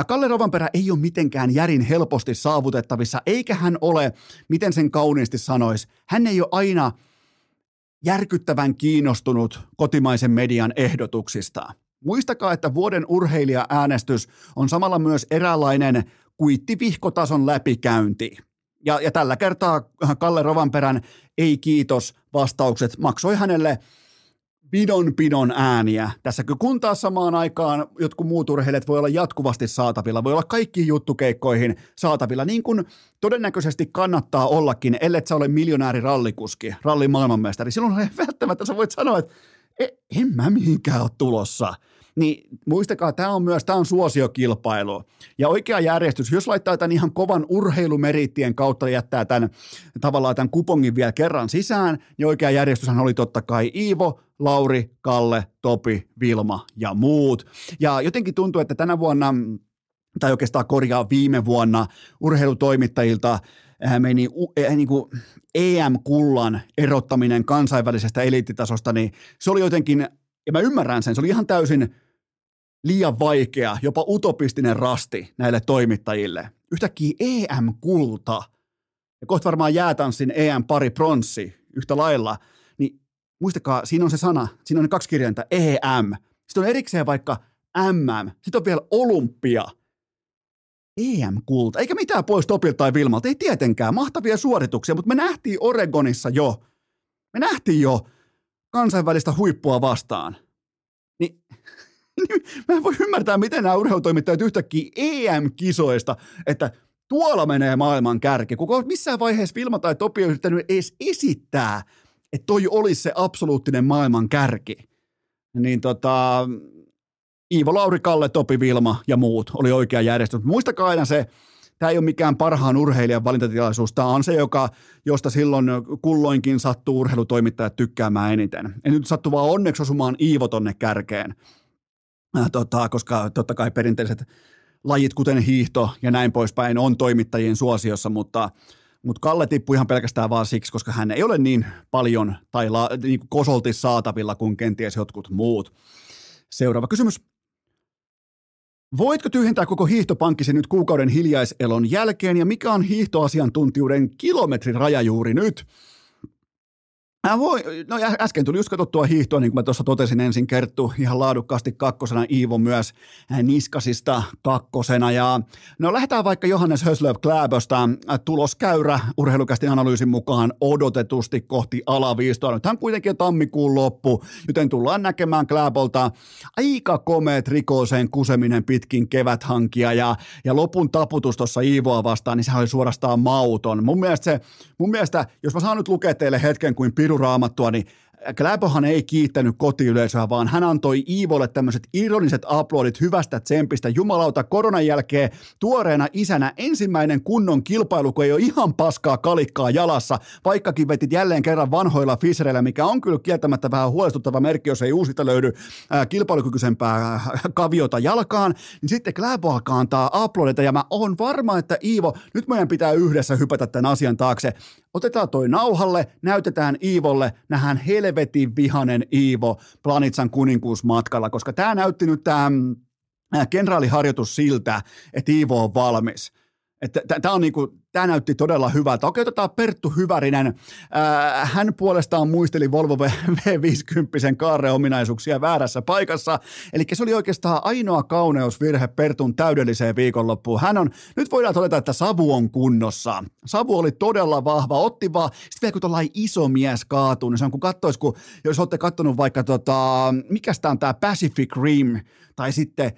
Kalle Rovanperä ei ole mitenkään järin helposti saavutettavissa, eikä hän ole, miten sen kauniisti sanoisi, hän ei ole aina järkyttävän kiinnostunut kotimaisen median ehdotuksista. Muistakaa, että vuoden urheilija-äänestys on samalla myös eräänlainen kuittivihkotason läpikäynti. Ja, ja tällä kertaa Kalle Rovanperän ei kiitos vastaukset maksoi hänelle pidon pidon ääniä. Tässä kun taas samaan aikaan jotkut muut urheilijat voi olla jatkuvasti saatavilla, voi olla kaikkiin juttukeikkoihin saatavilla, niin kuin todennäköisesti kannattaa ollakin, ellei sä ole miljonääri rallikuski, rallin maailmanmestari. Silloin välttämättä sä voit sanoa, että e, en mä mihinkään ole tulossa. Niin muistakaa, tämä on myös tämä on suosiokilpailu. Ja oikea järjestys, jos laittaa tämän ihan kovan urheilumerittien kautta jättää tämän tavallaan tämän kupongin vielä kerran sisään, niin oikea järjestyshän oli totta kai Iivo, Lauri, Kalle, Topi, Vilma ja muut. Ja jotenkin tuntuu, että tänä vuonna tai oikeastaan korjaa viime vuonna urheilutoimittajilta äh, meni äh, niin kuin EM-kullan erottaminen kansainvälisestä eliittitasosta, niin se oli jotenkin, ja mä ymmärrän sen, se oli ihan täysin liian vaikea, jopa utopistinen rasti näille toimittajille. Yhtäkkiä EM-kulta, ja kohta varmaan jäätanssin EM-pari pronssi yhtä lailla, niin muistakaa, siinä on se sana, siinä on ne kaksi kirjainta, EM. Sitten on erikseen vaikka MM, sitten on vielä olympia – EM-kulta, eikä mitään pois Topilta tai Vilmalta, ei tietenkään, mahtavia suorituksia, mutta me nähtiin Oregonissa jo, me nähtiin jo kansainvälistä huippua vastaan. Niin, mä en voi ymmärtää, miten nämä urheilutoimittajat yhtäkkiä EM-kisoista, että tuolla menee maailman kärki. Kuka missään vaiheessa Vilma tai Topi on yrittänyt edes esittää, että toi olisi se absoluuttinen maailman kärki. Niin tota, Iivo Lauri, Kalle, Topi Vilma ja muut oli oikea järjestys. Muistakaa aina se, tämä ei ole mikään parhaan urheilijan valintatilaisuus, tämä on se, joka, josta silloin kulloinkin sattuu urheilutoimittajat tykkäämään eniten. En nyt sattu vaan onneksi osumaan Iivo tonne kärkeen, äh, tota, koska totta kai perinteiset lajit, kuten hiihto ja näin poispäin, on toimittajien suosiossa, mutta mutta Kalle tippui ihan pelkästään vaan siksi, koska hän ei ole niin paljon tai la, niin kosolti saatavilla kuin kenties jotkut muut. Seuraava kysymys. Voitko tyhjentää koko hiihtopankkisi nyt kuukauden hiljaiselon jälkeen ja mikä on hiihtoasiantuntijuuden kilometriraja juuri nyt? Mä voi, no äsken tuli just katsottua hiihtoa, niin kuin mä tuossa totesin ensin Kerttu ihan laadukkaasti kakkosena, Iivo myös Niskasista kakkosena. Ja no lähdetään vaikka Johannes Höslöv Kläböstä, tuloskäyrä urheilukästin analyysin mukaan odotetusti kohti alaviistoa. Nythän kuitenkin tammikuun loppu, joten tullaan näkemään Kläbolta aika komeet rikooseen kuseminen pitkin keväthankia ja, ja lopun taputus tuossa Iivoa vastaan, niin se oli suorastaan mauton. Mun mielestä, se, mun mielestä jos mä saan nyt lukea teille hetken kuin piru piruraamattua, niin Kläbohan ei kiittänyt kotiyleisöä, vaan hän antoi Iivolle tämmöiset ironiset aplodit hyvästä tsempistä. Jumalauta, koronan jälkeen tuoreena isänä ensimmäinen kunnon kilpailu, kun ei ole ihan paskaa kalikkaa jalassa, vaikkakin vetit jälleen kerran vanhoilla fisereillä, mikä on kyllä kieltämättä vähän huolestuttava merkki, jos ei uusita löydy ää, kilpailukykyisempää kaviota jalkaan, niin sitten Kläbo alkaa antaa aplodita, ja mä oon varma, että Iivo, nyt meidän pitää yhdessä hypätä tämän asian taakse. Otetaan toi nauhalle, näytetään Iivolle, nähdään helvetin vihanen Iivo Planitsan kuninkuusmatkalla, koska tämä näytti nyt tämä kenraaliharjoitus siltä, että Iivo on valmis. Tämä niinku, näytti todella hyvältä. Okei, otetaan Perttu Hyvärinen. Ää, hän puolestaan muisteli Volvo V50 kaare-ominaisuuksia väärässä paikassa. Eli se oli oikeastaan ainoa kauneusvirhe Pertun täydelliseen viikonloppuun. Hän on, nyt voidaan todeta, että Savu on kunnossa. Savu oli todella vahva, otti vaan, sitten vielä kun tuollainen iso mies kaatuu, niin se on kun katsoisi, kun jos olette katsonut vaikka tota, mikä tämä on tämä Pacific Rim, tai sitten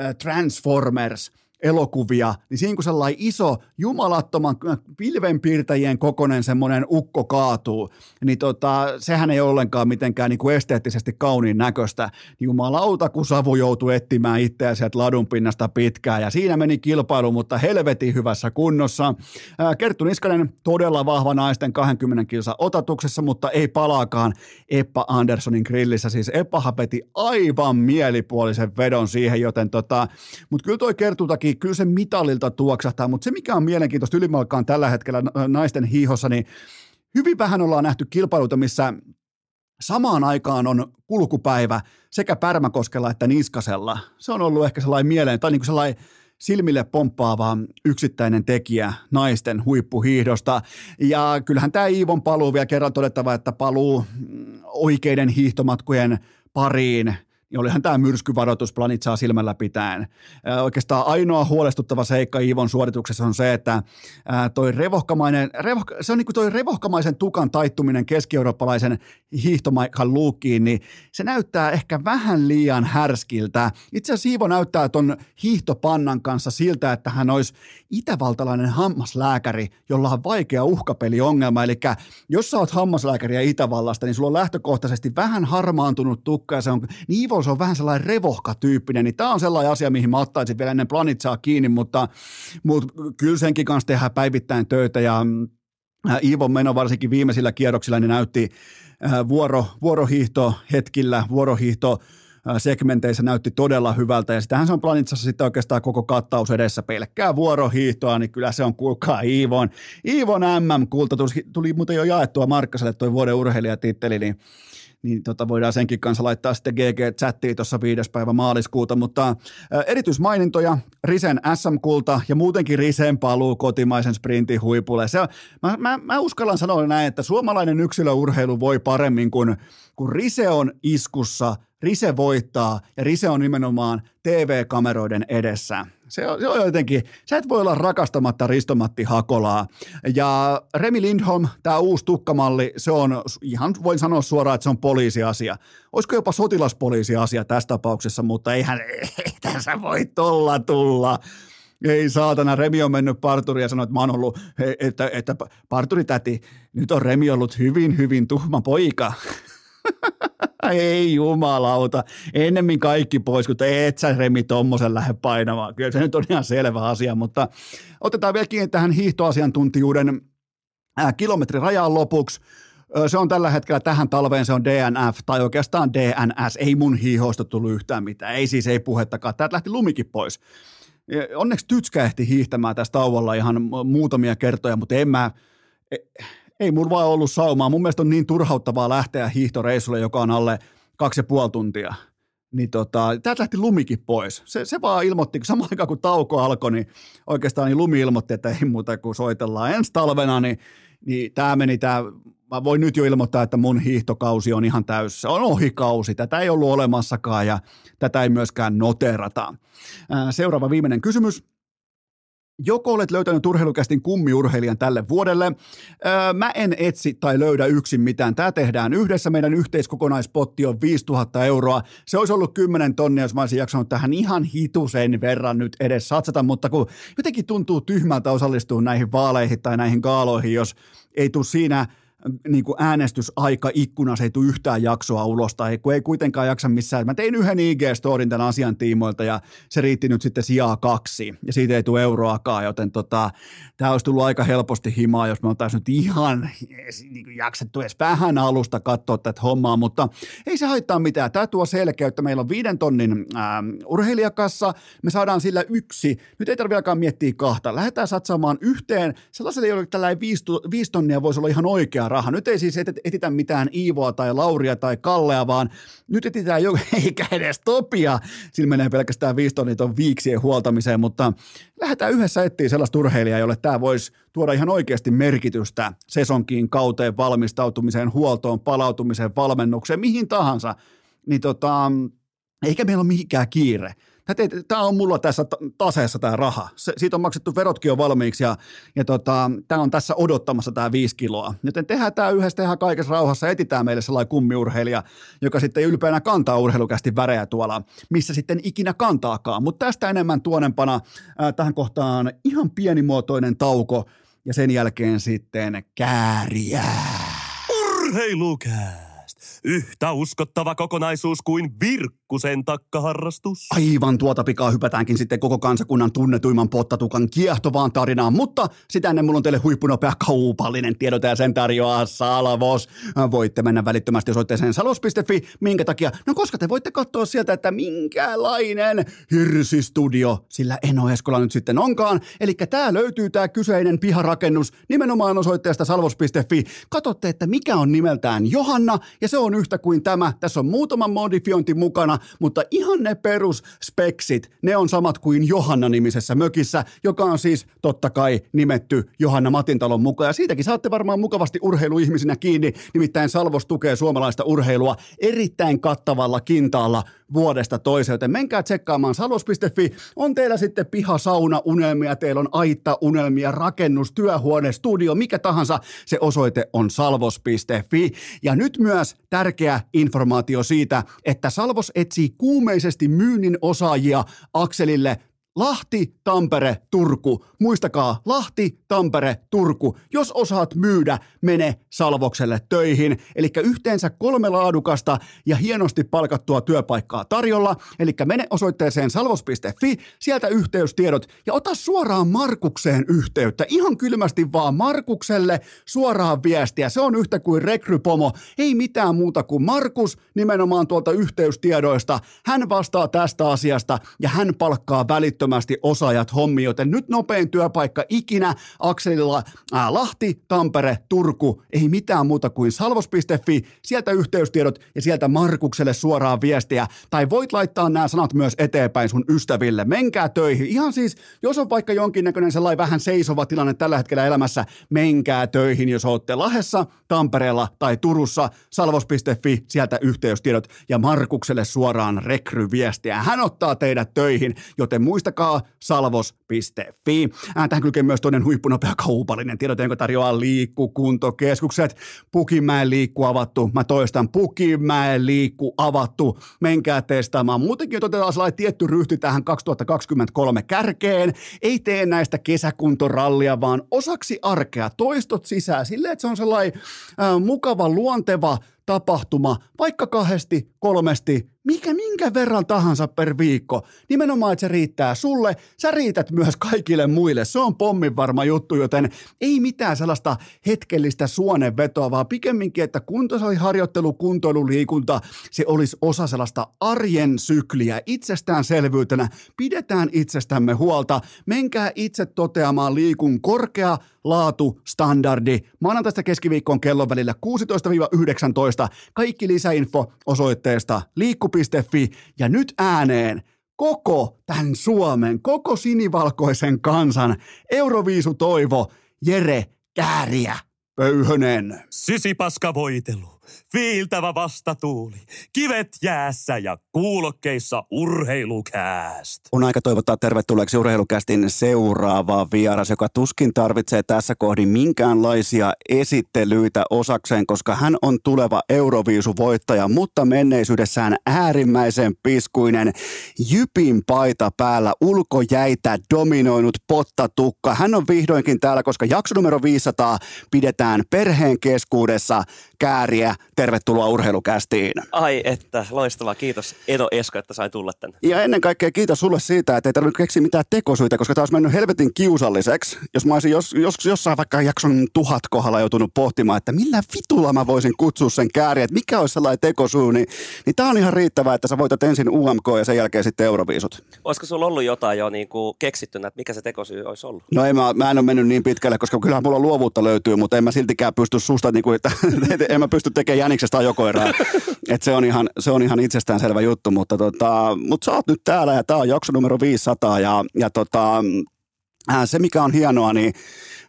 äh, Transformers – elokuvia, niin siinä kun sellainen iso jumalattoman pilvenpiirtäjien kokonen semmoinen ukko kaatuu, niin tota, sehän ei ollenkaan mitenkään niin kuin esteettisesti kauniin näköistä. Jumalauta, kun Savu joutui etsimään itseään sieltä ladun pinnasta pitkään, ja siinä meni kilpailu, mutta helvetin hyvässä kunnossa. Kerttu Niskanen todella vahva naisten 20 kilsa otatuksessa, mutta ei palaakaan Eppa Anderssonin grillissä. Siis Eppahan peti aivan mielipuolisen vedon siihen, joten tota, mutta kyllä toi Kertutakin toki kyllä se mitalilta tuoksahtaa, mutta se mikä on mielenkiintoista ylimalkaan tällä hetkellä naisten hiihossa, niin hyvin vähän ollaan nähty kilpailuita, missä samaan aikaan on kulkupäivä sekä Pärmäkoskella että Niskasella. Se on ollut ehkä sellainen mieleen, tai niin kuin sellainen silmille pomppaava yksittäinen tekijä naisten huippuhiihdosta. Ja kyllähän tämä Iivon paluu vielä kerran todettava, että paluu oikeiden hiihtomatkujen pariin niin olihan tämä myrskyvaroitus planitsaa silmällä pitäen. Oikeastaan ainoa huolestuttava seikka Iivon suorituksessa on se, että toi revohkamainen, revohka, se on niin kuin toi revohkamaisen tukan taittuminen keski-eurooppalaisen hiihtomaikan luukkiin, niin se näyttää ehkä vähän liian härskiltä. Itse asiassa Iivo näyttää ton hiihtopannan kanssa siltä, että hän olisi itävaltalainen hammaslääkäri, jolla on vaikea uhkapeliongelma. Eli jos sä oot hammaslääkäriä Itävallasta, niin sulla on lähtökohtaisesti vähän harmaantunut tukka ja se on, niin Iivo se on vähän sellainen revohka-tyyppinen, niin tämä on sellainen asia, mihin mä ottaisin vielä ennen planitsaa kiinni, mutta, mutta kyllä senkin kanssa tehdään päivittäin töitä ja äh, Iivon meno varsinkin viimeisillä kierroksilla niin näytti äh, vuoro, vuorohiihto hetkillä, vuorohiihto segmenteissä näytti todella hyvältä ja sitähän se on Planitsassa sitten oikeastaan koko kattaus edessä. Pelkkää vuorohiihtoa, niin kyllä se on kuulkaa Iivon, Iivon MM-kulta, tuli, tuli muuten jo jaettua Markkaselle tuo vuoden urheilijatitteli, niin niin tota voidaan senkin kanssa laittaa sitten GG-chattiin tuossa viides päivä maaliskuuta, mutta erityismainintoja Risen SM-kulta ja muutenkin Risen paluu kotimaisen sprintin huipulle. Se, mä, mä, mä uskallan sanoa näin, että suomalainen yksilöurheilu voi paremmin kuin, kun Rise on iskussa Rise voittaa ja Rise on nimenomaan TV-kameroiden edessä. Se on, se on jotenkin, sä et voi olla rakastamatta Ristomatti Hakolaa. Ja Remi Lindholm, tämä uusi tukkamalli, se on ihan, voin sanoa suoraan, että se on poliisiasia. Olisiko jopa sotilaspoliisiasia tässä tapauksessa, mutta eihän, ei tässä voi tolla tulla. Ei saatana, Remi on mennyt parturiin ja sanoi, että mä oon ollut, että, että parturi täti, nyt on Remi ollut hyvin, hyvin tuhma poika. Ei jumalauta. Ennemmin kaikki pois, kun et sä Remi tommosen lähde painamaan. Kyllä se nyt on ihan selvä asia, mutta otetaan vielä kiinni tähän hiihtoasiantuntijuuden kilometrirajaan lopuksi. Se on tällä hetkellä tähän talveen, se on DNF tai oikeastaan DNS. Ei mun hiihoista tullut yhtään mitään. Ei siis, ei puhettakaan. Täältä lähti lumikin pois. Onneksi Tytskä ehti hiihtämään tästä tauolla ihan muutamia kertoja, mutta en mä, e, ei mulla vaan ollut saumaa. Mun mielestä on niin turhauttavaa lähteä hiihtoreissulle, joka on alle kaksi ja puoli tuntia. Niin tota, täältä lähti lumikin pois. Se, se vaan ilmoitti, kun samaan aikaan kun tauko alkoi, niin oikeastaan niin lumi ilmoitti, että ei muuta kuin soitellaan ensi talvena, niin, niin tämä meni tämä mä voin nyt jo ilmoittaa, että mun hiihtokausi on ihan täyssä. On ohikausi, tätä ei ollut olemassakaan ja tätä ei myöskään noterata. Seuraava viimeinen kysymys. Joko olet löytänyt urheilukästin kummiurheilijan tälle vuodelle? Öö, mä en etsi tai löydä yksin mitään. Tämä tehdään yhdessä. Meidän yhteiskokonaispotti on 5000 euroa. Se olisi ollut 10 tonnia, jos mä olisin jaksanut tähän ihan hitusen verran nyt edes satsata, mutta kun jotenkin tuntuu tyhmältä osallistua näihin vaaleihin tai näihin kaaloihin, jos ei tule siinä – niin kuin äänestysaika ikkuna, se ei tule yhtään jaksoa ulos tai kun ei kuitenkaan jaksa missään. Mä tein yhden IG-storin tämän asian tiimoilta ja se riitti nyt sitten sijaa kaksi ja siitä ei tule euroakaan, joten tota, tämä olisi tullut aika helposti himaa, jos me oltaisiin nyt ihan niin jaksettu edes vähän alusta katsoa tätä hommaa, mutta ei se haittaa mitään. Tämä tuo selkeyttä. Meillä on viiden tonnin ää, urheilijakassa, me saadaan sillä yksi. Nyt ei tarvitse alkaa miettiä kahta. Lähdetään satsaamaan yhteen. Sellaiselle, jolle tällainen viisi, viisi tonnia voisi olla ihan oikea raha. Nyt ei siis etitä mitään Iivoa tai Lauria tai Kallea, vaan nyt etsitään jo, eikä edes Topia. Sillä menee pelkästään viisi tonnia ton viiksien huoltamiseen, mutta lähdetään yhdessä etsiä sellaista urheilijaa, jolle tämä voisi tuoda ihan oikeasti merkitystä sesonkiin, kauteen, valmistautumiseen, huoltoon, palautumiseen, valmennukseen, mihin tahansa. Niin tota, eikä meillä ole mihinkään kiire. Tämä on mulla tässä taseessa tämä raha. Se, siitä on maksettu verotkin jo valmiiksi ja, ja tota, tämä on tässä odottamassa tämä viisi kiloa. Joten tehdään tämä yhdessä, tehdään kaikessa rauhassa, etitään meille sellainen kummiurheilija, joka sitten ylpeänä kantaa urheilukästi värejä tuolla, missä sitten ikinä kantaakaan. Mutta tästä enemmän tuonempana äh, tähän kohtaan ihan pienimuotoinen tauko ja sen jälkeen sitten kääriä. Urheilukää! Yhtä uskottava kokonaisuus kuin Virkkusen takkaharrastus. Aivan tuota pikaa hypätäänkin sitten koko kansakunnan tunnetuimman pottatukan kiehtovaan tarinaan, mutta sitä ennen mulla on teille huippunopea kaupallinen tiedote ja sen tarjoaa Salvos. Voitte mennä välittömästi osoitteeseen salvos.fi. Minkä takia? No koska te voitte katsoa sieltä, että minkälainen hirsistudio sillä Eno Eskola nyt sitten onkaan. Eli tää löytyy tää kyseinen piharakennus nimenomaan osoitteesta salvos.fi. Katotte, että mikä on nimeltään Johanna ja se on yhtä kuin tämä. Tässä on muutama modifiointi mukana, mutta ihan ne perusspeksit, ne on samat kuin Johanna-nimisessä mökissä, joka on siis totta kai nimetty Johanna Matintalon mukaan. Ja siitäkin saatte varmaan mukavasti urheiluihmisinä kiinni, nimittäin Salvos tukee suomalaista urheilua erittäin kattavalla kintaalla vuodesta toiseen, joten menkää tsekkaamaan salvos.fi. On teillä sitten pihasauna unelmia, teillä on aitta unelmia, rakennus, työhuone, studio, mikä tahansa, se osoite on salvos.fi. Ja nyt myös tärkeä informaatio siitä, että Salvos etsii kuumeisesti myynnin osaajia Akselille Lahti, Tampere, Turku. Muistakaa, Lahti, Tampere, Turku. Jos osaat myydä, mene Salvokselle töihin. Eli yhteensä kolme laadukasta ja hienosti palkattua työpaikkaa tarjolla. Eli mene osoitteeseen salvos.fi, sieltä yhteystiedot ja ota suoraan Markukseen yhteyttä. Ihan kylmästi vaan Markukselle suoraan viestiä. Se on yhtä kuin rekrypomo. Ei mitään muuta kuin Markus nimenomaan tuolta yhteystiedoista. Hän vastaa tästä asiasta ja hän palkkaa välittömästi osaajat hommi, joten nyt nopein työpaikka ikinä Akselilla ää, Lahti, Tampere, Turku. Ei mitään muuta kuin salvos.fi, sieltä yhteystiedot ja sieltä Markukselle suoraan viestiä. Tai voit laittaa nämä sanat myös eteenpäin sun ystäville. Menkää töihin. Ihan siis, jos on vaikka jonkinnäköinen sellainen vähän seisova tilanne tällä hetkellä elämässä, menkää töihin, jos olette Lahessa, Tampereella tai Turussa. Salvos.fi, sieltä yhteystiedot ja Markukselle suoraan rekryviestiä. Hän ottaa teidät töihin, joten muistakaa salvos.fi. Tähän kylkee myös toinen huippunopea kaupallinen tiedot, jonka tarjoaa liikkukuntokeskukset. Pukimäen liikku avattu. Mä toistan, Pukimäen liikku avattu. Menkää testaamaan. Muutenkin otetaan sellainen tietty ryhti tähän 2023 kärkeen. Ei tee näistä kesäkuntorallia, vaan osaksi arkea. Toistot sisään silleen, että se on sellainen äh, mukava, luonteva tapahtuma, vaikka kahdesti, kolmesti, mikä minkä verran tahansa per viikko. Nimenomaan, että se riittää sulle, sä riität myös kaikille muille. Se on pommin varma juttu, joten ei mitään sellaista hetkellistä suonenvetoa, vaan pikemminkin, että kuntosaliharjoittelu, kuntoilu, liikunta, se olisi osa sellaista arjen sykliä, itsestäänselvyytenä. Pidetään itsestämme huolta. Menkää itse toteamaan liikun korkea laatu, standardi. Maanantaista keskiviikkoon kellon välillä 16-19. Kaikki lisäinfo osoitteesta liikku.fi ja nyt ääneen koko tämän Suomen, koko sinivalkoisen kansan Euroviisu toivo Jere Kääriä Pöyhönen. Sysipaska voitelu, viiltävä vastatuuli, kivet jäässä ja kuulokkeissa urheilukääst. On aika toivottaa tervetulleeksi urheilukästin seuraava vieras, joka tuskin tarvitsee tässä kohdin minkäänlaisia esittelyitä osakseen, koska hän on tuleva Euroviisu-voittaja, mutta menneisyydessään äärimmäisen piskuinen, jypin paita päällä, ulkojäitä dominoinut pottatukka. Hän on vihdoinkin täällä, koska jakso numero 500 pidetään perheen keskuudessa kääriä. Tervetuloa urheilukästiin. Ai että, loistavaa. Kiitos Edo Esko, että sai tulla tänne. Ja ennen kaikkea kiitos sulle siitä, että ei tarvinnut keksiä mitään tekosyitä, koska tämä olisi mennyt helvetin kiusalliseksi. Jos mä olisin jos, jos, jossain vaikka jakson tuhat kohdalla joutunut pohtimaan, että millä vitulla mä voisin kutsua sen kääriä, että mikä olisi sellainen tekosyy, niin, niin tämä on ihan riittävää, että sä voitat ensin UMK ja sen jälkeen sitten Euroviisut. Olisiko sulla ollut jotain jo niin kuin keksittynä, että mikä se tekosyy olisi ollut? No ei, mä, mä en ole mennyt niin pitkälle, koska kyllähän mulla luovuutta löytyy, mutta en mä siltikään pysty susta, niin kuin, että, en mä pysty tekemään jäniksestä ajokoiraa. Et se on ihan, se on ihan itsestäänselvä juttu, mutta, tota, mutta sä oot nyt täällä ja tämä on jakso numero 500 ja, ja tota, se mikä on hienoa, niin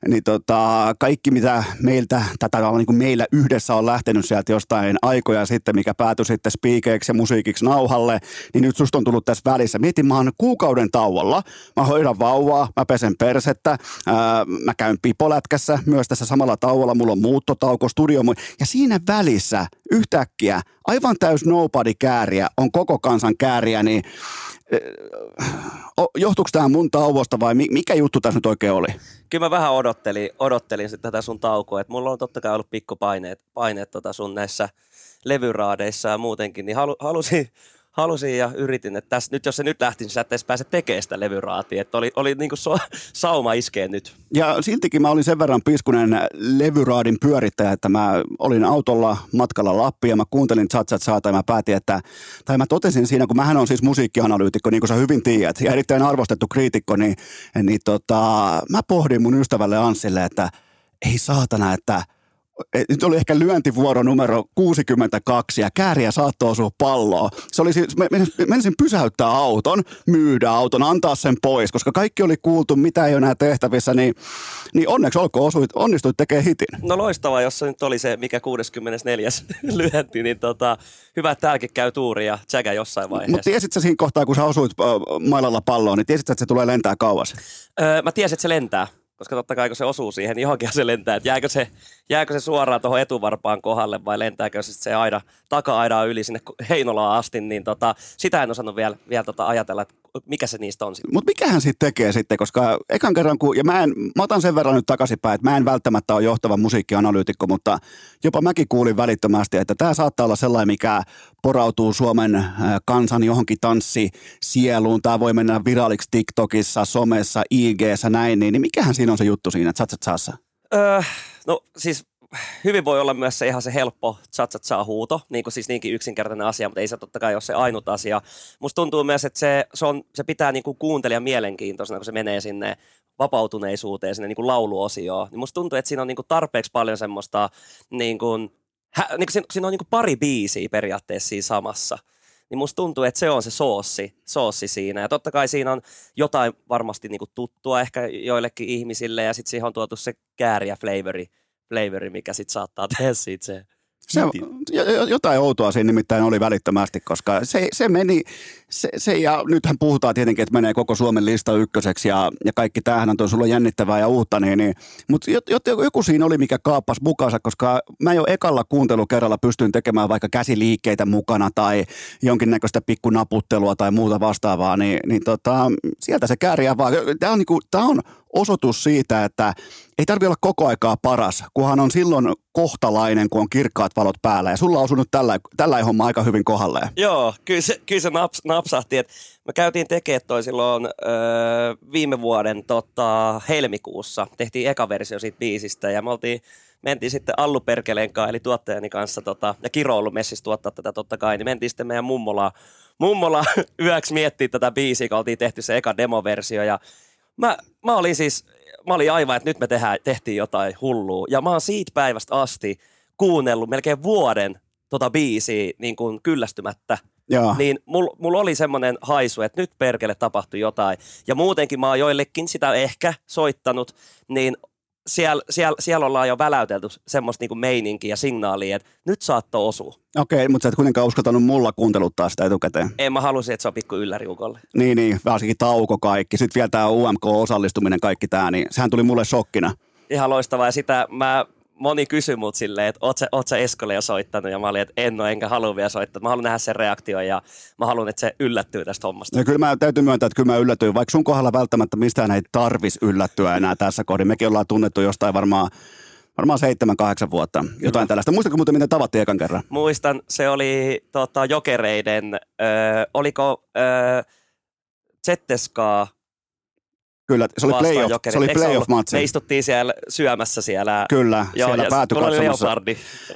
niin tota, kaikki mitä meiltä, tätä niin kuin meillä yhdessä on lähtenyt sieltä jostain aikoja sitten, mikä päätyi sitten spiikeiksi ja musiikiksi nauhalle, niin nyt susta on tullut tässä välissä. Mietin, mä oon kuukauden tauolla, mä hoidan vauvaa, mä pesen persettä, ää, mä käyn pipolätkässä myös tässä samalla tauolla, mulla on muuttotauko, studio, ja siinä välissä yhtäkkiä aivan täys nobody kääriä on koko kansan kääriä, niin johtuuko tämä mun tauosta vai mikä juttu tässä nyt oikein oli? Kyllä mä vähän odottelin, odottelin tätä sun taukoa, että mulla on totta kai ollut pikkupaineet paineet tota sun näissä levyraadeissa ja muutenkin, niin halu, halusin, halusin ja yritin, että tässä, nyt jos se nyt lähti, niin sä et edes pääse tekemään sitä levyraatia. Että oli, oli niin kuin so, sauma iskee nyt. Ja siltikin mä olin sen verran piskunen levyraadin pyörittäjä, että mä olin autolla matkalla Lappiin ja mä kuuntelin Chat Chat Saata ja mä päätin, että, tai mä totesin siinä, kun mähän on siis musiikkianalyytikko, niin kuin sä hyvin tiedät, ja erittäin arvostettu kriitikko, niin, niin tota, mä pohdin mun ystävälle Anssille, että ei saatana, että – nyt oli ehkä lyöntivuoro numero 62 ja kääriä saattoi osua palloa. Se oli siis, menisin pysäyttää auton, myydä auton, antaa sen pois, koska kaikki oli kuultu, mitä ei ole enää tehtävissä, niin, niin onneksi olkoon osuit, onnistuit tekemään hitin. No loistavaa, jos se nyt oli se, mikä 64. lyönti, niin tota, hyvä, että täälläkin käy tuuri ja tsäkä jossain vaiheessa. Mutta tiesit sä siinä kohtaa, kun sä osuit äh, mailalla palloon, niin tiesit sä, että se tulee lentää kauas? Öö, mä tiesin, että se lentää koska totta kai kun se osuu siihen, niin johonkin se lentää, että jääkö se, jääkö se suoraan tuohon etuvarpaan kohdalle vai lentääkö se, se aida, taka-aidaa yli sinne Heinolaan asti, niin tota, sitä en osannut vielä, vielä tota ajatella, että mikä se niistä on sitten. Mutta mikähän sitten tekee sitten, koska ekan kerran, kun, ja mä, en, mä otan sen verran nyt takaisinpäin, että mä en välttämättä ole johtava musiikkianalyytikko, mutta jopa mäkin kuulin välittömästi, että tämä saattaa olla sellainen, mikä porautuu Suomen äh, kansan johonkin tanssi sieluun. Tämä voi mennä viraaliksi TikTokissa, somessa, IGssä, näin, niin, niin mikähän siinä on se juttu siinä, että saassa? Öö, no siis hyvin voi olla myös se ihan se helppo saa huuto, niin kuin siis niinkin yksinkertainen asia, mutta ei se totta kai ole se ainut asia. Musta tuntuu myös, että se, se, on, se pitää niin kuin kuuntelijan mielenkiintoisena, kun se menee sinne vapautuneisuuteen, sinne niin kuin lauluosioon. Niin musta tuntuu, että siinä on niin kuin tarpeeksi paljon semmoista, niin kuin, hä, niin kuin siinä, siinä on niin kuin pari biisiä periaatteessa siinä samassa niin musta tuntuu, että se on se soossi, soossi siinä. Ja totta kai siinä on jotain varmasti niin kuin tuttua ehkä joillekin ihmisille, ja sitten siihen on tuotu se kääriä flavori, flavori mikä sitten saattaa tehdä siitä se se, jotain outoa siinä nimittäin oli välittömästi, koska se, se meni, se, se, ja nythän puhutaan tietenkin, että menee koko Suomen lista ykköseksi ja, ja kaikki tämähän on sulla jännittävää ja uutta, niin, niin mutta joku siinä oli, mikä kaappasi mukansa, koska mä jo ekalla kuuntelukerralla pystyin tekemään vaikka käsiliikkeitä mukana tai jonkinnäköistä pikkunaputtelua tai muuta vastaavaa, niin, niin tota, sieltä se kääriä vaan. Tämä on, niinku, tää on osoitus siitä, että ei tarvi olla koko aikaa paras, kunhan on silloin kohtalainen, kun on kirkkaat valot päällä. Ja sulla on osunut tällä, tällä homma aika hyvin kohdalleen. Joo, kyllä se, kyllä se naps, napsahti. Että me käytiin tekemään toi silloin öö, viime vuoden tota, helmikuussa. Tehtiin eka versio siitä biisistä ja me oltiin mentiin sitten Allu Perkeleen kanssa, eli tuottajani kanssa, tota, ja Kiro on ollut messissä tuottaa tätä totta kai, niin mentiin sitten meidän mummola, mummola yöksi miettiä tätä biisiä, kun oltiin tehty se eka demoversio, ja mä, mä olin siis, mä olin aivan, että nyt me tehdään, tehtiin jotain hullua. Ja mä oon siitä päivästä asti kuunnellut melkein vuoden tota biisiä niin kuin kyllästymättä. Joo. Niin mulla mul oli semmoinen haisu, että nyt perkele tapahtui jotain. Ja muutenkin mä oon joillekin sitä ehkä soittanut, niin siellä, siellä, siellä ollaan jo väläytelty semmoista niinku meininkiä ja signaalia, että nyt saattoi osua. Okei, okay, mutta sä et kuitenkaan uskaltanut mulla kuunteluttaa sitä etukäteen. En mä halusin, että se on pikku ylläriukolle. Niin, niin, varsinkin tauko kaikki. Sitten vielä tämä UMK-osallistuminen, kaikki tämä, niin sehän tuli mulle shokkina. Ihan loistavaa ja sitä mä moni kysyi mut silleen, että oot sä, oot sä Eskolle jo soittanut? Ja mä olin, että en ole, enkä halua vielä soittaa. Mä haluan nähdä sen reaktion ja mä haluan, että se yllättyy tästä hommasta. Ja kyllä mä täytyy myöntää, että kyllä mä yllätyin. Vaikka sun kohdalla välttämättä mistään ei tarvis yllättyä enää tässä kohdin. Mekin ollaan tunnettu jostain varmaan varmaan seitsemän, kahdeksan vuotta. Jotain Kyllä. tällaista. Muistatko muuten, miten tavattiin ekan kerran? Muistan, se oli tota, jokereiden, ö, oliko ö, Zetteskaa Kyllä, se oli playoff, se oli playoff matsi. Me istuttiin siellä syömässä siellä. Kyllä, Joo, siellä päätykatsomassa.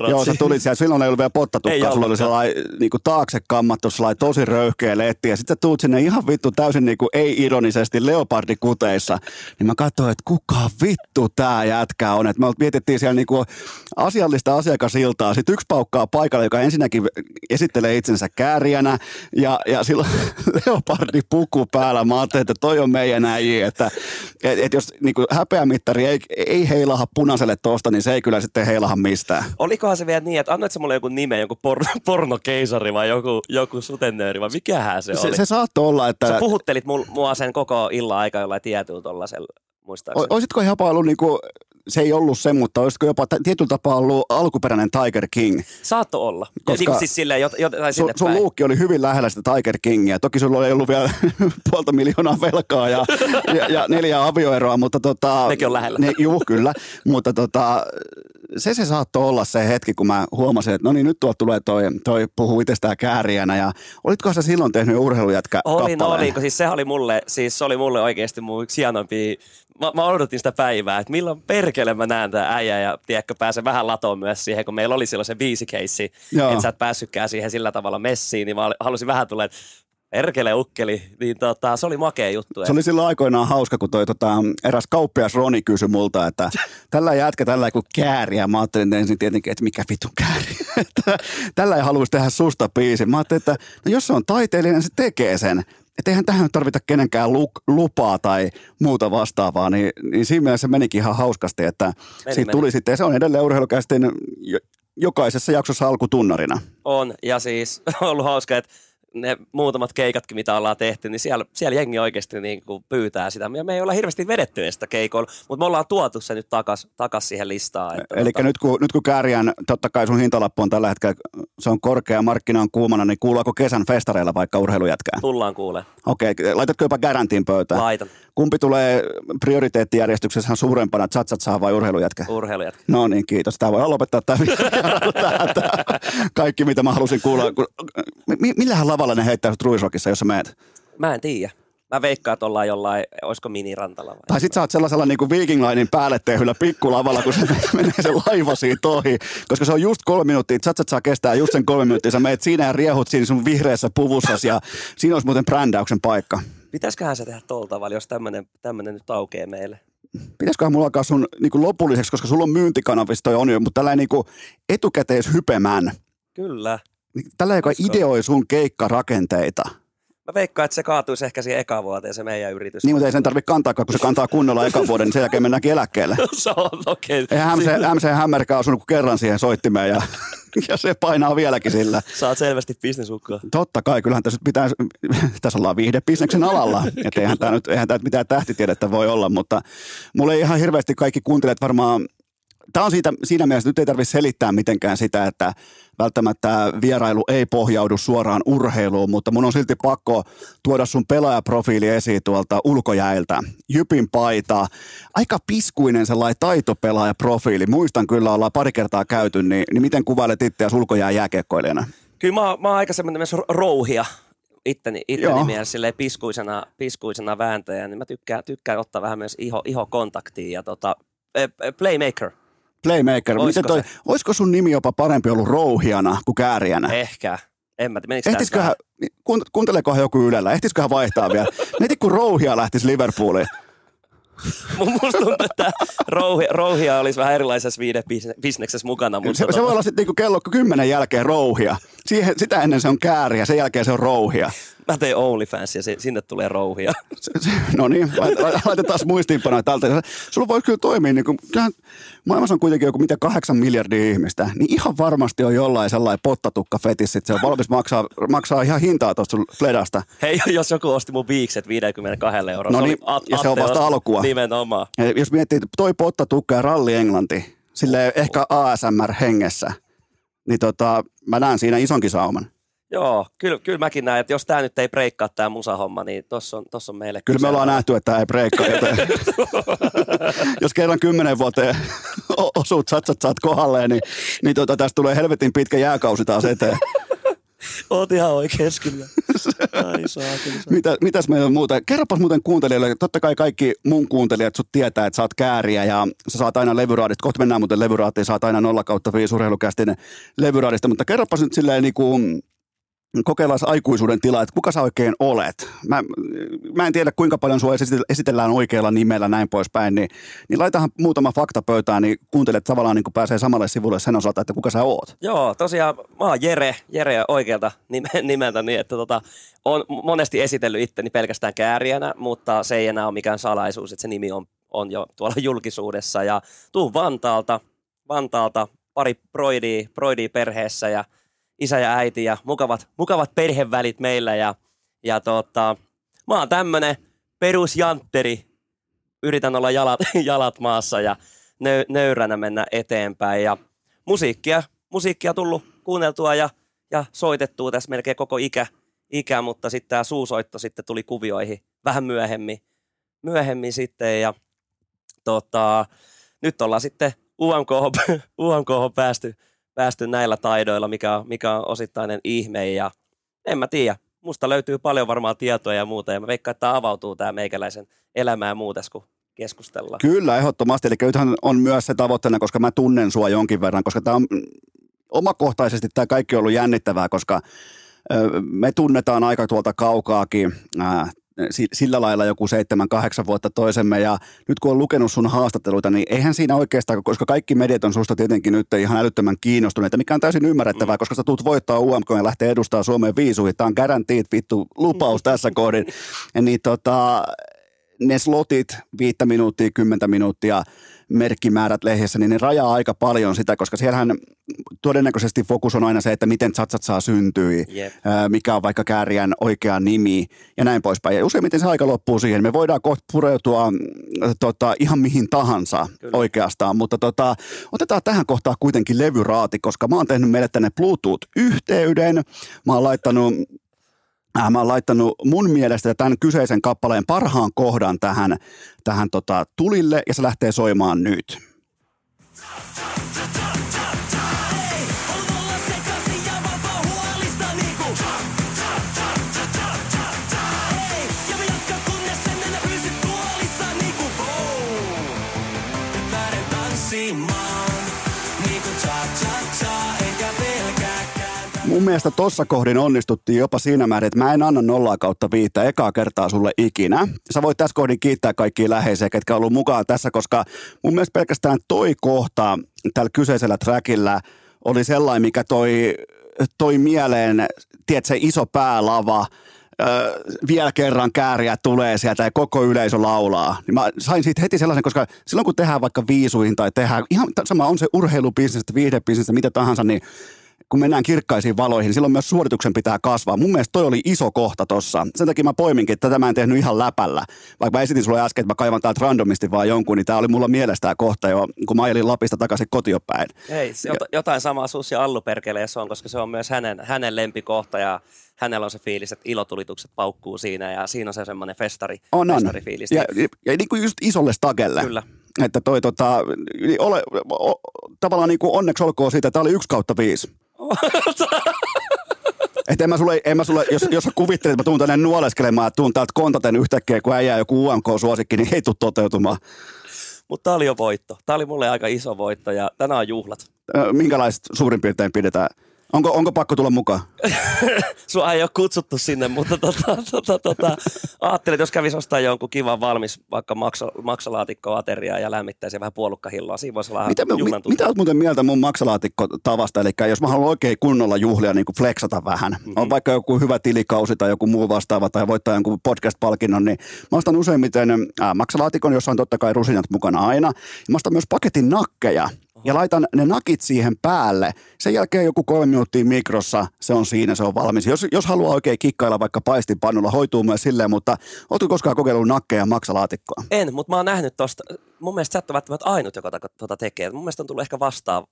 Joo, sä tulit siellä, silloin ei ollut vielä pottatukkaa, sulla oli sellainen niin kuin taakse kammattu sellainen tosi röyhkeä letti ja sitten tuut sinne ihan vittu täysin niin kuin ei-ironisesti leopardikuteissa. Niin mä katsoin, että kuka vittu tää jätkä on. Että me mietittiin siellä niin kuin asiallista asiakasiltaa. Sitten yksi paukkaa paikalle, joka ensinnäkin esittelee itsensä kääriänä ja, ja silloin leopardipuku päällä. Mä ajattelin, että toi on meidän äijä, että et, et jos niin kuin häpeämittari ei, ei heilaha punaiselle tosta, niin se ei kyllä sitten heilaha mistään. Olikohan se vielä niin, että annoit mulle joku nime, joku por, pornokeisari vai joku, joku sutennööri vai mikähän se, se oli? Se saattoi olla, että... Sä puhuttelit mua sen koko illan aika jollain tietyllä tuollaisella muistaakseni. Olisitko jopa ollut niinku se ei ollut se, mutta olisiko jopa tietyllä tapaa ollut alkuperäinen Tiger King? Saatto olla. Koska siis silleen, jot, jot, sun, sun luukki oli hyvin lähellä sitä Tiger Kingia. Toki sulla ei ollut vielä puolta miljoonaa velkaa ja, ja, ja neljä avioeroa, mutta tota... Nekin on lähellä. Ne, juu, kyllä. mutta tota, se se saattoi olla se hetki, kun mä huomasin, että no niin, nyt tuolta tulee toi, toi puhuu itsestään kääriänä. Ja olitko sä silloin tehnyt urheilujätkä Oli, no oli, siis se oli mulle, siis se oli mulle oikeasti mun yksi hienompia mä, mä odotin sitä päivää, että milloin perkele mä näen tämän äijä ja tiedätkö, pääsen vähän latoon myös siihen, kun meillä oli silloin se viisi keissi, että sä et päässytkään siihen sillä tavalla messiin, niin mä halusin vähän tulla, että perkele ukkeli, niin tota, se oli makea juttu. Se oli silloin aikoinaan hauska, kun toi tota, eräs kauppias Roni kysyi multa, että tällä jätkä tällä kuin kääriä. Mä ajattelin ensin tietenkin, että mikä vitun kääri. tällä ei haluaisi tehdä susta biisin. Mä ajattelin, että no jos se on taiteilija, niin se tekee sen että eihän tähän tarvita kenenkään lupaa tai muuta vastaavaa, niin, niin siinä mielessä menikin ihan hauskasti, että meni, siitä meni. tuli sitten, se on edelleen urheilukästin jokaisessa jaksossa alkutunnarina. On, ja siis on ollut hauska, että ne muutamat keikatkin, mitä ollaan tehty, niin siellä, siellä jengi oikeasti niin kuin pyytää sitä. Ja me ei olla hirveästi vedetty sitä keikolla, mutta me ollaan tuotu se nyt takas, takas siihen listaan. Että Eli tota, nyt kun, nyt kun Kääriän, totta kai sun hintalappu on tällä hetkellä, se on korkea ja markkina on kuumana, niin kuuluuko kesän festareilla vaikka urheilujätkään? tullaan kuulee. Okei, laitatko jopa garantin pöytään? Laitan Kumpi tulee prioriteettijärjestyksessä suurempana, chatsat saa vai urheilujätkä? urheilijat. No niin, kiitos. Tämä voi lopettaa tämä vierailu tähän. Tämä- Kaikki, mitä mä halusin kuulla. Mi- millähän lavalla ne heittää sut Ruisrockissa, jos sä meet? Mä en tiedä. Mä veikkaan, että ollaan jollain, olisiko minirantalla vai? Tai sit sä oot sellaisella niin Viking Linein päälle tehyllä pikkulavalla, kun se menee se laiva siitä ohi. Koska se on just kolme minuuttia, chatsat saa kestää just sen kolme minuuttia. Sä meet siinä ja riehut siinä sun vihreässä puvussasi ja siinä olisi muuten brändäyksen paikka. Pitäisiköhän se tehdä tuolla tavalla, jos tämmönen, tämmönen nyt aukeaa meille? Pitäisiköhän mulla alkaa sun niin kuin lopulliseksi, koska sulla on myyntikanavissa toi on jo, mutta tällainen niin kuin etukäteishypemän. Kyllä. Tällä, joka Uskon. ideoi sun keikkarakenteita. Mä veikkaan, että se kaatuisi ehkä siihen eka vuoteen se meidän yritys. Niin, mutta ei sen tarvitse kantaa, kun se kantaa kunnolla eka vuoden, niin sen jälkeen mennäänkin eläkkeelle. se on okei. Eihän MC, MC Hämmerkään osunut kuin kerran siihen soittimeen ja, ja se painaa vieläkin sillä. Saat selvästi bisnesukkoa. Totta kai, kyllähän tässä pitää, tässä ollaan viihdebisneksen alalla, että eihän tämä nyt, eihän tämä nyt mitään tähtitiedettä voi olla, mutta mulle ei ihan hirveästi kaikki kuuntelijat varmaan, tämä on siitä, siinä mielessä, nyt ei tarvitse selittää mitenkään sitä, että välttämättä vierailu ei pohjaudu suoraan urheiluun, mutta mun on silti pakko tuoda sun pelaajaprofiili esiin tuolta ulkojäiltä. Jypin paita, aika piskuinen sellainen taitopelaajaprofiili. Muistan kyllä, ollaan pari kertaa käyty, niin, niin miten kuvailet itseäsi ulkojää jääkiekkoilijana? Kyllä mä, mä oon aika semmoinen myös rouhia itteni, Joo. itteni mielessä silleen piskuisena, piskuisena vääntäjä, niin mä tykkään, tykkään ottaa vähän myös iho, ihokontaktia ja tota, eh, eh, playmaker, Playmaker. Oisko Miten toi, olisiko sun nimi jopa parempi ollut rouhiana kuin kääriänä? ehkä. En mä tiedä, Ehtisiköhän, kuunt- kuunteleekohan joku ylellä, ehtisiköhän vaihtaa vielä? Mieti, kun rouhia lähtisi Liverpooliin. Mun musta tuntuu, että rouhia, rouhia olisi vähän erilaisessa viidebisneksessä mukana. Mutta Se, se voi olla sitten niinku kello kymmenen jälkeen rouhia. Siihen, sitä ennen se on kääriä, sen jälkeen se on rouhia. Mä teen OnlyFans ja se, sinne tulee rouhia. Se, se, no niin, lait- laitetaan muistiinpanoja tältä. Sulla voi kyllä toimia, niin kuin, kyllähän maailmassa on kuitenkin joku mitä kahdeksan miljardia ihmistä, niin ihan varmasti on jollain sellainen pottatukka fetissi, että se on valmis maksaa, maksaa ihan hintaa tuosta sun fledasta. Hei, jos joku osti mun viikset 52 euroa. No se niin, oli ja se on vasta alkua. Nimenomaan. Ja jos miettii, toi pottatukka ja ralli Englanti, sille ehkä ASMR-hengessä, niin tota, mä näen siinä isonkin sauman. Joo, kyllä, kyllä mäkin näen, että jos tämä nyt ei breikkaa tämä musahomma, niin tossa on, tossa on meille Kyllä me ollaan nähty, että tämä ei breikkaa, joten jos kerran kymmenen vuoteen osuut satsat saat kohdalle, niin, niin tota, tästä tulee helvetin pitkä jääkausi taas eteen. Oot ihan oikees kyllä. Ai saa, kyllä. Mitä, mitäs meillä on muuta? Kerropas muuten kuuntelijoille, totta kai kaikki mun kuuntelijat sut tietää, että sä oot kääriä ja sä saat aina levyraadista, kohta mennään muuten levyraattiin, saat aina 0 kautta 5 urheilukästin levyraadista, mutta kerropas nyt silleen niin kuin, kokeillaan aikuisuuden tila, että kuka sä oikein olet. Mä, mä en tiedä kuinka paljon sua esitell- esitellään oikealla nimellä näin poispäin, niin, niin laitahan muutama fakta pöytään, niin kuuntelijat tavallaan niin pääsee samalle sivulle sen osalta, että kuka sä oot. Joo, tosiaan mä oon Jere, Jere oikealta nime- nimeltä niin, että tota, on monesti esitellyt itteni pelkästään kääriänä, mutta se ei enää ole mikään salaisuus, että se nimi on, on jo tuolla julkisuudessa. Ja tuun Vantaalta, Vantaalta pari broidia, broidia perheessä ja isä ja äiti ja mukavat, mukavat perhevälit meillä. Ja, ja tota, mä oon tämmönen perusjantteri, yritän olla jalat, jalat maassa ja nö, nöyränä mennä eteenpäin. Ja musiikkia, musiikkia tullut kuunneltua ja, ja soitettua tässä melkein koko ikä, ikä mutta sitten tämä suusoitto sitten tuli kuvioihin vähän myöhemmin, myöhemmin sitten ja tota, nyt ollaan sitten UMK, UMK päästy, päästy näillä taidoilla, mikä on, mikä on osittainen ihme ja en mä tiedä. Musta löytyy paljon varmaan tietoa ja muuta ja mä veikkaan, että avautuu tämä meikäläisen elämä ja muuta, kun keskustellaan. Kyllä, ehdottomasti. Eli nythän on myös se tavoitteena, koska mä tunnen sua jonkin verran, koska tämä on mm, omakohtaisesti tämä kaikki on ollut jännittävää, koska me tunnetaan aika tuolta kaukaakin sillä lailla joku seitsemän, kahdeksan vuotta toisemme ja nyt kun on lukenut sun haastatteluita, niin eihän siinä oikeastaan, koska kaikki mediat on susta tietenkin nyt ihan älyttömän kiinnostuneita, mikä on täysin ymmärrettävää, koska sä tulet voittaa UMK ja lähtee edustaa Suomeen viisuihin. Tämä on guaranteed vittu lupaus tässä kohdin. Niin tota, ne slotit, viittä minuuttia, kymmentä minuuttia, merkkimäärät lehdessä, niin ne rajaa aika paljon sitä, koska siellähän todennäköisesti fokus on aina se, että miten satsat saa syntyä, Jep. ää, mikä on vaikka kääriän oikea nimi ja näin poispäin. Ja useimmiten se aika loppuu siihen. Me voidaan kohta pureutua tota, ihan mihin tahansa Kyllä. oikeastaan, mutta tota, otetaan tähän kohtaan kuitenkin levyraati, koska mä oon tehnyt meille tänne Bluetooth-yhteyden. Mä oon laittanut mä oon laittanut mun mielestä tämän kyseisen kappaleen parhaan kohdan tähän, tähän tota, tulille ja se lähtee soimaan nyt. Mun mielestä tossa kohdin onnistuttiin jopa siinä määrin, että mä en anna nollaa kautta viittä ekaa kertaa sulle ikinä. Sä voit tässä kohdin kiittää kaikkia läheisiä, ketkä on ollut mukaan tässä, koska mun mielestä pelkästään toi kohta tällä kyseisellä trackillä oli sellainen, mikä toi, toi mieleen, tiedätkö, iso päälava, Öö, vielä kerran kääriä tulee sieltä ja koko yleisö laulaa. Niin mä sain siitä heti sellaisen, koska silloin kun tehdään vaikka viisuihin tai tehdään, ihan sama on se urheilubisnestä, viihdebisnestä, mitä tahansa, niin kun mennään kirkkaisiin valoihin, niin silloin myös suorituksen pitää kasvaa. Mun mielestä toi oli iso kohta tossa. Sen takia mä poiminkin, että tätä mä en tehnyt ihan läpällä. Vaikka mä esitin sulle äsken, että mä kaivan täältä randomisti vaan jonkun, niin tää oli mulla mielestään kohta jo, kun mä ajelin Lapista takaisin kotiopäin. Ei, jotain samaa Susi Allu perkeleessä on, koska se on myös hänen, hänen lempikohta ja hänellä on se fiilis, että ilotulitukset paukkuu siinä ja siinä on se semmoinen festari, on, on. festarifiilis. Ja, ja, ja niin kuin just isolle stagelle. Kyllä. Että toi tota, niin ole, o, tavallaan niin kuin onneksi olkoon siitä, että tämä oli yksi kautta viisi. Että en mä sulle, en mä sulle jos, jos sä kuvittelet, että mä tuun tänne nuoleskelemaan, että tuun täältä kontaten yhtäkkiä, kun äijää joku UMK-suosikki, niin ei tule toteutumaan. Mutta tää oli jo voitto. Tää oli mulle aika iso voitto ja tänään on juhlat. Minkälaiset suurin piirtein pidetään? Onko, onko pakko tulla mukaan? Sua ei ole kutsuttu sinne, mutta tota, tota, tota, ajattelin, että jos kävisi ostaa jonkun kivan valmis vaikka maksa, maksalaatikkoateriaa ja lämmittäisi vähän puolukkahilloa, siinä voisi olla Mitä, mi, mitä olet muuten mieltä mun maksalaatikko-tavasta? Eli jos mä haluan oikein kunnolla juhlia niin kuin flexata vähän, mm-hmm. on vaikka joku hyvä tilikausi tai joku muu vastaava tai voittaa jonkun podcast-palkinnon, niin mä ostan useimmiten äh, maksalaatikon, jossa on totta kai rusinat mukana aina. Mä ostan myös paketin nakkeja ja laitan ne nakit siihen päälle. Sen jälkeen joku kolme minuuttia mikrossa, se on siinä, se on valmis. Jos, jos haluaa oikein kikkailla vaikka paistinpannulla, hoituu myös silleen, mutta ootko koskaan kokeillut nakkeja ja maksalaatikkoa? En, mutta mä oon nähnyt tosta, mun mielestä sä et ole välttämättä ainut, joka tota tekee. Mun mielestä on tullut ehkä vastaan,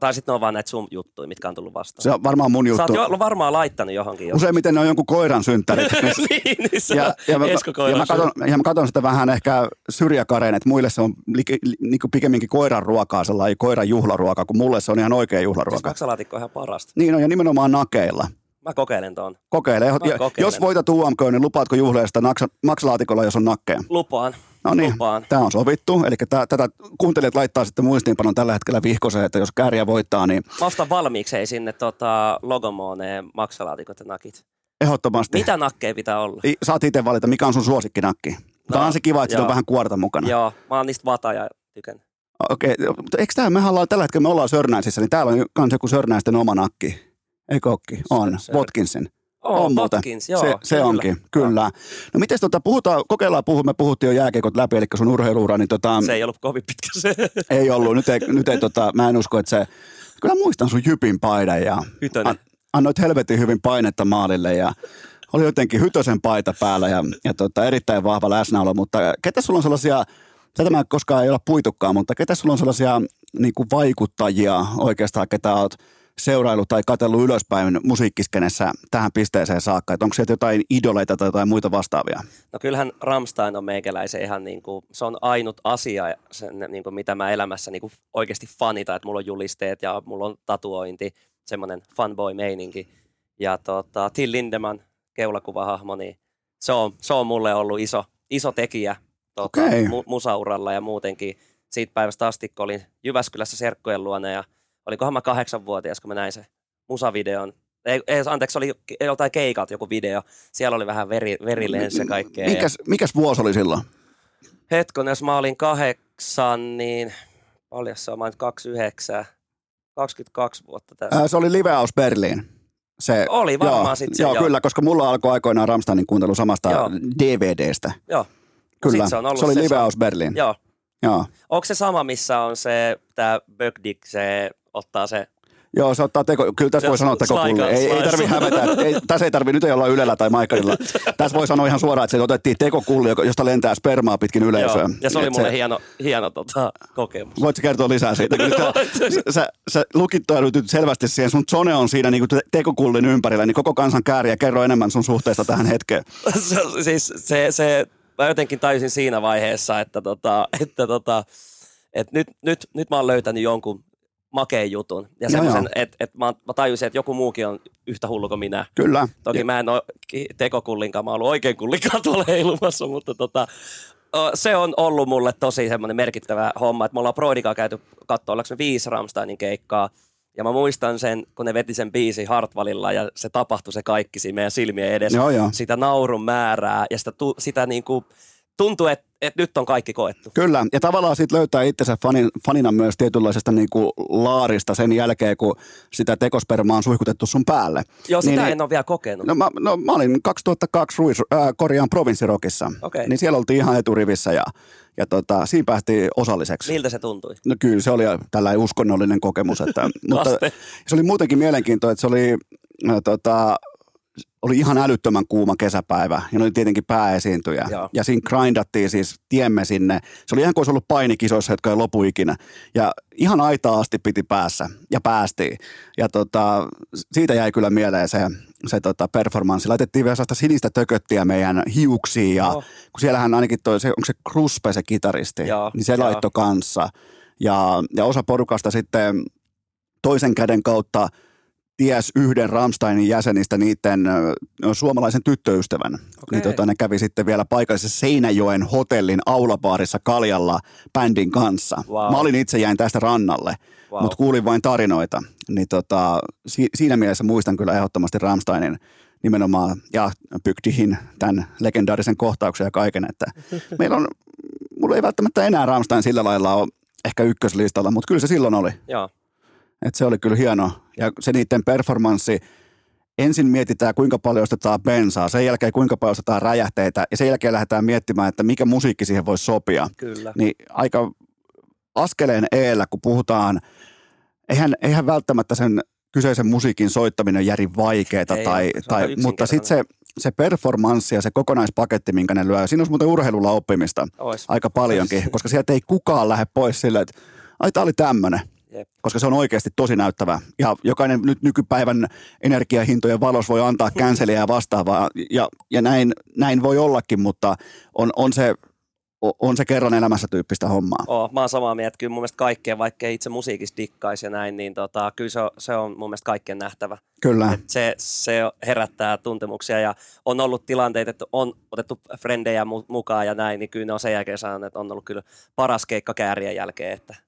tai sitten ne on vaan näitä sun juttuja, mitkä on tullut vastaan. Se on varmaan mun Sä juttu. oot jo varmaan laittanut johonkin. jo. Useimmiten ne on jonkun koiran synttärit. niin, niin se ja, on ja, mä, ja, mä katon, ja mä katon sitä vähän ehkä syrjäkareen, että muille se on li, li, niin kuin pikemminkin koiran ruokaa, sellainen koiran juhlaruoka, kun mulle se on ihan oikea Siis juhlaruoka. maksalaatikko on ihan parasta. Niin on, ja nimenomaan nakeilla. Mä kokeilen ton. Kokeile. Ja, kokeilen. jos voitat UMK, niin lupaatko naksa, maksalaatikolla, jos on nakkeja? Lupaan. No niin, Lupaan. tämä on sovittu. Eli tää, tätä kuuntelijat laittaa sitten muistiinpanon tällä hetkellä vihkoseen, että jos kääriä voittaa, niin Mä ostan valmiiksi hei sinne tota, logomooneen maksalaatikot ja nakit. ehdottomasti. Mitä nakkeja pitää olla? I- Saat itse valita, mikä on sun suosikkinakki. Tämä on se kiva, että siinä on joo. vähän kuorta mukana. Joo, mä oon niistä vata ja tykän. Okei, mutta eikö tämä, mehän ollaan tällä hetkellä, me ollaan Sörnäisissä, niin täällä on myös joku Sörnäisten oma nakki. Eikö ookin? On, Se- Watkinsin. Oh, on muuten. Watkins, joo, se, se kyllä. onkin, kyllä. No miten tota, puhutaan, kokeillaan puhua, me puhuttiin jo jääkeikot läpi, eli sun urheiluura, niin tota, Se ei ollut kovin pitkä se. ei ollut, nyt ei, nyt ei tota, mä en usko, että se, kyllä muistan sun Jypin paidan ja Hytönen. an, annoit helvetin hyvin painetta maalille ja oli jotenkin Hytösen paita päällä ja, ja tota, erittäin vahva läsnäolo, mutta ketä sulla on sellaisia, tätä mä koskaan ei olla puitukaan, mutta ketä sulla on sellaisia niin kuin vaikuttajia oikeastaan, ketä oot seurailu tai katsellut ylöspäin musiikkiskenessä tähän pisteeseen saakka? Että onko sieltä jotain idoleita tai jotain muita vastaavia? No kyllähän Ramstein on meikäläisen ihan niin kuin, se on ainut asia, sen, niin kuin, mitä mä elämässä niin kuin oikeasti fanita, että mulla on julisteet ja mulla on tatuointi, semmoinen fanboy-meininki. Ja tota, Till Lindemann, keulakuvahahmo, niin se on, se on mulle ollut iso, iso tekijä tota, Okei. mu- musauralla ja muutenkin. Siitä päivästä asti, kun olin Jyväskylässä serkkojen luona ja olikohan mä kahdeksanvuotias, kun mä näin se musavideon. Ei, ei, anteeksi, oli joltain keikalta joku video. Siellä oli vähän veri, verilensä ja kaikkea. ja- Mikäs, mikäs vuosi oli silloin? Hetkon, jos mä olin kahdeksan, niin paljon se on, mä olin 29, 22 vuotta tässä. Ää, se oli Live House Berlin. Se, Oli varmaan joo, sit se, joo, joo. kyllä, koska mulla alkoi aikoinaan Ramsteinin kuuntelu samasta Joo. DVDstä. Joo, Kyllä, Sit se, on ollut se oli se Live. House Berlin. Joo. Joo. Onko se sama, missä on se, tämä Bögdik, se ottaa se, Joo, se ottaa teko, kyllä tässä voi sanoa tekokulli. Ei, ei tarvi hävetä. että Ei, tässä ei tarvi, nyt ei olla Ylellä tai Maikalilla. tässä voi sanoa ihan suoraan, että se otettiin tekokulli, josta lentää spermaa pitkin yleisöä. joo, ja se oli Et mulle hieno, hieno tota, kokemus. Voitko kertoa lisää siitä? Kyllä sä, sä, sä lukittaudutit selvästi siihen, sun zone on siinä niin kuin tekokullin ympärillä, niin koko kansan kääriä. Kerro enemmän sun suhteesta tähän hetkeen. se, siis se, se, mä jotenkin tajusin siinä vaiheessa, että, tota, että, tota, että nyt, nyt, nyt mä oon löytänyt jonkun makeen jutun. Ja semmoisen, että, että mä, mä tajusin, että joku muukin on yhtä hullu kuin minä. Kyllä. Toki mä en ole tekokullinkaan, mä oon ollut oikein kullinkaan tuolla heilumassa, mutta tota, se on ollut mulle tosi semmoinen merkittävä homma, että me ollaan Broidikaa käyty katsoa, ollaanko me viisi Ramsteinin keikkaa, ja mä muistan sen, kun ne veti sen biisi Hartwallilla ja se tapahtui se kaikki siinä meidän silmien edessä. Joo, joo. Sitä naurun määrää ja sitä, tu, sitä niinku, tuntuu, että, että nyt on kaikki koettu. Kyllä, ja tavallaan sitten löytää itsensä fanin, fanina myös tietynlaisesta niinku laarista sen jälkeen, kun sitä tekospermaa on suihkutettu sun päälle. Joo, sitä Niin, niin, niin- en ole vielä kokenut. No mä, no mä olin 2002 Ruis, äh, korjaan provinssirokissa, Okei. niin siellä oltiin ihan eturivissä ja, ja tota, siinä päästiin osalliseksi. Miltä se tuntui? No kyllä, se oli tällainen uskonnollinen kokemus. Että, mutta se oli muutenkin mielenkiintoista, että se oli, äh, tota, oli ihan älyttömän kuuma kesäpäivä ja ne oli tietenkin pääesiintyjä. Joo. Ja siinä grindattiin siis tiemme sinne. Se oli ihan kuin olisi ollut painikisoissa, jotka ei lopu ikinä. Ja ihan aitaa asti piti päässä ja päästiin. Ja tota, siitä jäi kyllä mieleen se, se tota performanssi. Laitettiin vielä sellaista sinistä tököttiä meidän hiuksiin ja Joo. kun siellähän ainakin toi, se, onko se Kruspe se kitaristi, Joo, niin se joo. laittoi kanssa. Ja, ja osa porukasta sitten toisen käden kautta ties yhden Ramsteinin jäsenistä niiden ö, suomalaisen tyttöystävän. Okei. Niin tota, ne kävi sitten vielä paikallisessa Seinäjoen hotellin aulabaarissa Kaljalla bändin kanssa. Wow. Mä olin itse jäin tästä rannalle, Wow. mutta kuulin vain tarinoita. Niin tota, si- siinä mielessä muistan kyllä ehdottomasti Ramsteinin nimenomaan ja Bygdihin tämän legendaarisen kohtauksen ja kaiken, että meillä on, mulla ei välttämättä enää Ramstein sillä lailla ole ehkä ykköslistalla, mutta kyllä se silloin oli. Joo. Et se oli kyllä hieno. Ja se niiden performanssi, ensin mietitään kuinka paljon ostetaan bensaa, sen jälkeen kuinka paljon ostetaan räjähteitä ja sen jälkeen lähdetään miettimään, että mikä musiikki siihen voisi sopia. Kyllä. Niin aika askeleen eellä, kun puhutaan, eihän, eihän välttämättä sen kyseisen musiikin soittaminen ole järin vaikeaa, tai, tai, mutta sitten se, se performanssi ja se kokonaispaketti, minkä ne lyö, siinä olisi muuten urheilulla oppimista Ois. aika paljonkin, koska sieltä ei kukaan lähde pois silleen, että ai tää oli tämmönen. Jep. Koska se on oikeasti tosi näyttävä. Ja jokainen nyt nykypäivän energiahintojen valossa voi antaa känseliä ja vastaavaa. Ja, ja näin, näin voi ollakin, mutta on, on, se, on se kerran elämässä tyyppistä hommaa. Oo, mä oon samaa mieltä, kyllä mun mielestä kaikkea, vaikka itse musiikista dikkaisi ja näin, niin tota, kyllä se on, se on mun mielestä kaikkien nähtävä. Kyllä. Et se, se herättää tuntemuksia ja on ollut tilanteita, että on otettu frendejä mu- mukaan ja näin, niin kyllä ne on sen jälkeen sanonut, että on ollut kyllä paras keikka käärien jälkeen, että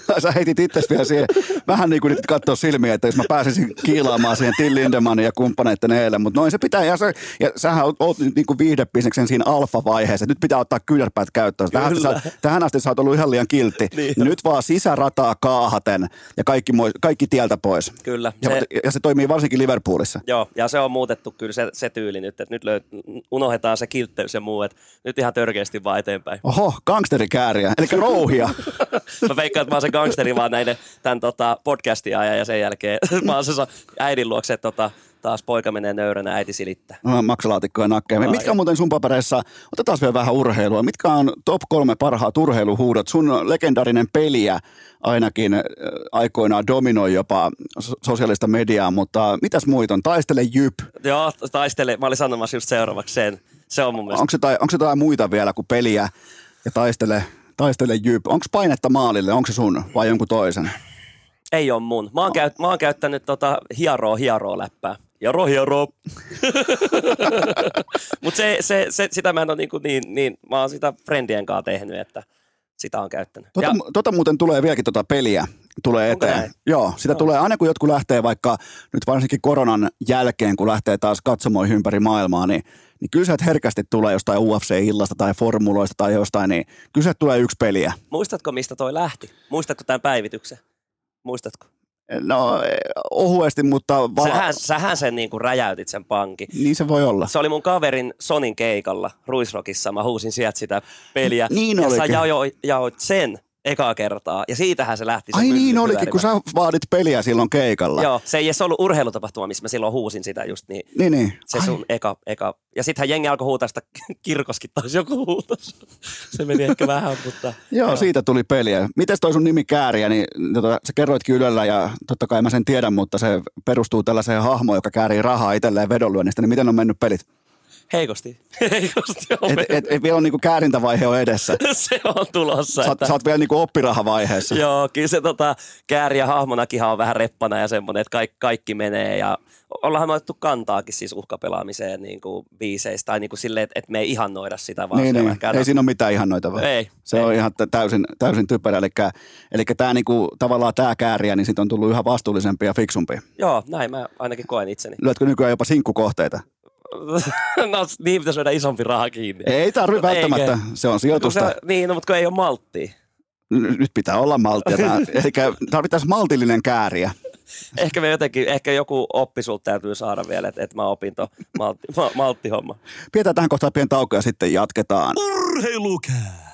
Sä heitit itse vielä siihen, vähän niin kuin nyt katsoa silmiä, että jos mä pääsisin kiilaamaan siihen Till Lindemanin ja kumppaneiden eilen, mutta noin se pitää, ja, se, ja sähän oot, nyt niin kuin viihdebisneksen siinä alfa-vaiheessa, nyt pitää ottaa kyynärpäät käyttöön. Tähän asti, sä, tähän asti sä oot ollut ihan liian kiltti. Niin. Nyt vaan sisärataa kaahaten ja kaikki, moi- kaikki tieltä pois. kyllä. Ja Se, ja se toimii varsinkin Liverpoolissa. Joo, ja se on muutettu kyllä se, se tyyli nyt, että nyt löy, unohdetaan se kiltteys ja muu, että nyt ihan törkeästi vaan eteenpäin. Oho, gangsterikääriä, eli rouhia. Mä veikkaan, että mä oon se gangsteri vaan näiden tämän tota, podcastin ajan ja sen jälkeen mä oon se äidin luokse, että tota, taas poika menee nöyränä, äiti silittää. maksalaatikkoja nakkeja. Ai. Mitkä on muuten sun papereissa, otetaan vielä vähän urheilua, mitkä on top kolme parhaat urheiluhuudot? Sun legendaarinen peliä ainakin äh, aikoinaan dominoi jopa so- sosiaalista mediaa, mutta mitäs muita on? Taistele Jyp. Joo, taistele. Mä olin sanomassa just seuraavaksi sen. Se on mun mielestä. Onko jotain, onko jotain muita vielä kuin peliä ja taistele, taistele Jyp? Onko painetta maalille? Onko se sun vai jonkun toisen? Ei ole mun. Mä oon, käyt, mä oon käyttänyt tota hieroo hieroo läppää. Hieroo hieroo. Mutta se, se, se, sitä mä en ole niin, niin, niin, mä oon sitä friendien kanssa tehnyt, että sitä on käyttänyt. Tota, Ja, tota muuten tulee vieläkin tota peliä tulee Onko eteen. näin? Joo, sitä Joo. tulee aina kun jotkut lähtee vaikka nyt varsinkin koronan jälkeen, kun lähtee taas katsomoihin ympäri maailmaa, niin, niin kyllä sieltä herkästi tulee jostain UFC-illasta tai formuloista tai jostain, niin kyllä sieltä tulee yksi peliä. muistatko, mistä toi lähti? Muistatko tämän päivityksen? Muistatko? No eh, ohuesti, mutta... Vala... Sähän, sähän sen niin kuin räjäytit sen pankin. Niin se voi olla. Se oli mun kaverin Sonin keikalla Ruisrokissa. Mä huusin sieltä sitä peliä. Niin ja olikin. sä jaoit sen ekaa kertaa. Ja siitähän se lähti. se Ai niin olikin, kun sä vaadit peliä silloin keikalla. Joo, se ei edes ollut urheilutapahtuma, missä mä silloin huusin sitä just niin. Niin, niin. Se Ai, sun eka, eka. Ja sittenhän jengi alkoi huutaa sitä, kirkoskin taas joku huutos. Se meni ehkä vähän, mutta... Joo, siitä tuli peliä. Mites toi sun nimi Kääriä, niin tota, sä kerroitkin Ylellä ja totta kai mä sen tiedän, mutta se perustuu tällaiseen hahmoon, joka käärii rahaa itselleen vedonlyönnistä, niin miten on mennyt pelit? Heikosti. Heikosti on Et, et, et vielä on niinku käärintävaihe on edessä. Se on tulossa. Sä, että- sä oot vielä niinku oppirahavaiheessa. Joo, kyllä se tota, kääriä hahmonakin on vähän reppana ja semmoinen, että kaikki, kaikki menee ja ollaan me otettu kantaakin siis uhkapelaamiseen niin kuin biiseistä tai niin kuin silleen, että, että me ei ihannoida sitä vaan. Niin, niin. Ei siinä ole mitään ihannoitavaa. Ei, Se ei. on ihan tä- täysin, täysin typerä. Eli, eli tämä niinku, tavallaan tämä kääriä, niin siitä on tullut yhä vastuullisempi ja fiksumpi. Joo, näin mä ainakin koen itseni. Lyötkö nykyään jopa sinkkukohteita? no niin pitäisi saada isompi raha kiinni. Ei tarvi Eikö? välttämättä, se on sijoitusta. se, niin, no, mutta kun ei ole malttia. Nyt pitää olla malttia. Tää- Eli tarvitaan maltillinen kääriä. Ehkä me jotenkin, ehkä joku oppi sulta täytyy saada vielä, että, että mä opin to maltti, ma, malttihomma. Pidetään tähän kohtaan pieni tauko ja sitten jatketaan. Urheilukääst!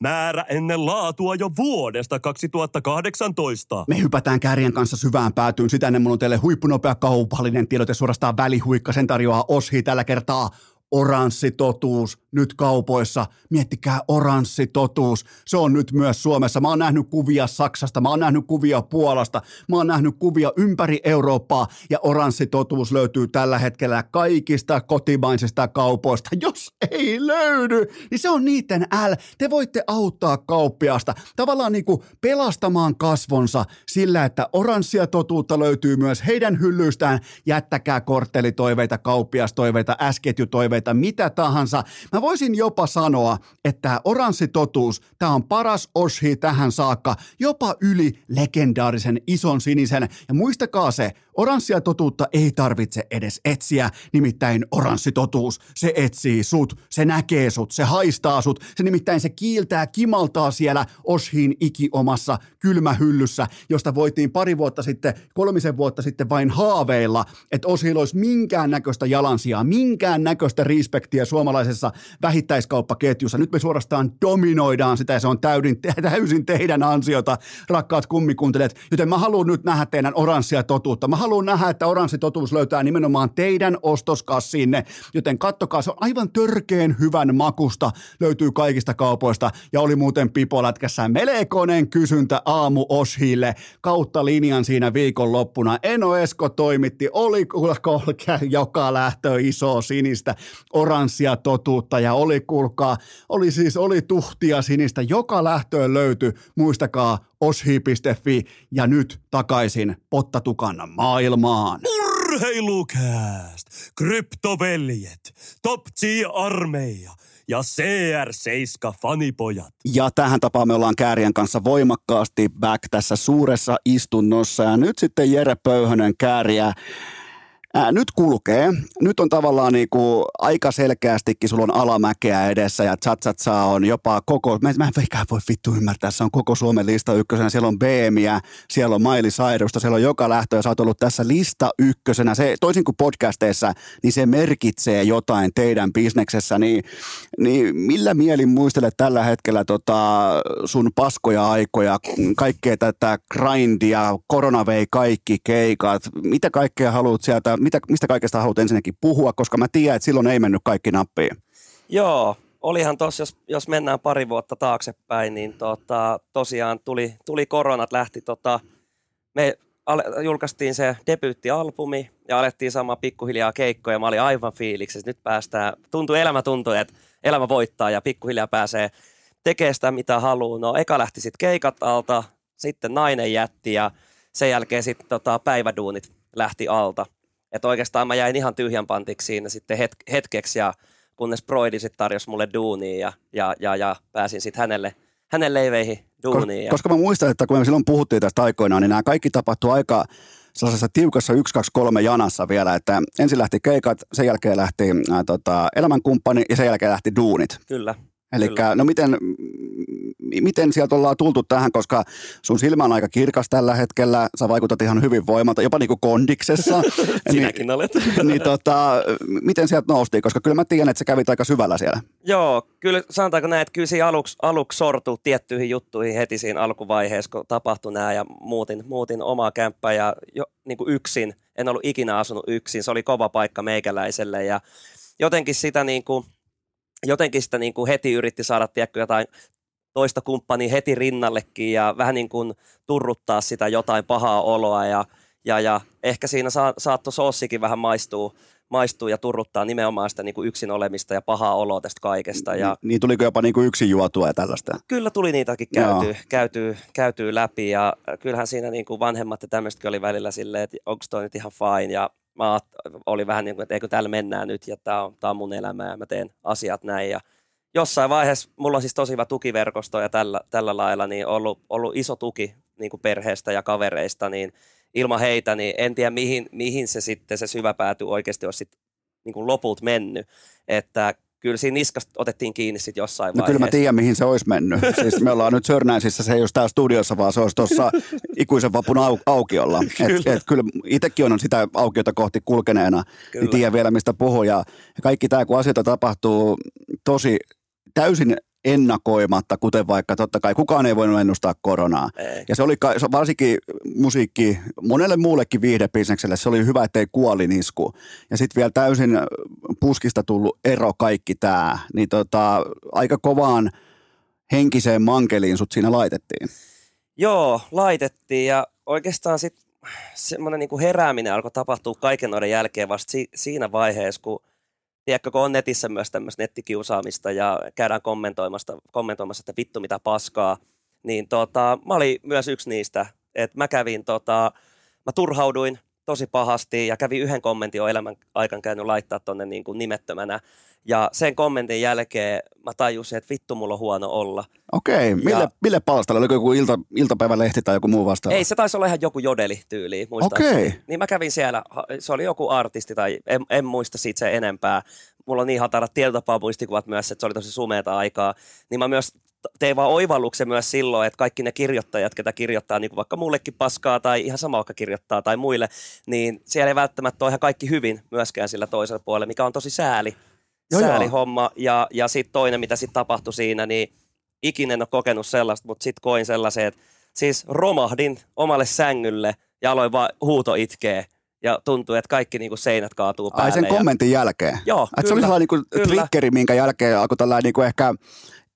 Määrä ennen laatua jo vuodesta 2018. Me hypätään kärjen kanssa syvään päätyyn. Sitä ennen mulla on teille huippunopea kaupallinen tiedote, suorastaan välihuikka. Sen tarjoaa Oshi tällä kertaa oranssi totuus nyt kaupoissa. Miettikää oranssi totuus. Se on nyt myös Suomessa. Mä oon nähnyt kuvia Saksasta, mä oon nähnyt kuvia Puolasta, mä oon nähnyt kuvia ympäri Eurooppaa ja oranssi totuus löytyy tällä hetkellä kaikista kotimaisista kaupoista. Jos ei löydy, niin se on niiden L. Te voitte auttaa kauppiasta tavallaan niin kuin pelastamaan kasvonsa sillä, että oranssia totuutta löytyy myös heidän hyllyystään. Jättäkää korttelitoiveita, kauppiastoiveita, S-ketjutoiveita, mitä tahansa. Mä voisin jopa sanoa, että tämä oranssi totuus, tämä on paras Oshi tähän saakka, jopa yli legendaarisen ison sinisen. Ja muistakaa se, oranssia totuutta ei tarvitse edes etsiä, nimittäin oranssi totuus, se etsii sut, se näkee sut, se haistaa sut, se nimittäin se kiiltää, kimaltaa siellä Oshin ikiomassa kylmähyllyssä, josta voitiin pari vuotta sitten, kolmisen vuotta sitten vain haaveilla, että Oshilla olisi minkäännäköistä jalansijaa, minkäännäköistä respektiä suomalaisessa vähittäiskauppaketjussa. Nyt me suorastaan dominoidaan sitä ja se on täydin, täysin teidän ansiota, rakkaat kummikuuntelijat. Joten mä haluan nyt nähdä teidän oranssia totuutta. Mä haluan nähdä, että oranssi totuus löytää nimenomaan teidän ostoskassiinne. Joten kattokaa, se on aivan törkeen hyvän makusta. Löytyy kaikista kaupoista. Ja oli muuten Pipolätkässä melekonen kysyntä aamu Oshille kautta linjan siinä viikonloppuna. Eno Esko toimitti, oli kuulkaa joka lähtö iso sinistä oranssia totuutta ja oli kuulkaa, oli siis oli tuhtia sinistä, joka lähtöön löytyi, muistakaa oshi.fi ja nyt takaisin Pottatukan maailmaan. Urheilukääst! Kryptoveljet, Top G-armeija ja CR7 fanipojat. Ja tähän tapaan me ollaan Käärien kanssa voimakkaasti back tässä suuressa istunnossa. Ja nyt sitten Jere Pöyhönen Kääriä Ää, nyt kulkee. Nyt on tavallaan niinku aika selkeästikin, sulla on alamäkeä edessä ja Chatsatsa on jopa koko, mä, mä en veikään voi vittu ymmärtää, se on koko Suomen lista ykkösenä. Siellä on BMiä, siellä on Maili Sairusta, siellä on joka lähtö ja sä oot ollut tässä lista ykkösenä. Se, toisin kuin podcasteissa, niin se merkitsee jotain teidän bisneksessä. Niin, niin millä mielin muistelet tällä hetkellä tota sun paskoja aikoja, kaikkea tätä grindia, korona vei kaikki keikat, mitä kaikkea haluat sieltä, mitä, mistä kaikesta haluat ensinnäkin puhua, koska mä tiedän, että silloin ei mennyt kaikki nappiin. Joo, olihan tuossa, jos, jos mennään pari vuotta taaksepäin, niin tota, tosiaan tuli, tuli koronat, lähti tota, me ale, julkaistiin se debyyttialbumi ja alettiin saamaan pikkuhiljaa keikkoja. Mä olin aivan fiiliksessä. Nyt päästään, tuntui, elämä tuntui, että elämä voittaa ja pikkuhiljaa pääsee tekemään sitä, mitä haluaa. No eka lähti sitten keikat alta, sitten nainen jätti ja sen jälkeen sitten tota, päiväduunit lähti alta. Että oikeastaan mä jäin ihan tyhjän pantiksi siinä sitten het- hetkeksi ja kunnes Broidi sitten tarjosi mulle duunia ja, ja, ja, ja pääsin sitten hänelle, hänen leiveihin duuniin. Ja... Koska mä muistan, että kun me silloin puhuttiin tästä aikoinaan, niin nämä kaikki tapahtui aika sellaisessa tiukassa 1, 2, 3 janassa vielä, että ensin lähti keikat, sen jälkeen lähti ää, tota, elämänkumppani ja sen jälkeen lähti duunit. Kyllä. Eli no miten, mi- miten sieltä ollaan tultu tähän, koska sun silmä on aika kirkas tällä hetkellä, sä vaikutat ihan hyvin voimalta, jopa niin kuin kondiksessa. Sinäkin olet. niin, niin tota, miten sieltä noustiin, koska kyllä mä tiedän, että sä kävit aika syvällä siellä. Joo, kyllä sanotaanko näin, että kyllä siinä aluksi, aluksi sortui tiettyihin juttuihin heti siinä alkuvaiheessa, kun tapahtui nämä ja muutin, muutin omaa kämppää ja jo, niin kuin yksin. En ollut ikinä asunut yksin, se oli kova paikka meikäläiselle ja jotenkin sitä, niin kuin, jotenkin sitä niin kuin heti yritti saada tiedätkö, jotain toista kumppania heti rinnallekin ja vähän niin kuin turruttaa sitä jotain pahaa oloa ja, ja, ja ehkä siinä sa, saattoi soossikin vähän maistua, maistuu ja turruttaa nimenomaan sitä niin kuin yksin olemista ja pahaa oloa tästä kaikesta. Ja Niin, tuliko jopa niin kuin yksin juotua ja tällaista? kyllä tuli niitäkin Joo. käytyy, käytyy, käytyy läpi ja kyllähän siinä niin kuin vanhemmat ja tämmöistäkin oli välillä silleen, että onko toi nyt ihan fine ja mä aat- oli vähän niin kuin, että eikö täällä mennään nyt ja tämä on, tää on mun elämä ja mä teen asiat näin ja jossain vaiheessa, mulla on siis tosi hyvä tukiverkosto ja tällä, tällä lailla, niin ollut, ollut iso tuki niin kuin perheestä ja kavereista, niin ilman heitä, niin en tiedä mihin, mihin se sitten se syvä pääty oikeasti olisi sit, niin kuin lopulta mennyt. Että kyllä siinä niskasta otettiin kiinni sitten jossain No kyllä mä tiedän, mihin se olisi mennyt. Siis me ollaan nyt Sörnäisissä, se ei olisi täällä studiossa, vaan se olisi tuossa ikuisen vapun au- aukiolla. Kyllä. Et, et kyllä itsekin on sitä aukiota kohti kulkeneena, Kyllä. niin tiedän vielä mistä puhuu. Ja kaikki tämä, kun asioita tapahtuu tosi täysin ennakoimatta, kuten vaikka totta kai kukaan ei voinut ennustaa koronaa. Ei. Ja se oli varsinkin musiikki, monelle muullekin viihdebisnekselle, se oli hyvä, ettei kuolinisku. Ja sitten vielä täysin puskista tullut ero kaikki tämä, niin tota, aika kovaan henkiseen mankeliin sut siinä laitettiin. Joo, laitettiin ja oikeastaan sitten semmoinen niinku herääminen alkoi tapahtua kaiken noiden jälkeen vasta si- siinä vaiheessa, kun tiedätkö, kun on netissä myös tämmöistä nettikiusaamista ja käydään kommentoimassa, kommentoimassa, että vittu mitä paskaa, niin tota, mä olin myös yksi niistä, että mä kävin, tota, mä turhauduin tosi pahasti ja kävin yhden kommentin jo elämän aikana käynyt laittaa tonne niin kuin nimettömänä. Ja sen kommentin jälkeen mä tajusin, että vittu mulla on huono olla. Okei, mille, Ja- mille palstalle? Oliko joku ilta, iltapäivälehti tai joku muu vastaava? Ei, se taisi olla ihan joku jodeli tyyli, muistaakseni. Okei. Niin mä kävin siellä, se oli joku artisti tai en, en muista siitä sen enempää. Mulla on niin hatarat tietotapaa muistikuvat myös, että se oli tosi sumeata aikaa. Niin mä myös tein vaan oivalluksen myös silloin, että kaikki ne kirjoittajat, ketä kirjoittaa niin kuin vaikka mullekin paskaa tai ihan sama vaikka kirjoittaa tai muille, niin siellä ei välttämättä ole ihan kaikki hyvin myöskään sillä toisella puolella, mikä on tosi sääli. Joo, joo. sääli homma. Ja, ja sitten toinen, mitä sitten tapahtui siinä, niin ikinä en ole kokenut sellaista, mutta sitten koin sellaisen, että siis romahdin omalle sängylle ja aloin vaan huuto itkeä. Ja tuntui, että kaikki niinku seinät kaatuu päälle. Ai sen ja, kommentin jälkeen? Joo, Ai, se oli kyllä, sellainen niin kyllä. triggeri, minkä jälkeen alkoi tällainen niin kuin ehkä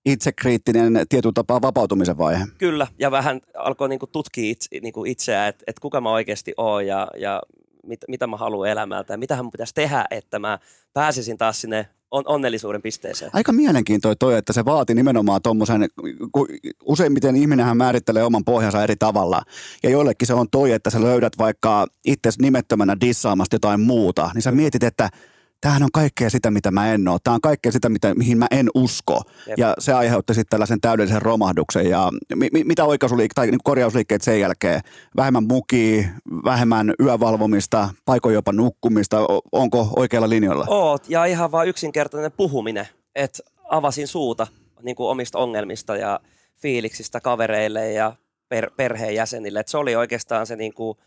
itsekriittinen tietyllä tapaa vapautumisen vaihe. Kyllä, ja vähän alkoi niinku tutkia itse, niinku itseään, että et kuka mä oikeasti oon ja, ja mit, mitä mä haluan elämältä ja mitä mun pitäisi tehdä, että mä pääsisin taas sinne on, onnellisuuden pisteeseen. Aika mielenkiintoinen toi, että se vaati nimenomaan tuommoisen, kun useimmiten ihminenhän määrittelee oman pohjansa eri tavalla. Ja joillekin se on toi, että sä löydät vaikka itse nimettömänä dissaamasta jotain muuta, niin sä mietit, että tämähän on kaikkea sitä, mitä mä en ole. Tämä on kaikkea sitä, mitä, mihin mä en usko. Jep. Ja se aiheutti sitten tällaisen täydellisen romahduksen. Ja mi, mi, mitä oikaisuliikkeet tai niin korjausliikkeet sen jälkeen? Vähemmän mukia, vähemmän yövalvomista, paikoin jopa nukkumista. O- Onko oikealla linjalla? Oot, ja ihan vaan yksinkertainen puhuminen, että avasin suuta niin kuin omista ongelmista ja fiiliksistä kavereille ja per, perheenjäsenille. Et se oli oikeastaan se niin kuin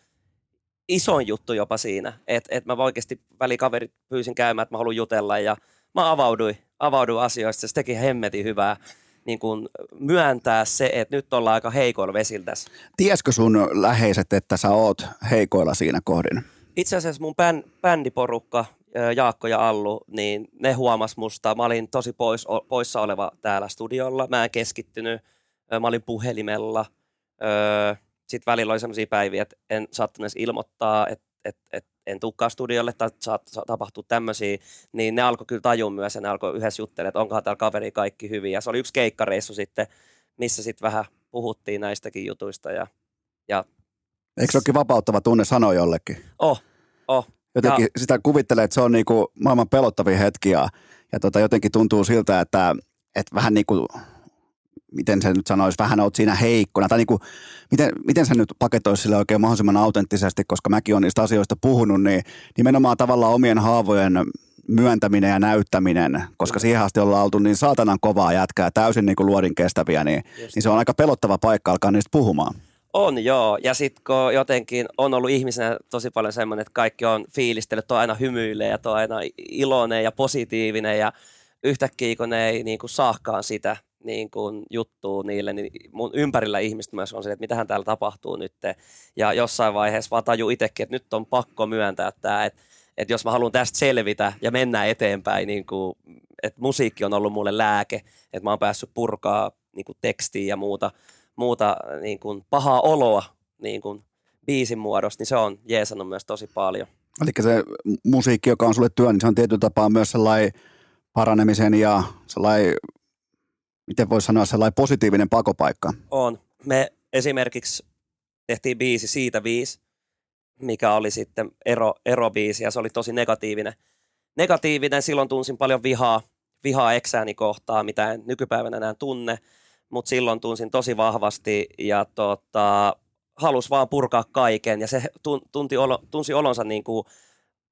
isoin juttu jopa siinä, että et mä oikeasti välikaverit pyysin käymään, että mä haluan jutella ja mä avauduin, avauduin asioista. Se teki hemmetin hyvää niin kuin myöntää se, että nyt ollaan aika heikoilla vesillä tässä. Tiesikö sun läheiset, että sä oot heikoilla siinä kohdin? itse asiassa mun bän, bändiporukka, Jaakko ja Allu, niin ne huomas musta. Mä olin tosi pois, poissa oleva täällä studiolla. Mä en keskittynyt. Mä olin puhelimella. Sitten välillä oli sellaisia päiviä, että en saattanut edes ilmoittaa, että et, et, en tulekaan studiolle tai saat, saa tapahtua tämmöisiä. Niin ne alkoi kyllä tajua myös ja ne alkoi yhdessä juttelemaan, että onkohan täällä kaveri kaikki hyvin. Ja se oli yksi keikkareissu sitten, missä sitten vähän puhuttiin näistäkin jutuista. Ja, ja Eikö se olekin vapauttava tunne sanoa jollekin? oh, oh, Jotenkin ja. sitä kuvittelee, että se on niinku maailman pelottavin hetki ja, ja tota jotenkin tuntuu siltä, että, että vähän niin kuin, miten se nyt sanoisi, vähän oot siinä heikkona. Tai niinku, miten, miten se nyt paketoisi sille oikein mahdollisimman autenttisesti, koska mäkin olen niistä asioista puhunut, niin nimenomaan tavallaan omien haavojen myöntäminen ja näyttäminen, koska siihen asti ollaan oltu niin saatanan kovaa jätkää, täysin niin kuin luodin kestäviä, niin, niin se on aika pelottava paikka alkaa niistä puhumaan. On joo, ja sitten kun jotenkin on ollut ihmisenä tosi paljon semmoinen, että kaikki on fiilistellyt, on aina hymyilee ja on aina iloinen ja positiivinen ja yhtäkkiä kun ne ei niin kuin saakaan sitä niin kuin juttua niille, niin mun ympärillä ihmistä myös on se, että mitähän täällä tapahtuu nyt. Ja jossain vaiheessa vaan tajuu itsekin, että nyt on pakko myöntää tämä, että, että jos mä haluan tästä selvitä ja mennä eteenpäin, niin kuin, että musiikki on ollut mulle lääke, että mä oon päässyt purkaa niin kuin tekstiä ja muuta, muuta niin kuin pahaa oloa niin kuin biisin muodosta, niin se on jeesannut myös tosi paljon. Eli se musiikki, joka on sulle työ, niin se on tietyllä tapaa myös sellainen paranemisen ja sellainen, miten voisi sanoa, sellainen positiivinen pakopaikka. On. Me esimerkiksi tehtiin biisi siitä viisi, mikä oli sitten ero, erobiisi ja se oli tosi negatiivinen. Negatiivinen, silloin tunsin paljon vihaa, vihaa eksääni kohtaa, mitä en nykypäivänä enää tunne, mutta silloin tunsin tosi vahvasti ja tota, halusi vaan purkaa kaiken ja se tunti olo, tunsi olonsa niin kuin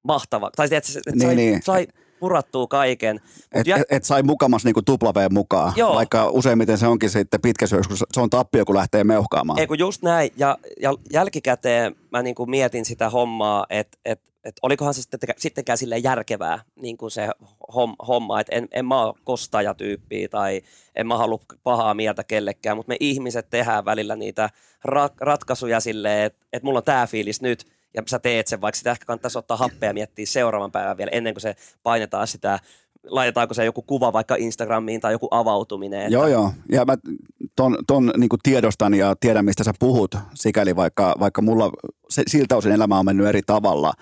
mahtava. Tai että, että niin, sai, niin. sai purattua kaiken. Et, jä... et, et sai mukamas niinku tuplaveen mukaan, Joo. vaikka useimmiten se onkin sitten pitkä syöks, kun se on tappio, kun lähtee meuhkaamaan. Ei kun just näin, ja, ja jälkikäteen mä niinku mietin sitä hommaa, että et, et olikohan se sitten, sittenkään sille järkevää niin kuin se homma, että en, en mä ole kostajatyyppiä tai en mä halua pahaa mieltä kellekään, mutta me ihmiset tehdään välillä niitä ra- ratkaisuja silleen, että et mulla on tämä fiilis nyt, ja sä teet sen, vaikka sitä ehkä kannattaisi ottaa happea ja miettiä seuraavan päivän vielä ennen kuin se painetaan sitä laitetaanko se joku kuva vaikka Instagramiin tai joku avautuminen. Että... Joo, joo. Ja mä ton, ton niin tiedostan ja tiedän, mistä sä puhut, sikäli vaikka, vaikka mulla se, siltä osin elämä on mennyt eri tavalla.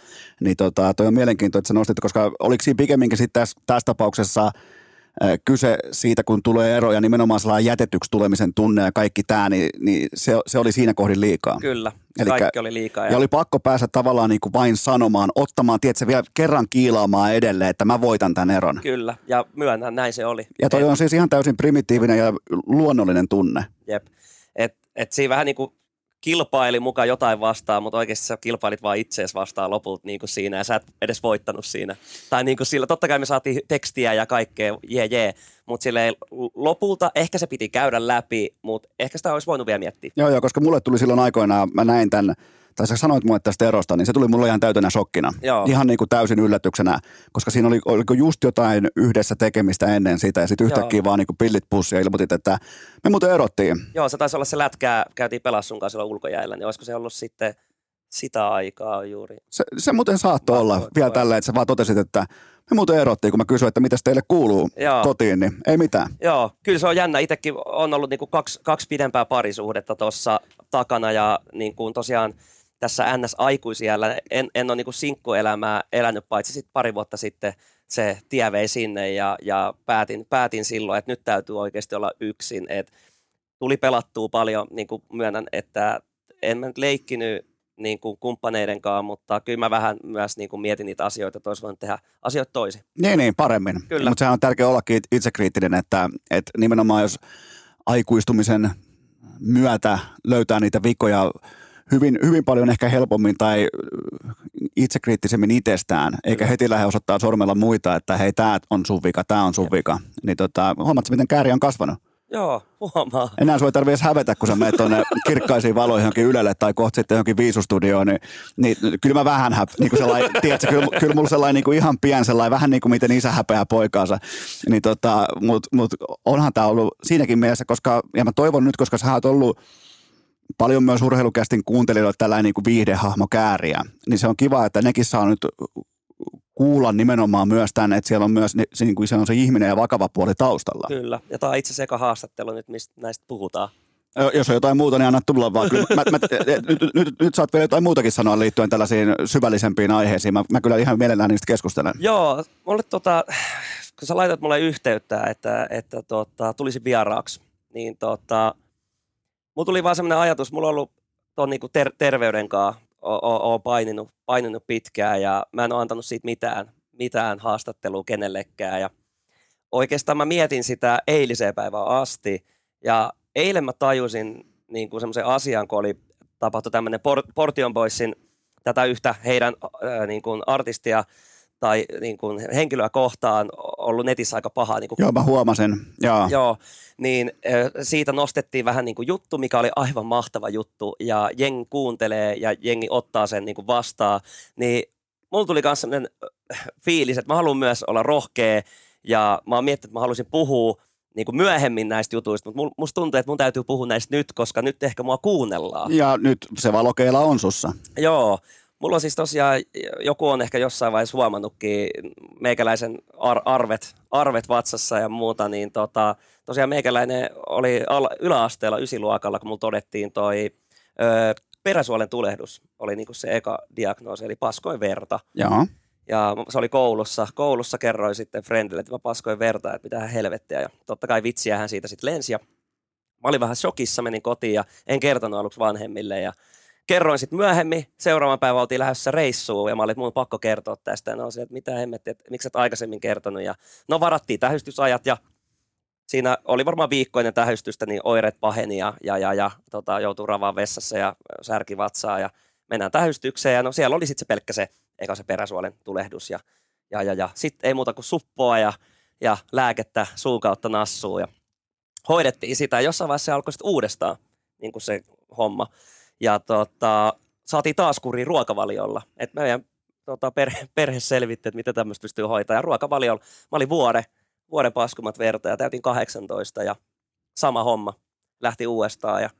Niin tota, toi on mielenkiintoista, että sä nostit, koska oliko siinä pikemminkin sitten tässä, tässä tapauksessa – kyse siitä, kun tulee ero ja nimenomaan sellainen jätetyksi tulemisen tunne ja kaikki tämä, niin, niin se, se oli siinä kohdin liikaa. Kyllä, Elikkä, kaikki oli liikaa. Ja... ja oli pakko päästä tavallaan niin kuin vain sanomaan, ottamaan, tiedätkö, vielä kerran kiilaamaan edelleen, että mä voitan tämän eron. Kyllä, ja myönnän, näin se oli. Ja toi et... on siis ihan täysin primitiivinen ja luonnollinen tunne. Jep, että et siinä vähän niin kuin kilpaili mukaan jotain vastaan, mutta oikeasti sä kilpailit vaan itseesi vastaan lopulta niin kuin siinä ja sä et edes voittanut siinä. Tai niin kuin sillä, totta kai me saatiin tekstiä ja kaikkea, jee jee, mutta sille lopulta ehkä se piti käydä läpi, mutta ehkä sitä olisi voinut vielä miettiä. Joo, joo, koska mulle tuli silloin aikoinaan, mä näin tämän tai sä sanoit mulle tästä erosta, niin se tuli mulle ihan täytänä shokkina. Joo. Ihan niin kuin täysin yllätyksenä, koska siinä oli, oliko just jotain yhdessä tekemistä ennen sitä ja sitten yhtäkkiä Joo. vaan niin kuin pillit pussi ja ilmoitit, että me muuten erottiin. Joo, se taisi olla se lätkää, käytiin pelaa sun kanssa ulkojäällä, niin olisiko se ollut sitten sitä aikaa juuri. Se, se muuten saattoi olla vielä tällä, että sä vaan totesit, että me muuten erottiin, kun mä kysyin, että mitä teille kuuluu Joo. kotiin, niin ei mitään. Joo, kyllä se on jännä. Itsekin on ollut niin kuin kaksi, kaksi pidempää parisuhdetta tuossa takana ja niin kuin tosiaan – tässä NS-aikuisiällä en, en ole niin sinkkuelämää elänyt, paitsi sitten pari vuotta sitten se tie vei sinne ja, ja päätin, päätin silloin, että nyt täytyy oikeasti olla yksin. Et tuli pelattua paljon, niin kuin myönnän, että en mä nyt leikkinyt niin kuin kumppaneiden kanssa, mutta kyllä mä vähän myös niin kuin mietin niitä asioita, että olisi voinut tehdä asioita toisin. Niin, niin, paremmin. Kyllä. Mutta sehän on tärkeää ollakin itsekriittinen, että, että nimenomaan jos aikuistumisen myötä löytää niitä vikoja hyvin, hyvin paljon ehkä helpommin tai itsekriittisemmin itsestään, eikä heti lähde osoittaa sormella muita, että hei, tämä on sun vika, tämä on sun vika. Niin tota, huomaatko, miten kääri on kasvanut? Joo, huomaa. Enää sinua ei tarvitse edes hävetä, kun sä menet tuonne kirkkaisiin valoihin johonkin ylelle tai kohta sitten johonkin viisustudioon, niin, niin kyllä mä vähän häp, niin kuin sellainen, tiedätkö, kyllä, kyllä mulla sellainen niin kuin ihan pien sellainen, vähän niin kuin miten isä häpeää poikaansa. Niin tota, mutta mut onhan tämä ollut siinäkin mielessä, koska, ja mä toivon nyt, koska sä oot ollut paljon myös urheilukästin kuuntelijoille tällainen niin kuin viihdehahmo kääriä, niin se on kiva, että nekin saa nyt kuulla nimenomaan myös tänne, että siellä on myös se, niin kuin se, on se ihminen ja vakava puoli taustalla. Kyllä, ja tämä on itse asiassa haastattelu nyt, mistä näistä puhutaan. Jos on jotain muuta, niin anna tulla vaan. Kyllä, mä, mä, nyt, nyt, nyt saat vielä jotain muutakin sanoa liittyen tällaisiin syvällisempiin aiheisiin. Mä, mä kyllä ihan mielellään niistä keskustelen. Joo, mulle tota, kun sä laitat mulle yhteyttä, että, että tota, tulisi vieraaksi, niin tota, mulla tuli vaan semmoinen ajatus, mulla on ollut tuon niinku ter- terveyden kanssa, oon paininut, paininut pitkään ja mä en ole antanut siitä mitään, mitään haastattelua kenellekään. Ja oikeastaan mä mietin sitä eiliseen päivään asti ja eilen mä tajusin niin kuin semmoisen asian, kun oli tapahtui tämmöinen Portion Boysin tätä yhtä heidän äh, niin kuin artistia tai niin kuin henkilöä kohtaan ollut netissä aika paha. Niin kuin, Joo, mä huomasin. Joo. Joo, niin siitä nostettiin vähän niin kuin juttu, mikä oli aivan mahtava juttu, ja jengi kuuntelee ja jengi ottaa sen niin kuin vastaan, niin mulla tuli myös sellainen fiilis, että mä haluan myös olla rohkea, ja mä oon miettinyt, että mä haluaisin puhua niin kuin myöhemmin näistä jutuista, mutta musta tuntuu, että mun täytyy puhua näistä nyt, koska nyt ehkä mua kuunnellaan. Ja nyt se valokeila on sussa. Joo, mulla on siis tosiaan, joku on ehkä jossain vaiheessa huomannutkin meikäläisen ar- arvet, arvet vatsassa ja muuta, niin tota, tosiaan meikäläinen oli al- yläasteella ysiluokalla, kun mulla todettiin toi ö, peräsuolen tulehdus, oli niinku se eka diagnoosi, eli paskoin verta. Joo. Ja se oli koulussa. Koulussa kerroin sitten friendille, että mä paskoin verta, että mitä helvettiä. Ja totta kai vitsiä hän siitä sitten lensi. Ja mä olin vähän shokissa, menin kotiin ja en kertonut aluksi vanhemmille. Ja kerroin sitten myöhemmin, seuraavan päivän oltiin lähdössä reissuun ja mä olin, että mun pakko kertoa tästä. Ne on että mitä hemmettiä, että miksi et aikaisemmin kertonut. Ja no varattiin tähystysajat ja siinä oli varmaan viikkoinen tähystystä, niin oireet paheni ja, ja, ja, ja tota, joutui ravaan vessassa ja särki vatsaa ja mennään tähystykseen. Ja no siellä oli sitten se pelkkä se, eka se peräsuolen tulehdus ja, ja, ja, ja. sitten ei muuta kuin suppoa ja, ja lääkettä suun kautta nassuun ja hoidettiin sitä. Jossain vaiheessa se alkoi sitten uudestaan niin kuin se homma. Ja tota, saatiin taas kuriin ruokavaliolla. Et meidän tota, perhe, perhe selvitti, että mitä tämmöistä pystyy hoitamaan. Ja ruokavaliolla, mä olin vuoden, vuoden paskumat verta ja täytin 18 ja sama homma lähti uudestaan. Ja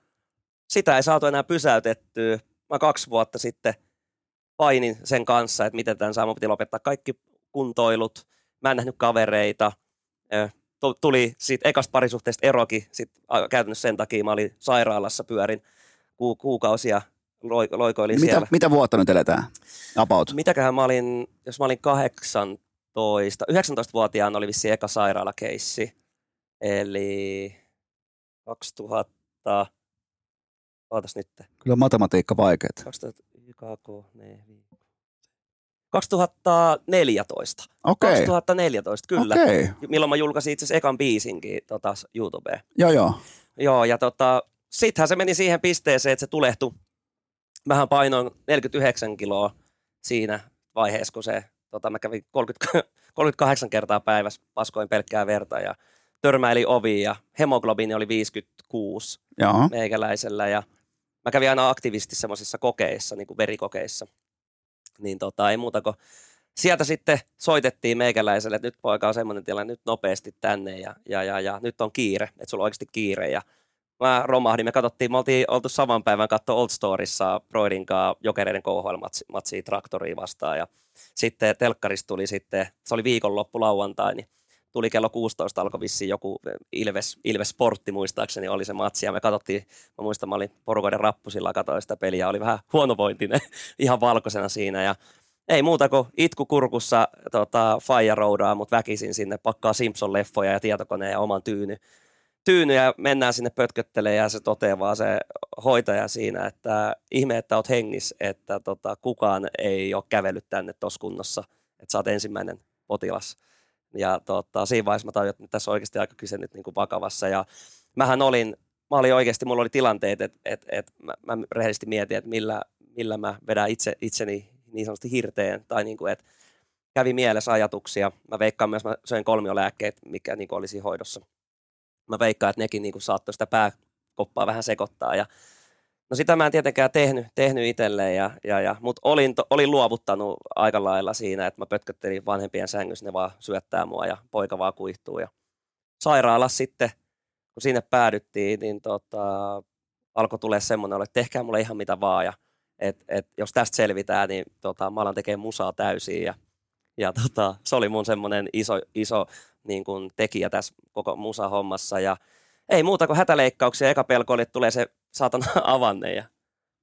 sitä ei saatu enää pysäytettyä. Mä kaksi vuotta sitten painin sen kanssa, että miten tämän saa. Piti lopettaa kaikki kuntoilut. Mä en nähnyt kavereita. Tuli siitä ekasta parisuhteesta erokin sit käytännössä sen takia. Mä olin sairaalassa, pyörin ku, kuukausia loikoilin mitä, siellä. Mitä vuotta nyt eletään? About. Mitäköhän mä olin, jos mä olin 18, 19-vuotiaana oli vissi eka sairaalakeissi. Eli 2000, ootas nyt. Kyllä matematiikka vaikeet. 2000, YKK, ne, 2014. Okei. 2014, kyllä. Okei. Milloin mä julkaisin itse asiassa ekan biisinkin tota, YouTubeen. Joo, joo. Joo, ja tota, sittenhän se meni siihen pisteeseen, että se tulehtui. Mähän painoin 49 kiloa siinä vaiheessa, kun se, tota, mä kävin 30, 38 kertaa päivässä, paskoin pelkkää verta ja törmäili oviin ja hemoglobiini oli 56 Joo. meikäläisellä ja mä kävin aina aktiivisesti semmoisissa kokeissa, niin kuin verikokeissa. Niin tota, ei muuta kuin sieltä sitten soitettiin meikäläiselle, että nyt poika on semmoinen tilanne, nyt nopeasti tänne ja, ja, ja, ja nyt on kiire, että sulla on oikeasti kiire ja mä romahdin, me katsottiin, me oltiin oltu saman päivän katsoa Old Storissa Broidin kanssa jokereiden KHL-matsia traktoriin vastaan. Ja sitten telkkarista tuli sitten, se oli viikonloppu lauantai, niin tuli kello 16, alkoi vissiin joku Ilves, Ilves Sportti muistaakseni oli se matsi. Ja me katsottiin, mä muistan mä olin porukoiden rappusilla, katsoin sitä peliä, oli vähän huonovointinen, ihan valkoisena siinä. Ja ei muuta kuin itku kurkussa tota, Faija roudaa, mutta väkisin sinne pakkaa Simpson-leffoja ja tietokoneen ja oman tyyny, tyyny ja mennään sinne pötköttelee ja se toteaa vaan se hoitaja siinä, että ihme, että oot hengissä, että tota, kukaan ei ole kävellyt tänne tuossa kunnossa, että sä oot ensimmäinen potilas. Ja tota, siinä vaiheessa mä tajuin, että tässä on oikeasti aika kyse nyt niin kuin vakavassa. Ja mähän olin, mä olin oikeasti, mulla oli tilanteet, että että että mä, mä rehellisesti mietin, että millä, millä mä vedän itse, itseni niin sanotusti hirteen. Tai niin kuin, että kävi mielessä ajatuksia. Mä veikkaan myös, mä söin kolmiolääkkeet, mikä niin olisi hoidossa. Mä veikkaan, että nekin niin kuin saattoi sitä pääkoppaa vähän sekoittaa. Ja No sitä mä en tietenkään tehnyt, tehnyt itselleen, ja, ja, ja, mutta olin, olin luovuttanut aika lailla siinä, että mä pötköttelin vanhempien sängyssä, ne vaan syöttää mua ja poika vaan kuihtuu. Ja sairaalassa sitten, kun sinne päädyttiin, niin tota, alkoi tulla semmoinen, että tehkää mulle ihan mitä vaan, ja et, et, jos tästä selvitään, niin tota, mä alan tekemään musaa täysin, ja, ja tota, se oli mun semmoinen iso, iso niin kuin tekijä tässä koko musa-hommassa, ja ei muuta kuin hätäleikkauksia. Eka pelko oli, että tulee se saatana avanne. Ja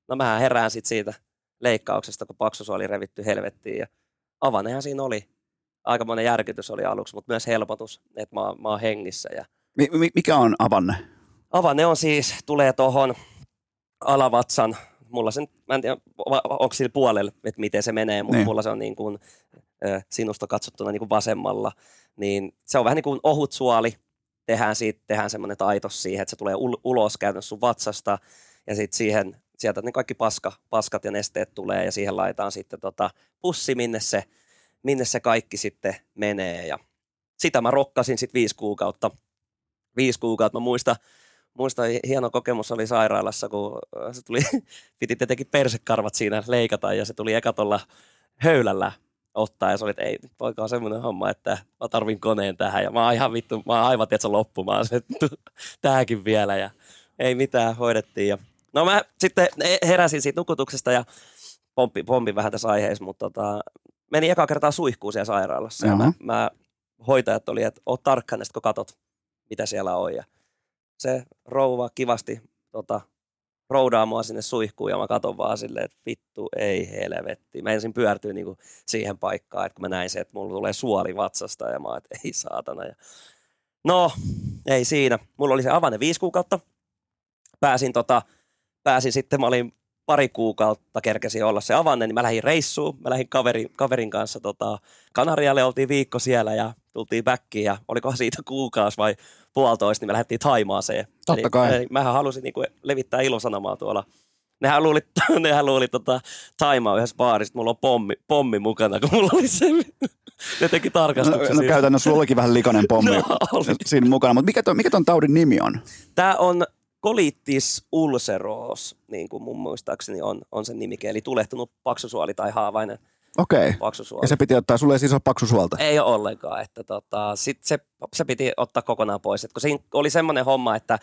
no mähän herään sit siitä leikkauksesta, kun paksusu oli revitty helvettiin. Ja avannehan siinä oli. Aika monen järkytys oli aluksi, mutta myös helpotus, että mä, mä oon hengissä. Ja Mi- mikä on avanne? Avanne on siis, tulee tuohon alavatsan, mulla sen, mä en tiedä, onko sillä puolella, että miten se menee, mutta niin. mulla se on niin kuin, sinusta katsottuna niin kuin vasemmalla. Niin se on vähän niin kuin ohut suoli, tehdään siitä tehdään semmoinen taitos siihen, että se tulee ulos käytännössä sun vatsasta ja sitten siihen, sieltä ne kaikki paska, paskat ja nesteet tulee ja siihen laitetaan sitten tota pussi, minne se, minne se kaikki sitten menee. Ja sitä mä rokkasin sitten viisi kuukautta. Viisi kuukautta. Mä muistan, muista hieno kokemus oli sairaalassa, kun se tuli, piti tietenkin persekarvat siinä leikata ja se tuli eka tuolla höylällä ottaa ja se oli, että ei, poika on semmoinen homma, että mä tarvin koneen tähän. Ja mä oon ihan vittu, mä oon aivan tietysti loppumaan se, tämäkin vielä. Ja ei mitään, hoidettiin. Ja no mä sitten heräsin siitä nukutuksesta ja pompi, pompi vähän tässä aiheessa, mutta tota, meni eka kertaa suihkuun siellä sairaalassa. Ja mä, mä, hoitajat oli, että oot tarkkana, kun katot, mitä siellä on. Ja se rouva kivasti tota, roudaa mua sinne suihkuun ja mä katon vaan silleen, että vittu ei helvetti. Mä ensin pyörtyin niinku siihen paikkaan, että kun mä näin se, että mulla tulee suoli vatsasta ja mä että ei saatana. Ja... No, ei siinä. Mulla oli se avane viisi kuukautta. Pääsin, tota, pääsin sitten, mä olin pari kuukautta kerkesin olla se avanne, niin mä lähdin reissuun. Mä lähdin kaveri, kaverin kanssa tota, Kanarialle, oltiin viikko siellä ja tultiin backiin ja oliko siitä kuukausi vai puolitoista, niin me lähdettiin Taimaaseen. Totta eli, kai. Eli mähän halusin niin kuin, levittää ilosanomaa tuolla. Nehän luuli, nehän luuli tota, Taimaa yhdessä baarissa, mulla on pommi, pommi mukana, kun mulla oli se, ne teki tarkastuksen. No, no käytännössä sulla olikin vähän likainen pommi no, siinä mukana, mutta mikä, mikä ton taudin nimi on? Tämä on colitis ulceros, niin kuin mun muistaakseni on, on sen nimike, eli tulehtunut paksusuoli tai haavainen Okei. paksusuoli. Ja se piti ottaa, sulle ei siis ole paksusuolta? Ei ole ollenkaan, että tota, sit se, se piti ottaa kokonaan pois. Et kun siinä oli semmoinen homma, että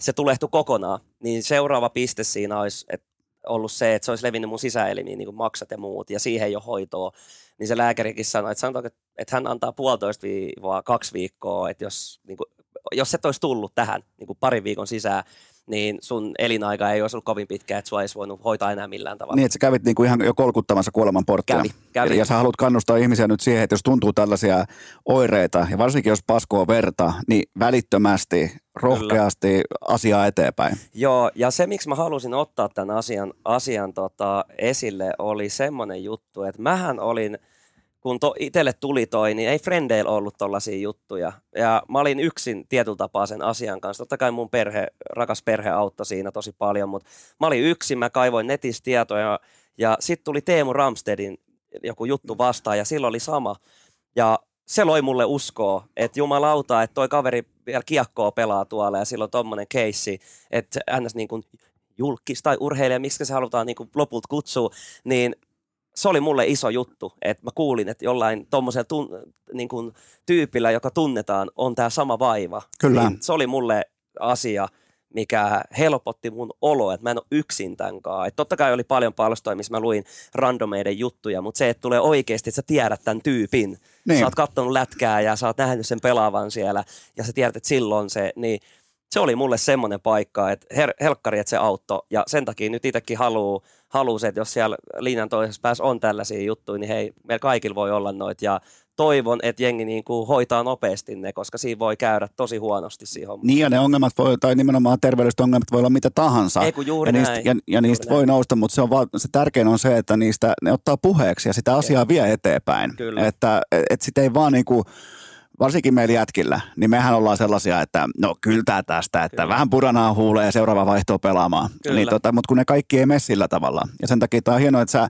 se tulehtui kokonaan, niin seuraava piste siinä olisi että ollut se, että se olisi levinnyt mun sisäelimiin, niin kuin maksat ja muut, ja siihen ei ole hoitoa. Niin se lääkärikin sanoi, että, sanotaan, että, hän antaa puolitoista viiva kaksi viikkoa, että jos, niin kuin, jos et olisi tullut tähän niin kuin parin viikon sisään, niin sun elinaika ei olisi ollut kovin pitkä, että sua ei voinut hoitaa enää millään tavalla. Niin, että sä kävit niinku ihan jo kolkuttamassa kuoleman porttia. Kävi, kävi. Ja, sä haluat kannustaa ihmisiä nyt siihen, että jos tuntuu tällaisia oireita, ja varsinkin jos paskoo verta, niin välittömästi, rohkeasti Kyllä. asiaa eteenpäin. Joo, ja se miksi mä halusin ottaa tämän asian, asian tota, esille oli semmoinen juttu, että mähän olin – kun to, itselle tuli toi, niin ei frendeillä ollut tollaisia juttuja. Ja mä olin yksin tietyllä tapaa sen asian kanssa. Totta kai mun perhe, rakas perhe auttoi siinä tosi paljon, mutta mä olin yksin, mä kaivoin netistä tietoja ja sitten tuli Teemu Ramstedin joku juttu vastaan ja silloin oli sama. Ja se loi mulle uskoa, että jumalauta, että toi kaveri vielä kiekkoa pelaa tuolla ja silloin tommonen keissi, että ns. niin kuin julkis tai urheilija, miksi se halutaan niin lopulta kutsua, niin se oli mulle iso juttu, että mä kuulin, että jollain tuommoisella tun, niin kuin tyypillä, joka tunnetaan, on tämä sama vaiva. Kyllä. Niin se oli mulle asia, mikä helpotti mun olo, että mä en ole yksin tämän kanssa. Et totta kai oli paljon palstoja, missä mä luin randomeiden juttuja, mutta se, että tulee oikeasti, että sä tiedät tämän tyypin. Niin. Sä oot katsonut lätkää ja sä oot nähnyt sen pelaavan siellä ja sä tiedät, että silloin se, niin se oli mulle semmoinen paikka, että her- helkkari, että se auttoi ja sen takia nyt itsekin haluaa halusi, että jos siellä linjan toisessa päässä on tällaisia juttuja, niin hei, meillä kaikilla voi olla noita ja toivon, että jengi niin kuin hoitaa nopeasti ne, koska siinä voi käydä tosi huonosti siihen hommaan. Niin ja ne ongelmat voi, tai nimenomaan terveydelliset ongelmat voi olla mitä tahansa. Ei kun juuri ja niistä, näin. Ja, ja niistä juuri voi näin. nousta, mutta se, on vaan, se tärkein on se, että niistä ne ottaa puheeksi ja sitä asiaa vie eteenpäin. Kyllä. Että et sitä ei vaan niin kuin, varsinkin meillä jätkillä, niin mehän ollaan sellaisia, että no kyltää tästä, että Kyllä. vähän puranaa huulee ja seuraava vaihtoa pelaamaan. Kyllä. Niin, tota, mutta kun ne kaikki ei mene sillä tavalla. Ja sen takia tämä on hienoa, että sä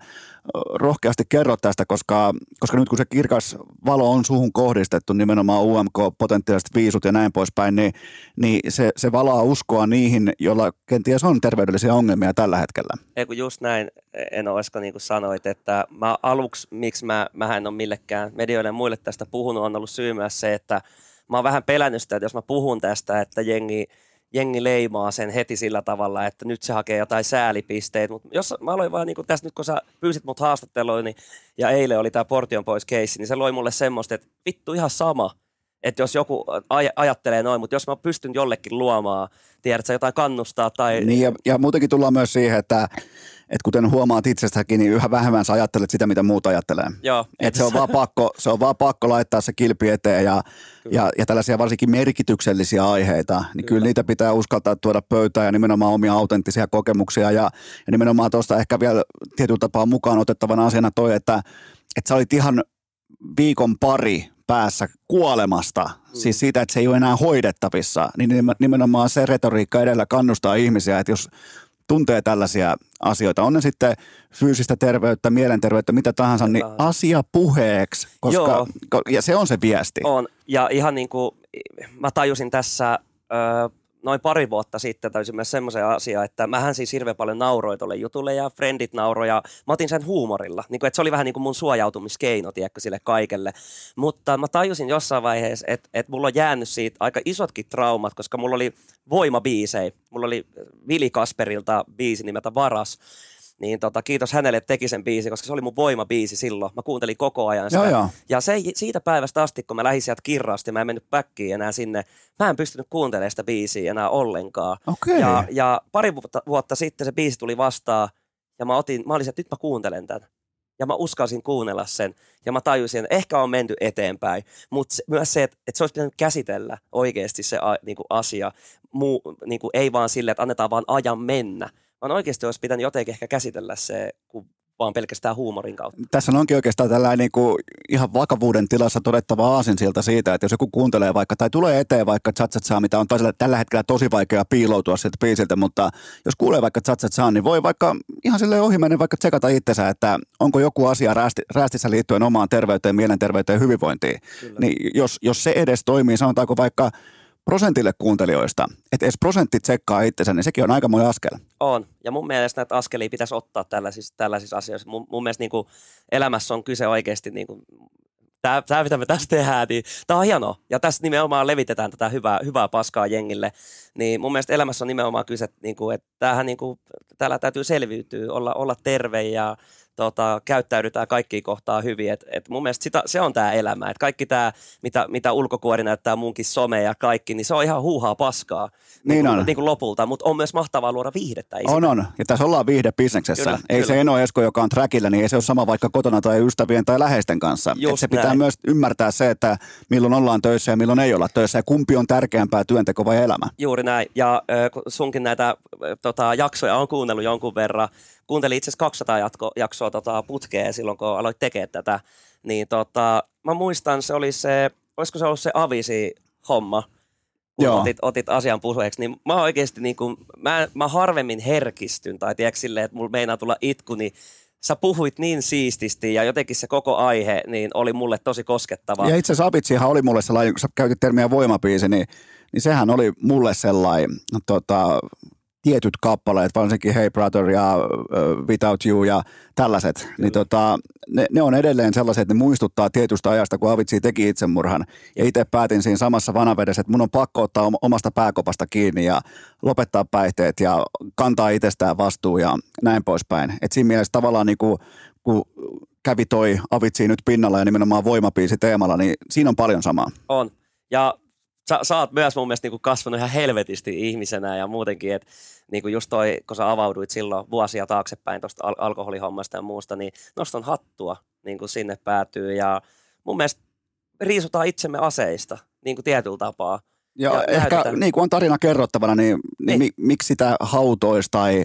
rohkeasti kerrot tästä, koska, koska nyt kun se kirkas valo on suhun kohdistettu, nimenomaan UMK, potentiaaliset viisut ja näin poispäin, niin, niin se, se valaa uskoa niihin, joilla kenties on terveydellisiä ongelmia tällä hetkellä. Ei kun just näin, en oisko niin kuin sanoit, että mä aluksi, miksi mä, mä en ole millekään medioille muille tästä puhunut, on ollut syy myös se, että mä oon vähän pelännyt sitä, että jos mä puhun tästä, että jengi, jengi leimaa sen heti sillä tavalla, että nyt se hakee jotain säälipisteitä, mutta jos mä aloin vaan niin tässä nyt, kun sä pyysit mut haastatteluun, niin, ja eilen oli tämä Portion pois keissi, niin se loi mulle semmoista, että vittu ihan sama, että jos joku aj- ajattelee noin, mutta jos mä pystyn jollekin luomaan, tiedätkö, jotain kannustaa tai... Niin ja, ja muutenkin tullaan myös siihen, että, että kuten huomaat itsestäkin, niin yhä vähemmän sä ajattelet sitä, mitä muut ajattelee. Joo, Et se, on vaan pakko, se on vaan pakko laittaa se kilpi eteen ja, ja, ja tällaisia varsinkin merkityksellisiä aiheita, niin kyllä. kyllä niitä pitää uskaltaa tuoda pöytään ja nimenomaan omia autenttisia kokemuksia ja, ja nimenomaan tuosta ehkä vielä tietyllä tapaa mukaan otettavana asiana toi, että, että sä olit ihan viikon pari päässä kuolemasta, mm. siis siitä, että se ei ole enää hoidettavissa, niin nimenomaan se retoriikka edellä kannustaa ihmisiä, että jos tuntee tällaisia asioita. On ne sitten fyysistä terveyttä, mielenterveyttä, mitä tahansa, niin asia puheeksi, koska, Joo. ja se on se viesti. On. Ja ihan niin kuin mä tajusin tässä ö, noin pari vuotta sitten tajusin myös semmoisen asian, että mähän siis hirveän paljon nauroin tuolle jutulle ja friendit nauroja. Mä otin sen huumorilla. Niin kuin, että se oli vähän niin kuin mun suojautumiskeino, tiedätkö, sille kaikelle. Mutta mä tajusin jossain vaiheessa, että, että mulla on jäänyt siitä aika isotkin traumat, koska mulla oli voimabiisei. Mulla oli Vili Kasperilta biisi nimeltä Varas. Niin tota, kiitos hänelle, että teki sen biisi, koska se oli mun voimabiisi silloin. Mä kuuntelin koko ajan sitä. Joo, joo. Ja se, siitä päivästä asti, kun mä lähdin sieltä kirrasta ja mä en mennyt päkkiin enää sinne, mä en pystynyt kuuntelemaan sitä biisiä enää ollenkaan. Okei. Ja, ja pari vuotta, vuotta sitten se biisi tuli vastaan ja mä, otin, mä olin, että nyt mä kuuntelen tämän. Ja mä uskalsin kuunnella sen. Ja mä tajusin, että ehkä on menty eteenpäin. Mutta myös se, että, että se olisi pitänyt käsitellä oikeasti se a, niin kuin asia. Muu, niin kuin ei vaan sille, että annetaan vaan ajan mennä. Vaan oikeasti olisi pitänyt jotenkin ehkä käsitellä se, kun vaan pelkästään huumorin kautta. Tässä onkin oikeastaan tällainen niin kuin ihan vakavuuden tilassa todettava aasinsilta siitä, että jos joku kuuntelee vaikka tai tulee eteen vaikka Chatsatsaa, mitä on toisella, tällä hetkellä tosi vaikea piiloutua sieltä biisiltä, mutta jos kuulee vaikka Chatsatsaa, niin voi vaikka ihan sille ohimennen vaikka tsekata itsensä, että onko joku asia räästi, räästissä liittyen omaan terveyteen, mielenterveyteen ja hyvinvointiin. Kyllä. Niin jos, jos se edes toimii, sanotaanko vaikka prosentille kuuntelijoista, että edes prosentti tsekkaa itsensä, niin sekin on aikamoinen askel. On. Ja mun mielestä näitä askelia pitäisi ottaa tällaisissa, tällaisissa asioissa. Mun, mun mielestä niin kuin elämässä on kyse oikeasti, niin kuin, tämä, tämä mitä me tässä tehdään, niin tämä on hienoa. Ja tässä nimenomaan levitetään tätä hyvää, hyvää paskaa jengille. Niin mun mielestä elämässä on nimenomaan kyse, niin kuin, että tämähän, niin kuin, täällä täytyy selviytyä, olla, olla terve ja tota, käyttäydytään kaikkiin kohtaan hyvin. Et, et mun mielestä sitä, se on tämä elämä. Et kaikki tämä, mitä, mitä ulkokuori näyttää munkin some ja kaikki, niin se on ihan huuhaa paskaa. Niin kuin, on. Niin kuin lopulta, mutta on myös mahtavaa luoda viihdettä. Ei On, on. Ja tässä ollaan viihdebisneksessä. Kyllä, ei kyllä. se Eno Esko, joka on trackillä, niin ei se ole sama vaikka kotona tai ystävien tai läheisten kanssa. Just Et se pitää näin. myös ymmärtää se, että milloin ollaan töissä ja milloin ei olla töissä. Ja kumpi on tärkeämpää, työnteko vai elämä? Juuri näin. Ja kun sunkin näitä ö, tota, jaksoja on kuunnellut jonkun verran. Kuuntelin itse asiassa 200 jatko, jaksoa tota, putkeen silloin, kun aloit tekemään tätä. Niin tota, mä muistan, se oli se, olisiko se ollut se avisi homma, kun Joo. otit, otit asian puheeksi, niin mä oikeasti niin kuin, mä, mä harvemmin herkistyn tai tiedätkö silleen, että mulla meinaa tulla itku, niin sä puhuit niin siististi ja jotenkin se koko aihe niin oli mulle tosi koskettava. Ja itse asiassa Abitsihan oli mulle sellainen, kun sä käytit termiä voimapiisi, niin, niin sehän oli mulle sellainen tota, tietyt kappaleet, varsinkin Hey Brother ja uh, Without You ja tällaiset, niin tota, ne, ne, on edelleen sellaiset, että ne muistuttaa tietystä ajasta, kun Avitsi teki itsemurhan. Ja itse päätin siinä samassa vanavedessä, että mun on pakko ottaa om- omasta pääkopasta kiinni ja lopettaa päihteet ja kantaa itsestään vastuu ja näin poispäin. Et siinä mielessä tavallaan niin kuin, kun kävi toi Avitsi nyt pinnalla ja nimenomaan voimapiisi teemalla, niin siinä on paljon samaa. On. Ja sä, sä oot myös mun mielestä niinku kasvanut ihan helvetisti ihmisenä ja muutenkin, että niinku just toi, kun sä avauduit silloin vuosia taaksepäin tuosta al- alkoholihommasta ja muusta, niin nostan hattua niin kuin sinne päätyy ja mun mielestä riisutaan itsemme aseista niin kuin tietyllä tapaa. Ja, Ja ehkä näytetään. niin kuin on tarina kerrottavana, niin, niin, Niin. Mi, miksi sitä hautoisi tai,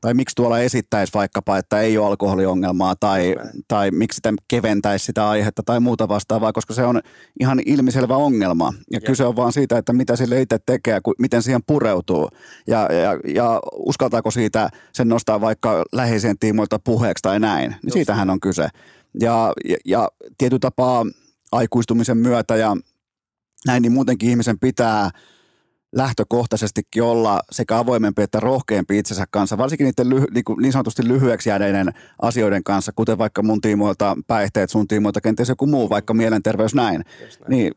tai miksi tuolla esittäisi vaikkapa, että ei ole alkoholiongelmaa tai, näin. tai miksi sitä keventäisi sitä aihetta tai muuta vastaavaa, koska se on ihan ilmiselvä ongelma. Ja Jep. kyse on vaan siitä, että mitä sille itse tekee miten siihen pureutuu ja, ja, ja uskaltaako siitä sen nostaa vaikka läheisien tiimoilta puheeksi tai näin. Niin Just siitähän on kyse. Ja, ja, ja tietyllä tapaa aikuistumisen myötä ja näin, niin muutenkin ihmisen pitää lähtökohtaisestikin olla sekä avoimempi että rohkeampi itsensä kanssa, varsinkin niiden lyhy, niin, kuin niin sanotusti lyhyeksi jääneiden asioiden kanssa, kuten vaikka mun tiimoilta päihteet, sun tiimoilta kenties joku muu, vaikka mielenterveys näin. Näin. Niin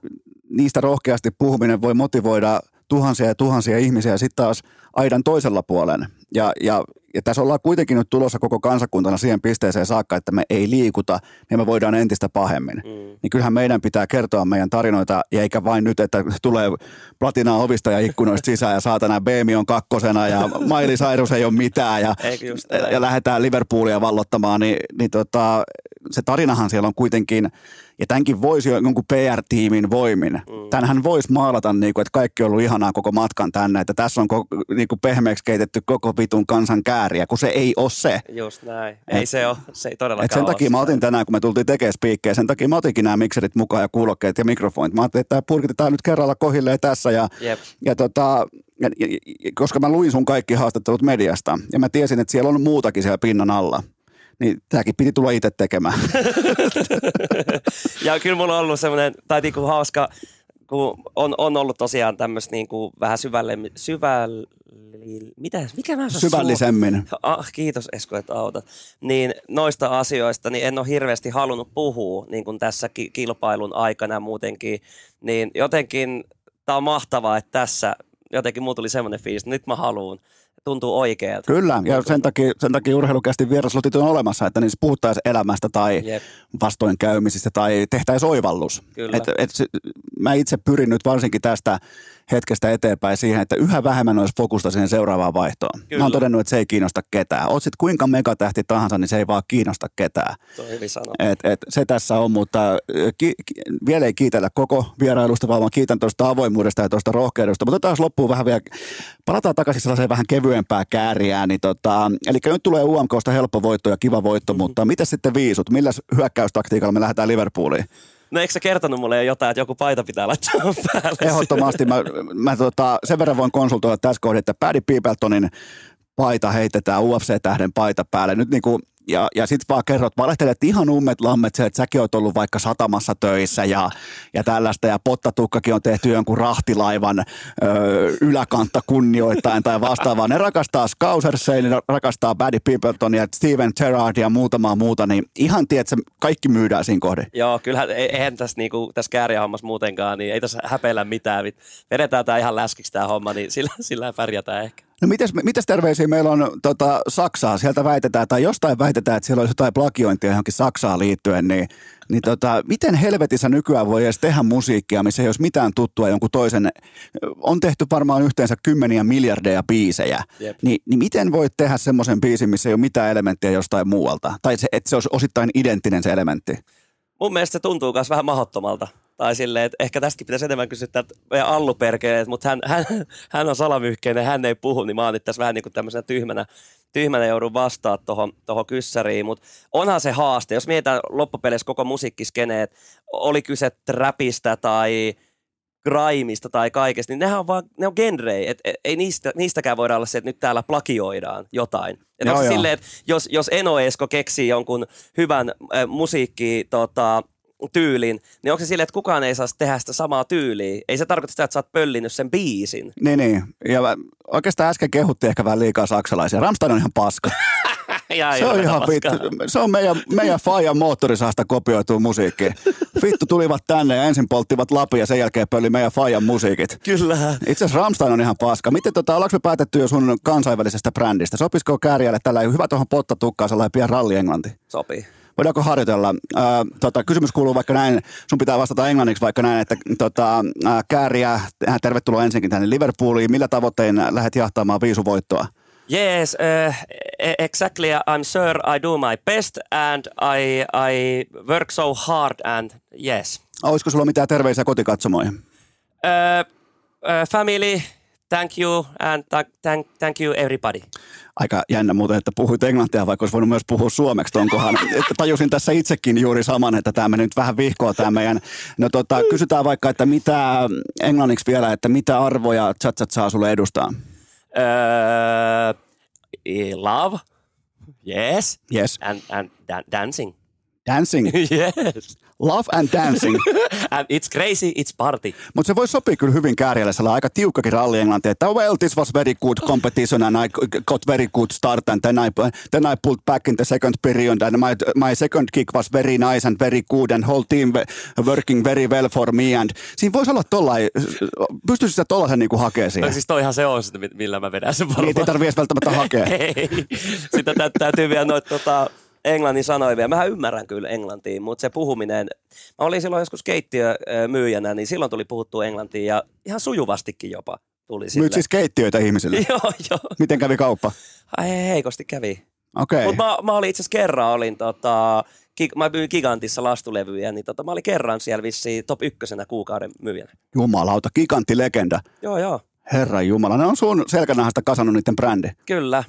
niistä rohkeasti puhuminen voi motivoida tuhansia ja tuhansia ihmisiä sitten taas aidan toisella puolen. Ja, ja, ja tässä ollaan kuitenkin nyt tulossa koko kansakuntana siihen pisteeseen saakka, että me ei liikuta, niin me voidaan entistä pahemmin Mm. niin kyllähän meidän pitää kertoa meidän tarinoita, ja eikä vain nyt, että tulee platinaa ovista ja ikkunoista sisään, ja saatana Beemi on kakkosena, ja Miley Cyrus ei ole mitään, ja, ja lähdetään Liverpoolia vallottamaan, niin, niin tota, se tarinahan siellä on kuitenkin, ja tämänkin voisi jo jonkun PR-tiimin voimin. Mm. Tänhän voisi maalata, niin kuin, että kaikki on ollut ihanaa koko matkan tänne, että tässä on koko, niin kuin pehmeäksi keitetty koko vitun kansan kääriä, kun se ei ole se. Just näin. Ei se ole, se ei todellakaan Et sen takia ole mä otin tänään, kun me tultiin tekemään spiikkejä, sen takia mä otinkin nämä mikserit mukaan ja kuulokkeet ja mikrofonit. Mä ajattelin, että tämä purkitetaan nyt kerralla kohilleen tässä ja, Jep. ja, tota, ja, koska mä luin sun kaikki haastattelut mediasta, ja mä tiesin, että siellä on muutakin siellä pinnan alla, niin tämäkin piti tulla itse tekemään. ja kyllä mulla on ollut semmoinen, tai niinku hauska, kun on, on ollut tosiaan tämmöistä niinku vähän syvälle, syvälle, mitä, mikä mä Syvällisemmin. Ah, kiitos Esko, että autat. Niin noista asioista niin en ole hirveästi halunnut puhua niin kuin tässä ki- kilpailun aikana muutenkin. Niin jotenkin tämä on mahtavaa, että tässä jotenkin mulla tuli semmoinen fiilis, että nyt mä haluan tuntuu oikealta. Kyllä, ja sen takia, sen takia urheilukästi vieraslotit on olemassa, että niissä puhuttaisiin elämästä tai Jep. vastoinkäymisistä tai tehtäisiin oivallus. Kyllä. Et, et, mä itse pyrin nyt varsinkin tästä hetkestä eteenpäin siihen, että yhä vähemmän olisi fokusta siihen seuraavaan vaihtoon. Kyllä. Mä oon todennut, että se ei kiinnosta ketään. Oot sit kuinka megatähti tahansa, niin se ei vaan kiinnosta ketään. Et, et, se tässä on, mutta ki, ki, vielä ei kiitellä koko vierailusta, vaan kiitän tuosta avoimuudesta ja tuosta rohkeudesta. Mutta taas loppuun vähän vielä, palataan takaisin sellaiseen vähän kevyempää kääriään. Niin tota, eli nyt tulee UMKsta helppo voitto ja kiva voitto, mm-hmm. mutta mitä sitten viisut? Millä hyökkäystaktiikalla me lähdetään Liverpooliin? No eikö sä kertonut mulle jo jotain, että joku paita pitää laittaa päälle? Ehdottomasti. Mä, mä tota, sen verran voin konsultoida tässä kohdassa, että Paddy Peopletonin paita heitetään UFC-tähden paita päälle. Nyt niin kuin ja, ja sitten vaan kerrot, valehtelet ihan ummet lammet se, että säkin oot ollut vaikka satamassa töissä ja, ja tällaista, ja pottatukkakin on tehty jonkun rahtilaivan ö, yläkantta kunnioittain tai vastaavaa. Ne rakastaa Scousersein, ne rakastaa Baddy Peopletonia, Steven Gerrard ja muutamaa muuta, niin ihan tiedät, kaikki myydään siinä kohdin. Joo, kyllähän e- eihän tässä, niinku, tässä kääriähommassa muutenkaan, niin ei tässä häpeillä mitään. Vedetään tämä ihan läskiksi tämä homma, niin sillä, sillä pärjätään ehkä. No mites, mites terveisiä meillä on tota, Saksaa? Sieltä väitetään, tai jostain väitetään, että siellä olisi jotain plagiointia johonkin Saksaan liittyen, niin, niin tota, miten helvetissä nykyään voi edes tehdä musiikkia, missä ei olisi mitään tuttua jonkun toisen, on tehty varmaan yhteensä kymmeniä miljardeja biisejä, Ni, niin miten voit tehdä semmoisen biisin, missä ei ole mitään elementtiä jostain muualta? Tai se, että se olisi osittain identtinen se elementti? Mun mielestä se tuntuu myös vähän mahdottomalta. Tai silleen, että ehkä tästäkin pitäisi enemmän kysyä että meidän Allu mutta hän, hän, hän on salamyhkeinen, hän ei puhu, niin mä oon tässä vähän niin kuin tämmöisenä tyhmänä, tyhmänä joudun vastaan tuohon toho kyssäriin, mutta onhan se haaste, jos mietitään loppupeleissä koko musiikkiskeneet, oli kyse trapista tai grimeista tai kaikesta, niin nehän on vaan, ne on genrejä, et, et, ei niistä, niistäkään voida olla se, että nyt täällä plakioidaan jotain. Et joo, onko joo. silleen, että jos, jos Eno Esko keksii jonkun hyvän äh, musiikki, tota, tyylin, niin onko se silleen, että kukaan ei saa tehdä sitä samaa tyyliä? Ei se tarkoita sitä, että sä oot pöllinyt sen biisin. Niin, niin. Ja oikeastaan äsken kehuttiin ehkä vähän liikaa saksalaisia. Ramstein on ihan paska. ja se on ihan vittu. Se on meidän, meidän Fajan moottorisaasta kopioitu musiikki. Vittu tulivat tänne ja ensin polttivat lapia ja sen jälkeen pölli meidän Fajan musiikit. Kyllä. Itse asiassa Ramstein on ihan paska. Miten tota, ollaanko me päätetty jo sun kansainvälisestä brändistä? Sopisiko kääriälle tällä hyvä tuohon pottatukkaan sellainen pian ralli englanti? Sopii. Voidaanko harjoitella? Äh, tota, kysymys kuuluu vaikka näin, sun pitää vastata englanniksi vaikka näin, että tota, äh, Kääriä, tervetuloa ensinnäkin tänne Liverpooliin. Millä tavoittein lähdet jahtaamaan viisuvoittoa? Yes, uh, exactly. I'm sure I do my best and I, I work so hard and yes. Olisiko sulla mitään terveisiä kotikatsomoihin? Uh, uh, family, thank you and thank, thank you everybody. Aika jännä muuten, että puhuit englantia, vaikka olisi voinut myös puhua suomeksi tuon kohan. Tajusin tässä itsekin juuri saman, että tämä meni nyt vähän vihkoa tämä meidän. No tota, kysytään vaikka, että mitä englanniksi vielä, että mitä arvoja Chatsat saa sulle edustaa? Uh, love, yes, yes, and, and da- dancing. Dancing? yes. Love and dancing. and it's crazy, it's party. Mutta se voi sopia kyllä hyvin kääriälle sellainen aika tiukkakin ralli englanti, että well, this was very good competition and I got very good start and then I, then I pulled back in the second period and my, my second kick was very nice and very good and whole team working very well for me and siinä voisi olla tollain, pystyisit sä tollaisen niinku hakea siihen? No siis toihan se on, millä mä vedän sen varmaan. Niin, ei tarvitse välttämättä hakea. ei, sitä täytyy vielä noita tota, englannin sanoja vielä. Mähän ymmärrän kyllä englantia, mutta se puhuminen, mä olin silloin joskus keittiömyyjänä, niin silloin tuli puhuttu englantia ja ihan sujuvastikin jopa tuli sille. Myyt siis keittiöitä ihmisille? joo, joo. Miten kävi kauppa? Ai heikosti kävi. Okei. Okay. Mutta mä, mä, olin itse asiassa kerran, olin tota, mä myin Gigantissa lastulevyjä, niin tota, mä olin kerran siellä vissiin top ykkösenä kuukauden myyjänä. Jumalauta, Gigantti-legenda. Joo, joo. Herra Jumala, ne on sun selkänahasta kasannut niiden brändi. Kyllä.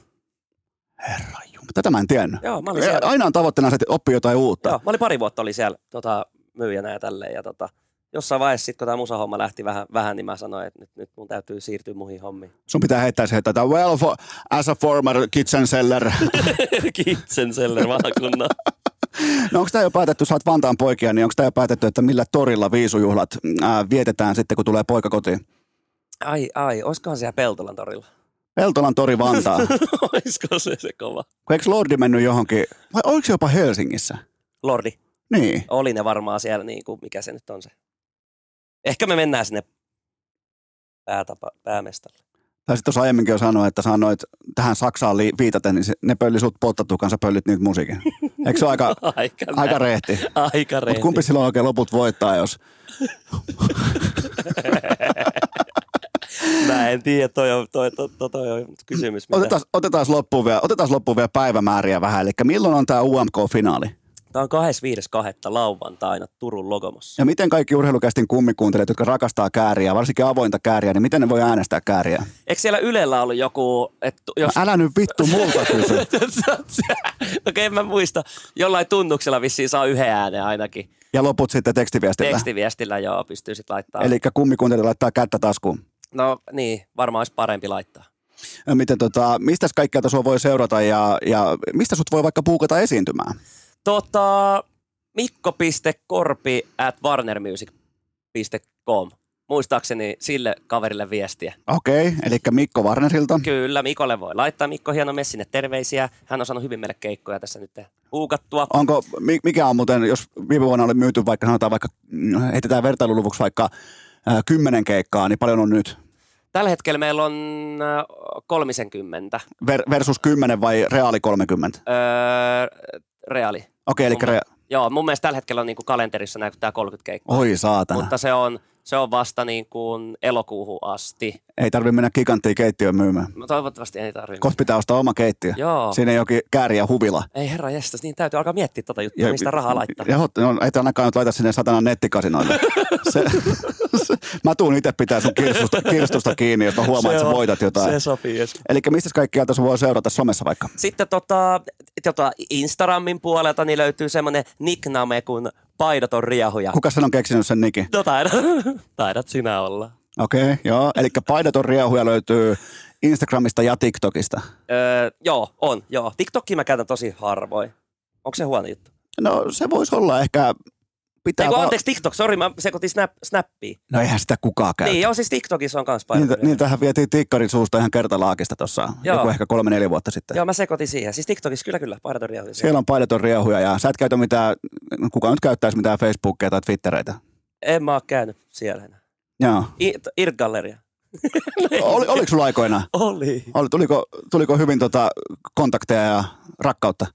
Herra Tätä mä en tiennyt. Joo, mä olin siellä. Aina on tavoitteena se, että oppii jotain uutta. Joo, mä olin pari vuotta oli siellä tota, myyjänä ja tälleen. Ja tota, jossain vaiheessa, sit, kun tämä musahomma lähti vähän, vähän, niin mä sanoin, että nyt, nyt mun täytyy siirtyä muihin hommiin. Sun pitää heittää se, että well, for, as a former kitchen seller. Kitsenseller valkunnan. No onko tämä jo päätetty, sä oot Vantaan poikia, niin onko tämä jo päätetty, että millä torilla viisujuhlat ää, vietetään sitten, kun tulee poika kotiin? Ai, ai, olisikohan siellä Peltolan torilla? Peltolan tori Vantaa. Olisiko se se kova? Kun eikö Lordi mennyt johonkin, vai oliko se jopa Helsingissä? Lordi, Niin. oli ne varmaan siellä, niin kuin, mikä se nyt on se. Ehkä me mennään sinne päätapa, päämestalle. Tai sitten tuossa aiemminkin jo sanoin, että sanoit tähän Saksaan li- viitaten, niin ne pölli sut pottatukan, sä pöllit niitä musiikin. Eikö se ole aika, Aika, aika rehti? Aika Mutta rehti. kumpi silloin oikein loput voittaa, jos... Mä en tiedä, toi on, toi, toi, toi, toi on kysymys. Mitä? Otetaan, otetaan, loppuun vielä, otetaan loppuun vielä päivämääriä vähän. Eli milloin on tämä UMK-finaali? Tämä on 25.2. lauantaina Turun Logomossa. Ja miten kaikki urheilukästin kummikuuntelijat, jotka rakastaa kääriä, varsinkin avointa kääriä, niin miten ne voi äänestää kääriä? Eikö siellä Ylellä ollut joku, että jos... Älä nyt vittu multa kysy. Okei, mä muista. Jollain tunnuksella vissiin saa yhden äänen ainakin. Ja loput sitten tekstiviestillä. Tekstiviestillä joo, pystyy sitten laittaa. Eli kummikuuntelijat laittaa kättä taskuun. No niin, varmaan olisi parempi laittaa. Miten tota, mistä kaikkea sua voi seurata ja, ja mistä sut voi vaikka puukata esiintymään? Tota, mikko.korpi at warnermusic.com. Muistaakseni sille kaverille viestiä. Okei, eli Mikko Warnerilta. Kyllä, Mikolle voi laittaa. Mikko Hieno Messille terveisiä. Hän on saanut hyvin meille keikkoja tässä nyt huukattua. Onko, mi- mikä on muuten, jos viime vuonna oli myyty vaikka sanotaan vaikka, mm, heitetään vertailuluvuksi vaikka kymmenen keikkaa, niin paljon on nyt? Tällä hetkellä meillä on äh, 30. Ver- versus 10 vai reaali 30? Öö, reaali. Okei, eli Mun rea- Joo, mun mielestä tällä hetkellä on niin kuin kalenterissa näyttää 30 keikkaa. Oi saatana. Mutta se on, se on vasta niin kuin elokuuhun asti. Ei tarvi mennä giganttiin keittiöön myymään. No, toivottavasti ei tarvitse. Kohta pitää ostaa oma keittiö. Joo. Siinä ei jokin kääriä huvila. Ei herra jestas, niin täytyy alkaa miettiä tota juttua, mistä rahaa laittaa. Ja, no, ei ainakaan nyt laita sinne satana nettikasinoille. se, se, mä tuun itse pitää sun kirstusta, kirstusta kiinni, jos mä huomaan, että sä voitat jotain. Se sopii. Yes. Eli mistä kaikkialta sun voi seurata somessa vaikka? Sitten tota, tota Instagramin puolelta niin löytyy semmoinen nickname kuin paidaton riehuja. Kuka sen on keksinyt sen nikin? No taidat, taidat sinä olla. Okei, okay, joo. Eli paidaton riehuja löytyy Instagramista ja TikTokista. Öö, joo, on. Joo. TikTokia mä käytän tosi harvoin. Onko se huono juttu? No se voisi olla ehkä... Pitää Ei, kun vaan- anteeksi, TikTok, sori, mä sekoitin snap, Snappia. No eihän sitä kukaan käytä. Niin, joo, siis TikTokissa on kans Niiltä, paidaton riehuja. niiltähän vietiin tikkarin suusta ihan kertalaakista tuossa joku ehkä kolme-neljä vuotta sitten. Joo, mä sekoitin siihen. Siis TikTokissa kyllä, kyllä, paidaton riehuja. Siellä on paidaton riehuja ja sä et käytä mitään, kuka nyt käyttäisi mitään Facebookia tai Twittereitä. En mä oo käynyt siellä enää. Joo. I- Irt-galleria. Oli, oliko sulla aikoina? Oli. Oli, tuliko, tuliko hyvin tota kontakteja ja rakkautta?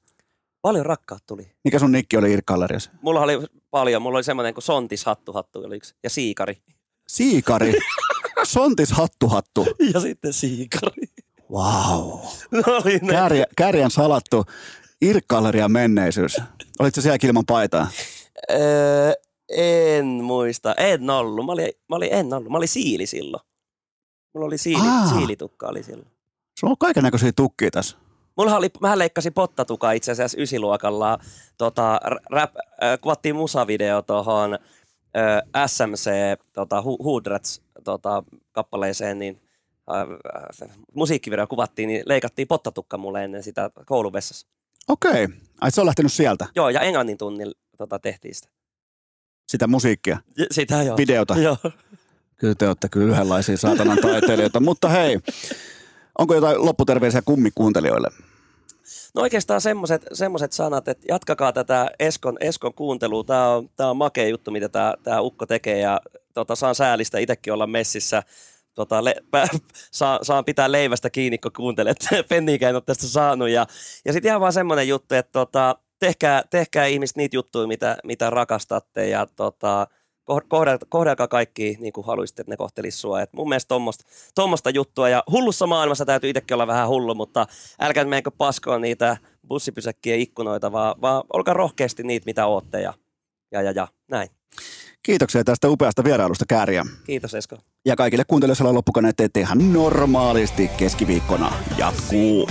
Paljon rakkaat tuli. Mikä sun nikki oli Irk-galleriassa? Mulla oli paljon. Mulla oli semmoinen kuin Sontis Hattu Hattu oli yksi. Ja Siikari. Siikari. Sontis hattu hattu. Ja sitten Siikari. Wow. No oli. Kääriä, kääriän salattu Irk-gallerian menneisyys. Olitko siellä ilman paitaa? Öö, en muista. En ollut. Mä olin, mä olin, en ollut. Mä olin siili silloin. Mulla oli siili, Aa. siilitukka oli silloin. Sulla on kaiken näköisiä tukkia tässä. Mulla oli, mä leikkasin pottatukaa itse asiassa ysiluokalla. Tota, rap, äh, kuvattiin musavideo tuohon äh, SMC tota, Hoodrats tota, kappaleeseen, niin äh, äh, musiikkivideo kuvattiin, niin leikattiin pottatukka mulle ennen sitä kouluvessassa. Okei. Ai se on lähtenyt sieltä, Joo, ja englannin tunnilla tota, tehtiin sitä. sitä musiikkia, Ja Sitä joo. videota. Joo. Kyllä te olette kyllä yhdenlaisia saatanan taiteilijoita. Mutta hei, onko jotain lopputerveisiä kummikuuntelijoille? No oikeastaan semmoiset, sanat, että jatkakaa tätä Eskon, Eskon kuuntelua. Tämä on, tää on makea juttu, mitä tämä, tämä Ukko tekee ja tota, saan säälistä itsekin olla messissä. Tota, le, pä, saa, saan pitää leivästä kiinni, kun kuuntelet. Penniikään en ole tästä saanut. Ja, ja sitten ihan vaan semmoinen juttu, että tota, tehkää, tehkää ihmiset niitä juttuja, mitä, mitä rakastatte ja tota, kohdelkaa, kaikki niin kuin haluaisitte, että ne kohtelisi sua. Et mun mielestä tommosta, tommosta juttua. Ja hullussa maailmassa täytyy itsekin olla vähän hullu, mutta älkää menkö paskoon niitä bussipysäkkien ikkunoita, vaan, vaan olkaa rohkeasti niitä, mitä ootte. Ja, ja, ja, ja. näin. Kiitoksia tästä upeasta vierailusta Kääriä. Kiitos Esko. Ja kaikille kuuntelijoille loppukoneet teette ihan normaalisti keskiviikkona jatkuu.